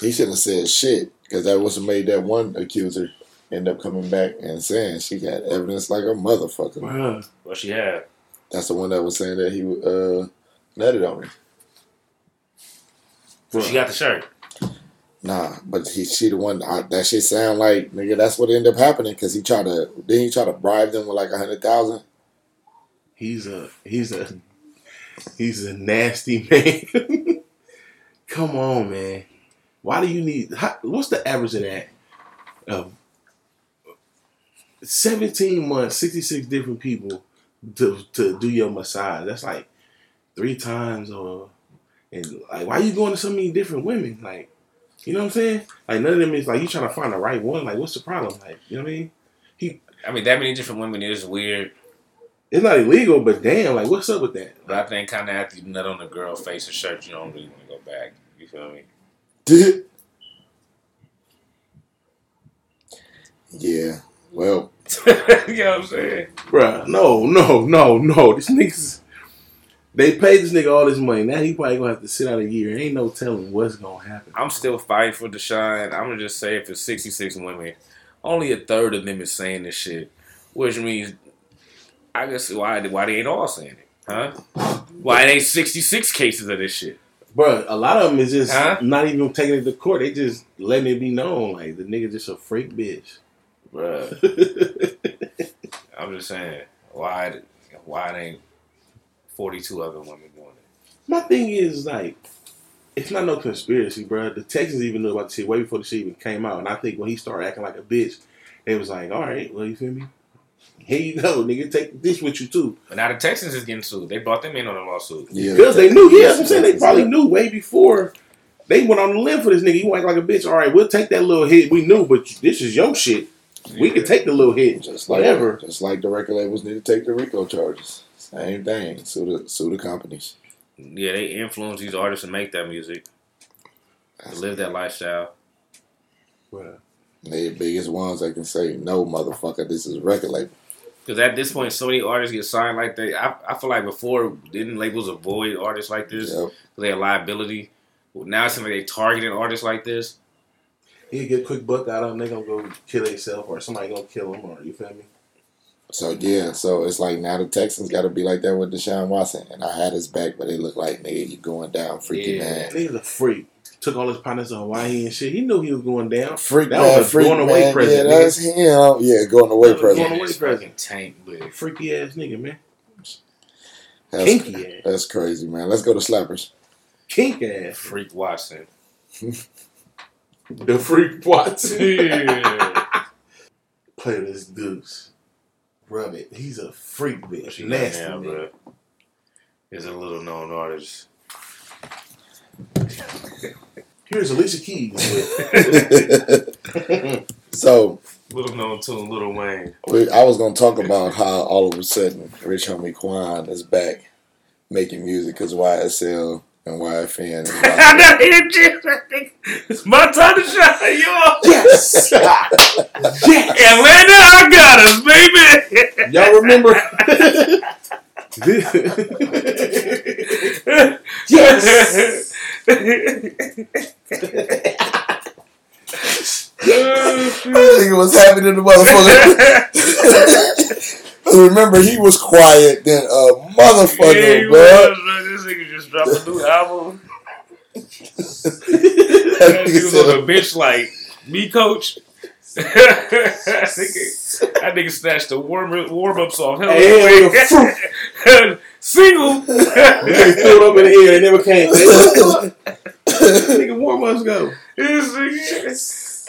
He shouldn't have said shit because that was what made that one accuser end up coming back and saying she got evidence like a motherfucker. Bruh. what she had? That's the one that was saying that he uh nutted on her. She got the shirt. Nah, but he she the one I, that shit sound like nigga. That's what ended up happening because he tried to then he tried to bribe them with like a hundred thousand. He's a he's a he's a nasty man. Come on, man. Why do you need? How, what's the average of that? Of seventeen months, sixty six different people to to do your massage. That's like three times, or and like why you going to so many different women? Like, you know what I'm saying? Like none of them is like you trying to find the right one. Like, what's the problem? Like, you know what I mean? He, I mean, that many different women is weird, It's not illegal, but damn, like what's up with that? but I think kind of after you nut on the girl face or shirt, you don't really want to go back. You feel me? yeah. Well, you know what I'm saying? Bruh, no, no, no, no. This niggas, they paid this nigga all this money. Now he probably gonna have to sit out a year. Ain't no telling what's gonna happen. I'm still fighting for Deshaun. I'm gonna just say if it's 66 women, only a third of them is saying this shit, which means I guess why why they ain't all saying it, huh? Why it ain't 66 cases of this shit? Bruh, a lot of them is just Huh? not even taking it to court. They just letting it be known like the nigga just a freak bitch. Bruh, I'm just saying why why it ain't 42 other women doing it? My thing is like, it's not no conspiracy, bruh. The Texans even knew about the shit way before the shit even came out, and I think when he started acting like a bitch, they was like, all right, well, you feel me? Here you go, nigga. Take this with you too. But now the Texans is getting sued. They brought them in on a lawsuit. yeah. Because they knew, yeah, I'm saying they probably knew way before they went on the limb for this nigga. You act like a bitch. All right, we'll take that little hit. We knew, but this is your shit. We can take the little hit. Just like Whatever. just like the record labels need to take the RICO charges. Same thing. Sue the sue the companies. Yeah, they influence these artists to make that music, to live that lifestyle. Well, They the biggest ones that can say no, motherfucker. This is a record label. Because at this point, so many artists get signed like that. I, I feel like before, didn't labels avoid artists like this because Yep. they had liability? Now it seems like they targeting artists like this. He'll get a quick buck out of them. They gonna go kill themselves, or somebody gonna kill them, or you feel me? So yeah, so it's like now the Texans got to be like that with Deshaun Watson, and I had his back, but they look like nigga, you going down, freaking Yeah. man, Nigga's a freak. Took all his partners to Hawaii and shit. He knew he was going down. freak That man, was a freak going away man. present, Yeah, nigga. that's him. Yeah, going away That was present. going away present. tank, but Freaky ass nigga, man. That's, Kinky ass. that's crazy, man. Let's go to slappers. Kink ass. Freak Watson. The freak Watson. yeah. Play this deuce. Rub it. He's a freak bitch. She got Nasty now, nigga. bro. Is a little known artist. Here's Alicia Keys. so Little known tune, Lil Wayne. I was gonna talk about how all of a sudden Rich Homie Quan is back making music because YSL and YFN. is like- I'm not here, Jim. I think It's my time to shine, y'all. yes. Atlanta, I got us, baby. Y'all remember? yes. I think it was happy to the motherfucker. Remember, he was quiet than a Yeah, motherfucker, he bro. was, man. This nigga just dropped a new album. That he was nigga on the bench like me, coach. that, nigga, that nigga snatched the warm warm ups off. Hell, Hey, wait. Single. They threw it up in the air. They never came. Nigga, warm ups go. This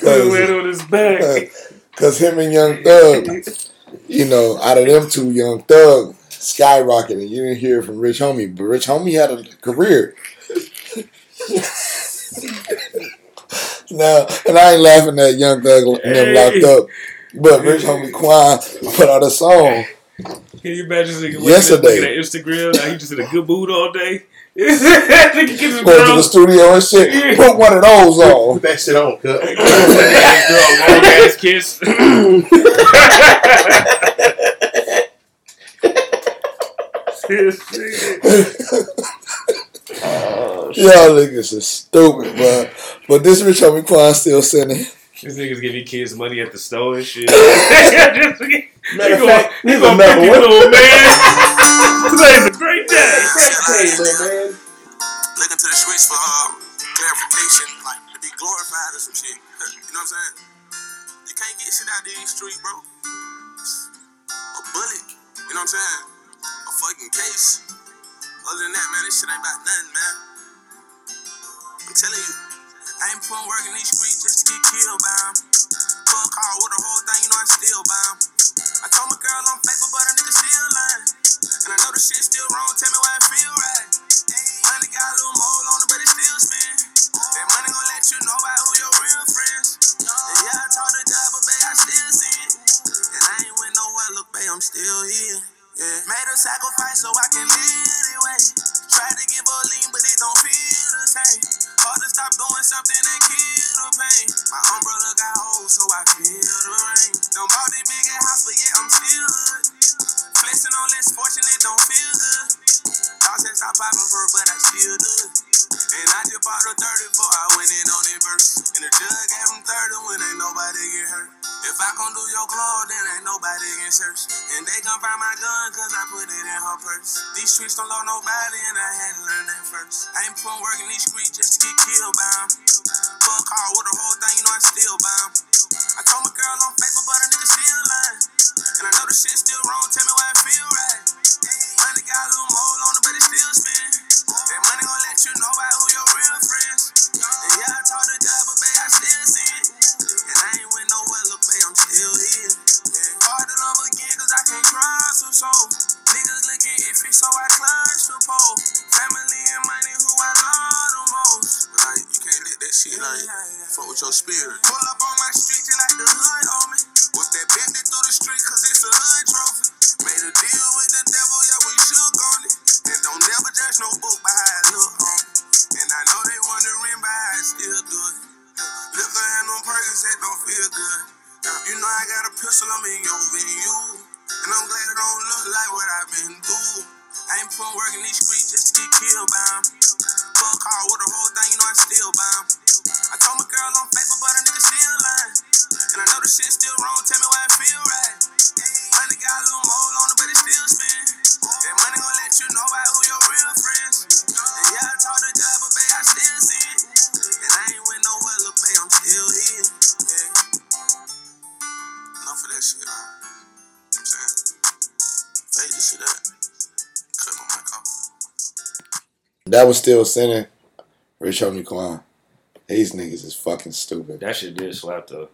nigga land on his back. Because him and Young Thug, you know, out of them two, Young Thug skyrocketed. You didn't hear from Rich Homie, but Rich Homie had a career. now, and I ain't laughing at Young Thug and them Hey. locked up, but Rich Homie Quan put out a song. Can you imagine this nigga looking, Yesterday. looking at Instagram? Now he just in a good mood all day. that nigga get his Going to the studio and shit. Put one of those on. Put that shit on, cut. girl, long ass kiss. This nigga. Y'all niggas is stupid, but but this Rich Homie Quan still sending. These niggas giving kids money at the store and shit. Just- he Matter of fact, he here's gonna pick his little man. Today's a great day. Hey, little man. Looking to the streets for uh, clarification, like to be glorified or some shit. You know what I'm saying? You can't get shit out of these streets, bro. A bullet, you know what I'm saying? A fucking case. Other than that, man, this shit ain't about nothing, man. I'm telling you, I ain't putting work in these streets just to get killed by Do your clothes, then ain't nobody get searched. And they gon' find my gun, cause I put it in her purse. These streets don't love nobody, and I had to learn that first. I ain't putting work in these streets just to get killed by 'em. Fuck car with the whole thing, you know I still buy 'em. I told my girl I'm faithful, but a nigga still lying. And I know the shit still wrong, tell me why it feel right. Money got a little mole on it, but it still spin. That money gon' let you know about shit, like, fuck with your spirit. Pull up on my street, just like the hood on me. With that Bentley through the street, cause it's a hood trophy. Made a deal with the devil, yeah, we shook on it. And don't never judge no book by how it look, homie. And I know they wondering by how I still do it. Liquor and them perks, that don't feel good. You know I got a pistol, I'm in your venue. And I'm glad it don't look like what I've been through. I ain't putting work in these streets just to get killed by 'em. Full car with the whole thing, you know I still buy 'em. I told my girl I'm faithful, but a nigga still lying. And I know the shit still wrong, tell me why it feel right. Money got a little mole on it, but it still spin. That money gon' let you know about who your real friends. And yeah, I but babe, I still. And I ain't babe, I'm still here. Yeah. Enough of that shit. That was still sending Rich Homie Quan. These niggas is fucking stupid. That shit did slap though.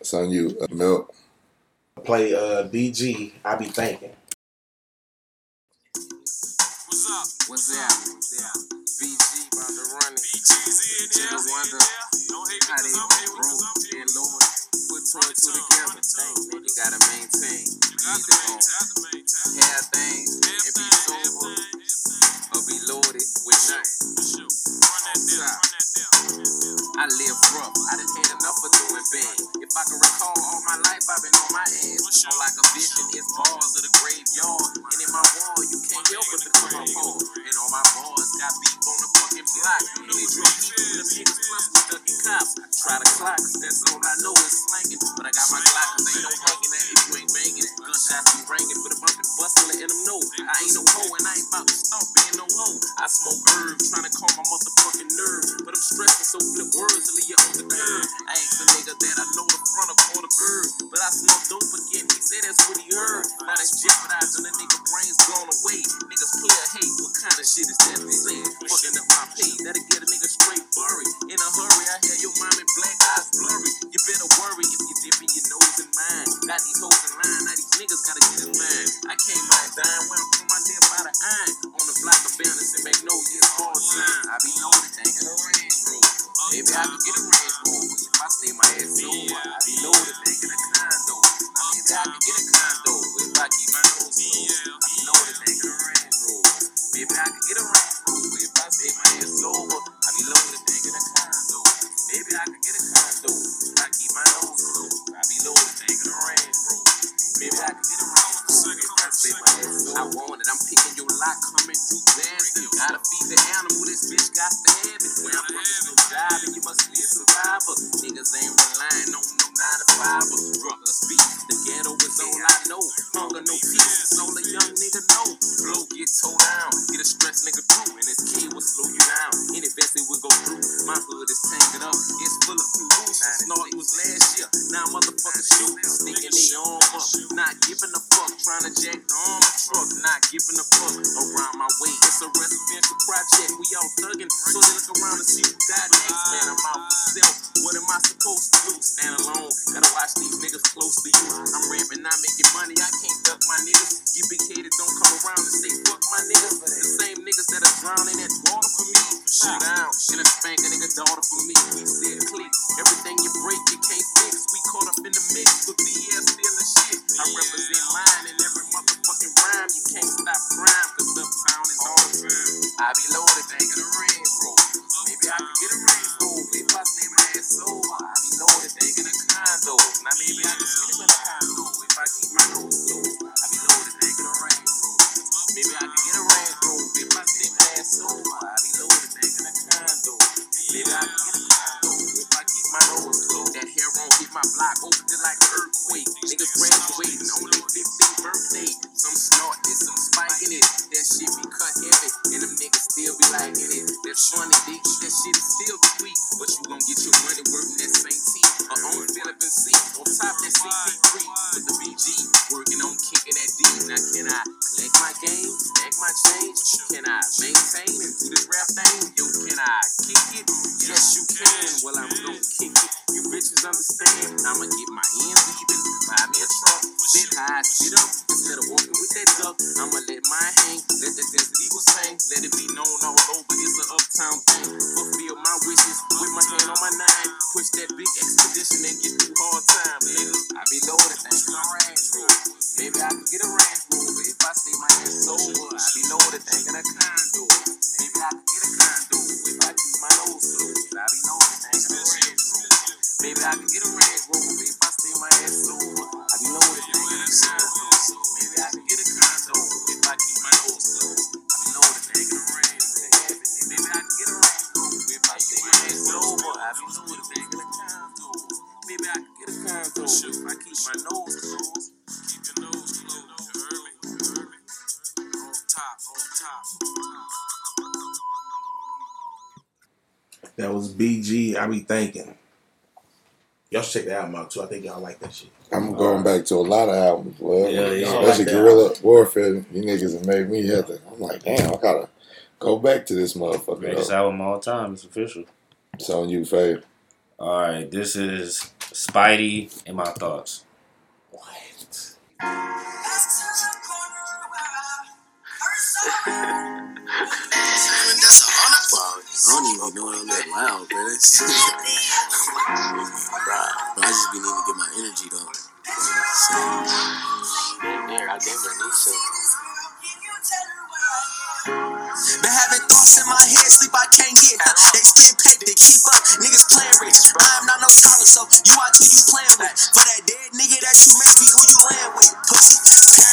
It's on you, uh, Milk. Play uh, BG. I be thinking. What's up? What's up? BG about to run it. BG's in there. wonder Don't hate how they broke and Lord put toy together. the you gotta maintain. You got to maintain. Have things and be sober or be loaded with nothing. Run that deal. Run that down. I live rough. I done had enough of doing bad. If I can recall, all my life I've been on my ass. On like a vision, it's bars of the graveyard. And in my wall, you can't help but to come up hard. And all my bars got beef on the fucking block. And they drop people, the niggas plus the ducky cops. I try to clock, cause that's all I know is slanging. But I got my Glock, cause ain't no hanging at if you ain't banging. Gunshots be ringing, but if I'm and letting them know. I ain't no hoe, and I ain't about to stop being no hoe. I smoke herb, trying to calm my motherfucking nerve. But I'm stressing, so flip word words will leave you on the curb. I asked a nigga that I know the front of all the bird. But I smoked dope again, he said that's what he heard. Now that's jeopardizing the nigga brains blown away. Niggas play a hate, what kind of shit is that they? That was BG. I be thinking. Y'all should check the album out too. I think y'all like that shit. I'm going back to a lot of albums. Well, yeah, yeah, especially like Guerrilla. Warfare. You niggas have made me have to. I'm like, damn, I gotta go back to this motherfucker. Greatest though. album all time. It's official. It's on you, Fave. All right, this is Spidey and my thoughts. What? Even know I'm that loud, bro. That's bro, I just be needing to get my energy though. There, I gave her a. Been having thoughts in my head, sleep I can't get. Huh. They spend paper, keep up. Niggas playing rich. I am not no scholar, so you out who you playing with. For that dead nigga that you miss, be who you laying with. Pussy,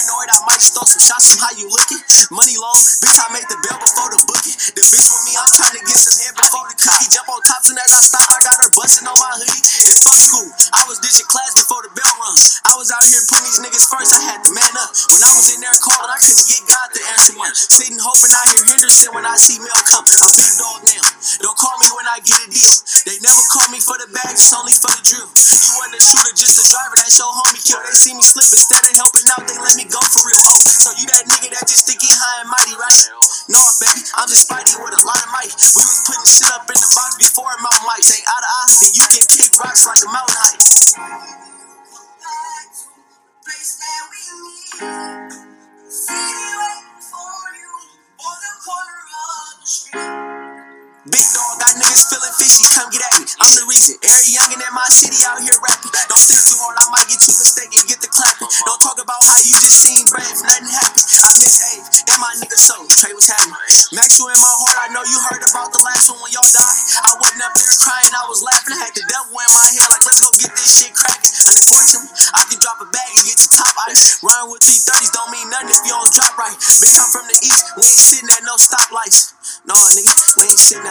paranoid, I might just throw some shots, see how you looking. Money long, bitch, I made the bill before the booking. The bitch with me, I'm trying to get some head before the cookie. Jump on top, soon as I stop, I got her busting on my hoodie. And fuck school, I was ditching class before the bell rung. I was out here putting these niggas first, I had to man up. When I was in there calling, I couldn't get God to answer one. Sitting hoping I hear Henderson when I see Mel come. I'm big dog now. Don't call me when I get a deal. They never call me for the bag, it's only for the drill. You wasn't a shooter, just a driver, that's your homie kill. They see me slip instead of helping out, they let me go for real. Oh, so you that nigga that just think he high and mighty, right? No, baby, I'm just Spidey with a lot of might. We was putting shit up in the box before mountain mics. Ain't out of eye, then you get kick rocks like a mountain heights. Big dog got niggas feeling fishy, come get at me. I'm the reason. Every youngin' in my city out here rapping. Don't think too hard, I might get too mistaken, get the clapping. Don't talk about how you just seen brave, nothing happened. I miss Abe and my nigga so Trey was happening. Maxwell in my heart, I know you heard about the last one when y'all died. I wasn't up there crying, I was laughing. I had the devil in my head, like let's go get this shit cracking. Unfortunately, I can drop a bag and get the top ice. Rhyme with 330s don't mean nothing if you don't drop right. Bitch, I'm from the east, we ain't sitting at no stoplights. No, nigga, we ain't sitting at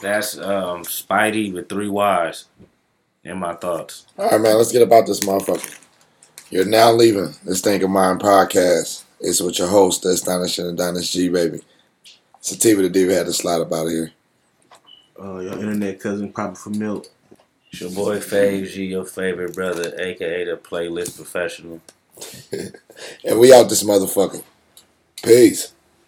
That's um, Spidey with three Y's. In my thoughts. All right, man, let's get about this motherfucker. You're now leaving this Think of Mine podcast. It's with your host, the Astonishing Adonis G, baby. Sativa the Diva had to slide up out of here. Uh, your internet cousin, Papa for Milk. It's your boy Faves G, your favorite brother, aka the playlist professional. And we out this motherfucker. Peace.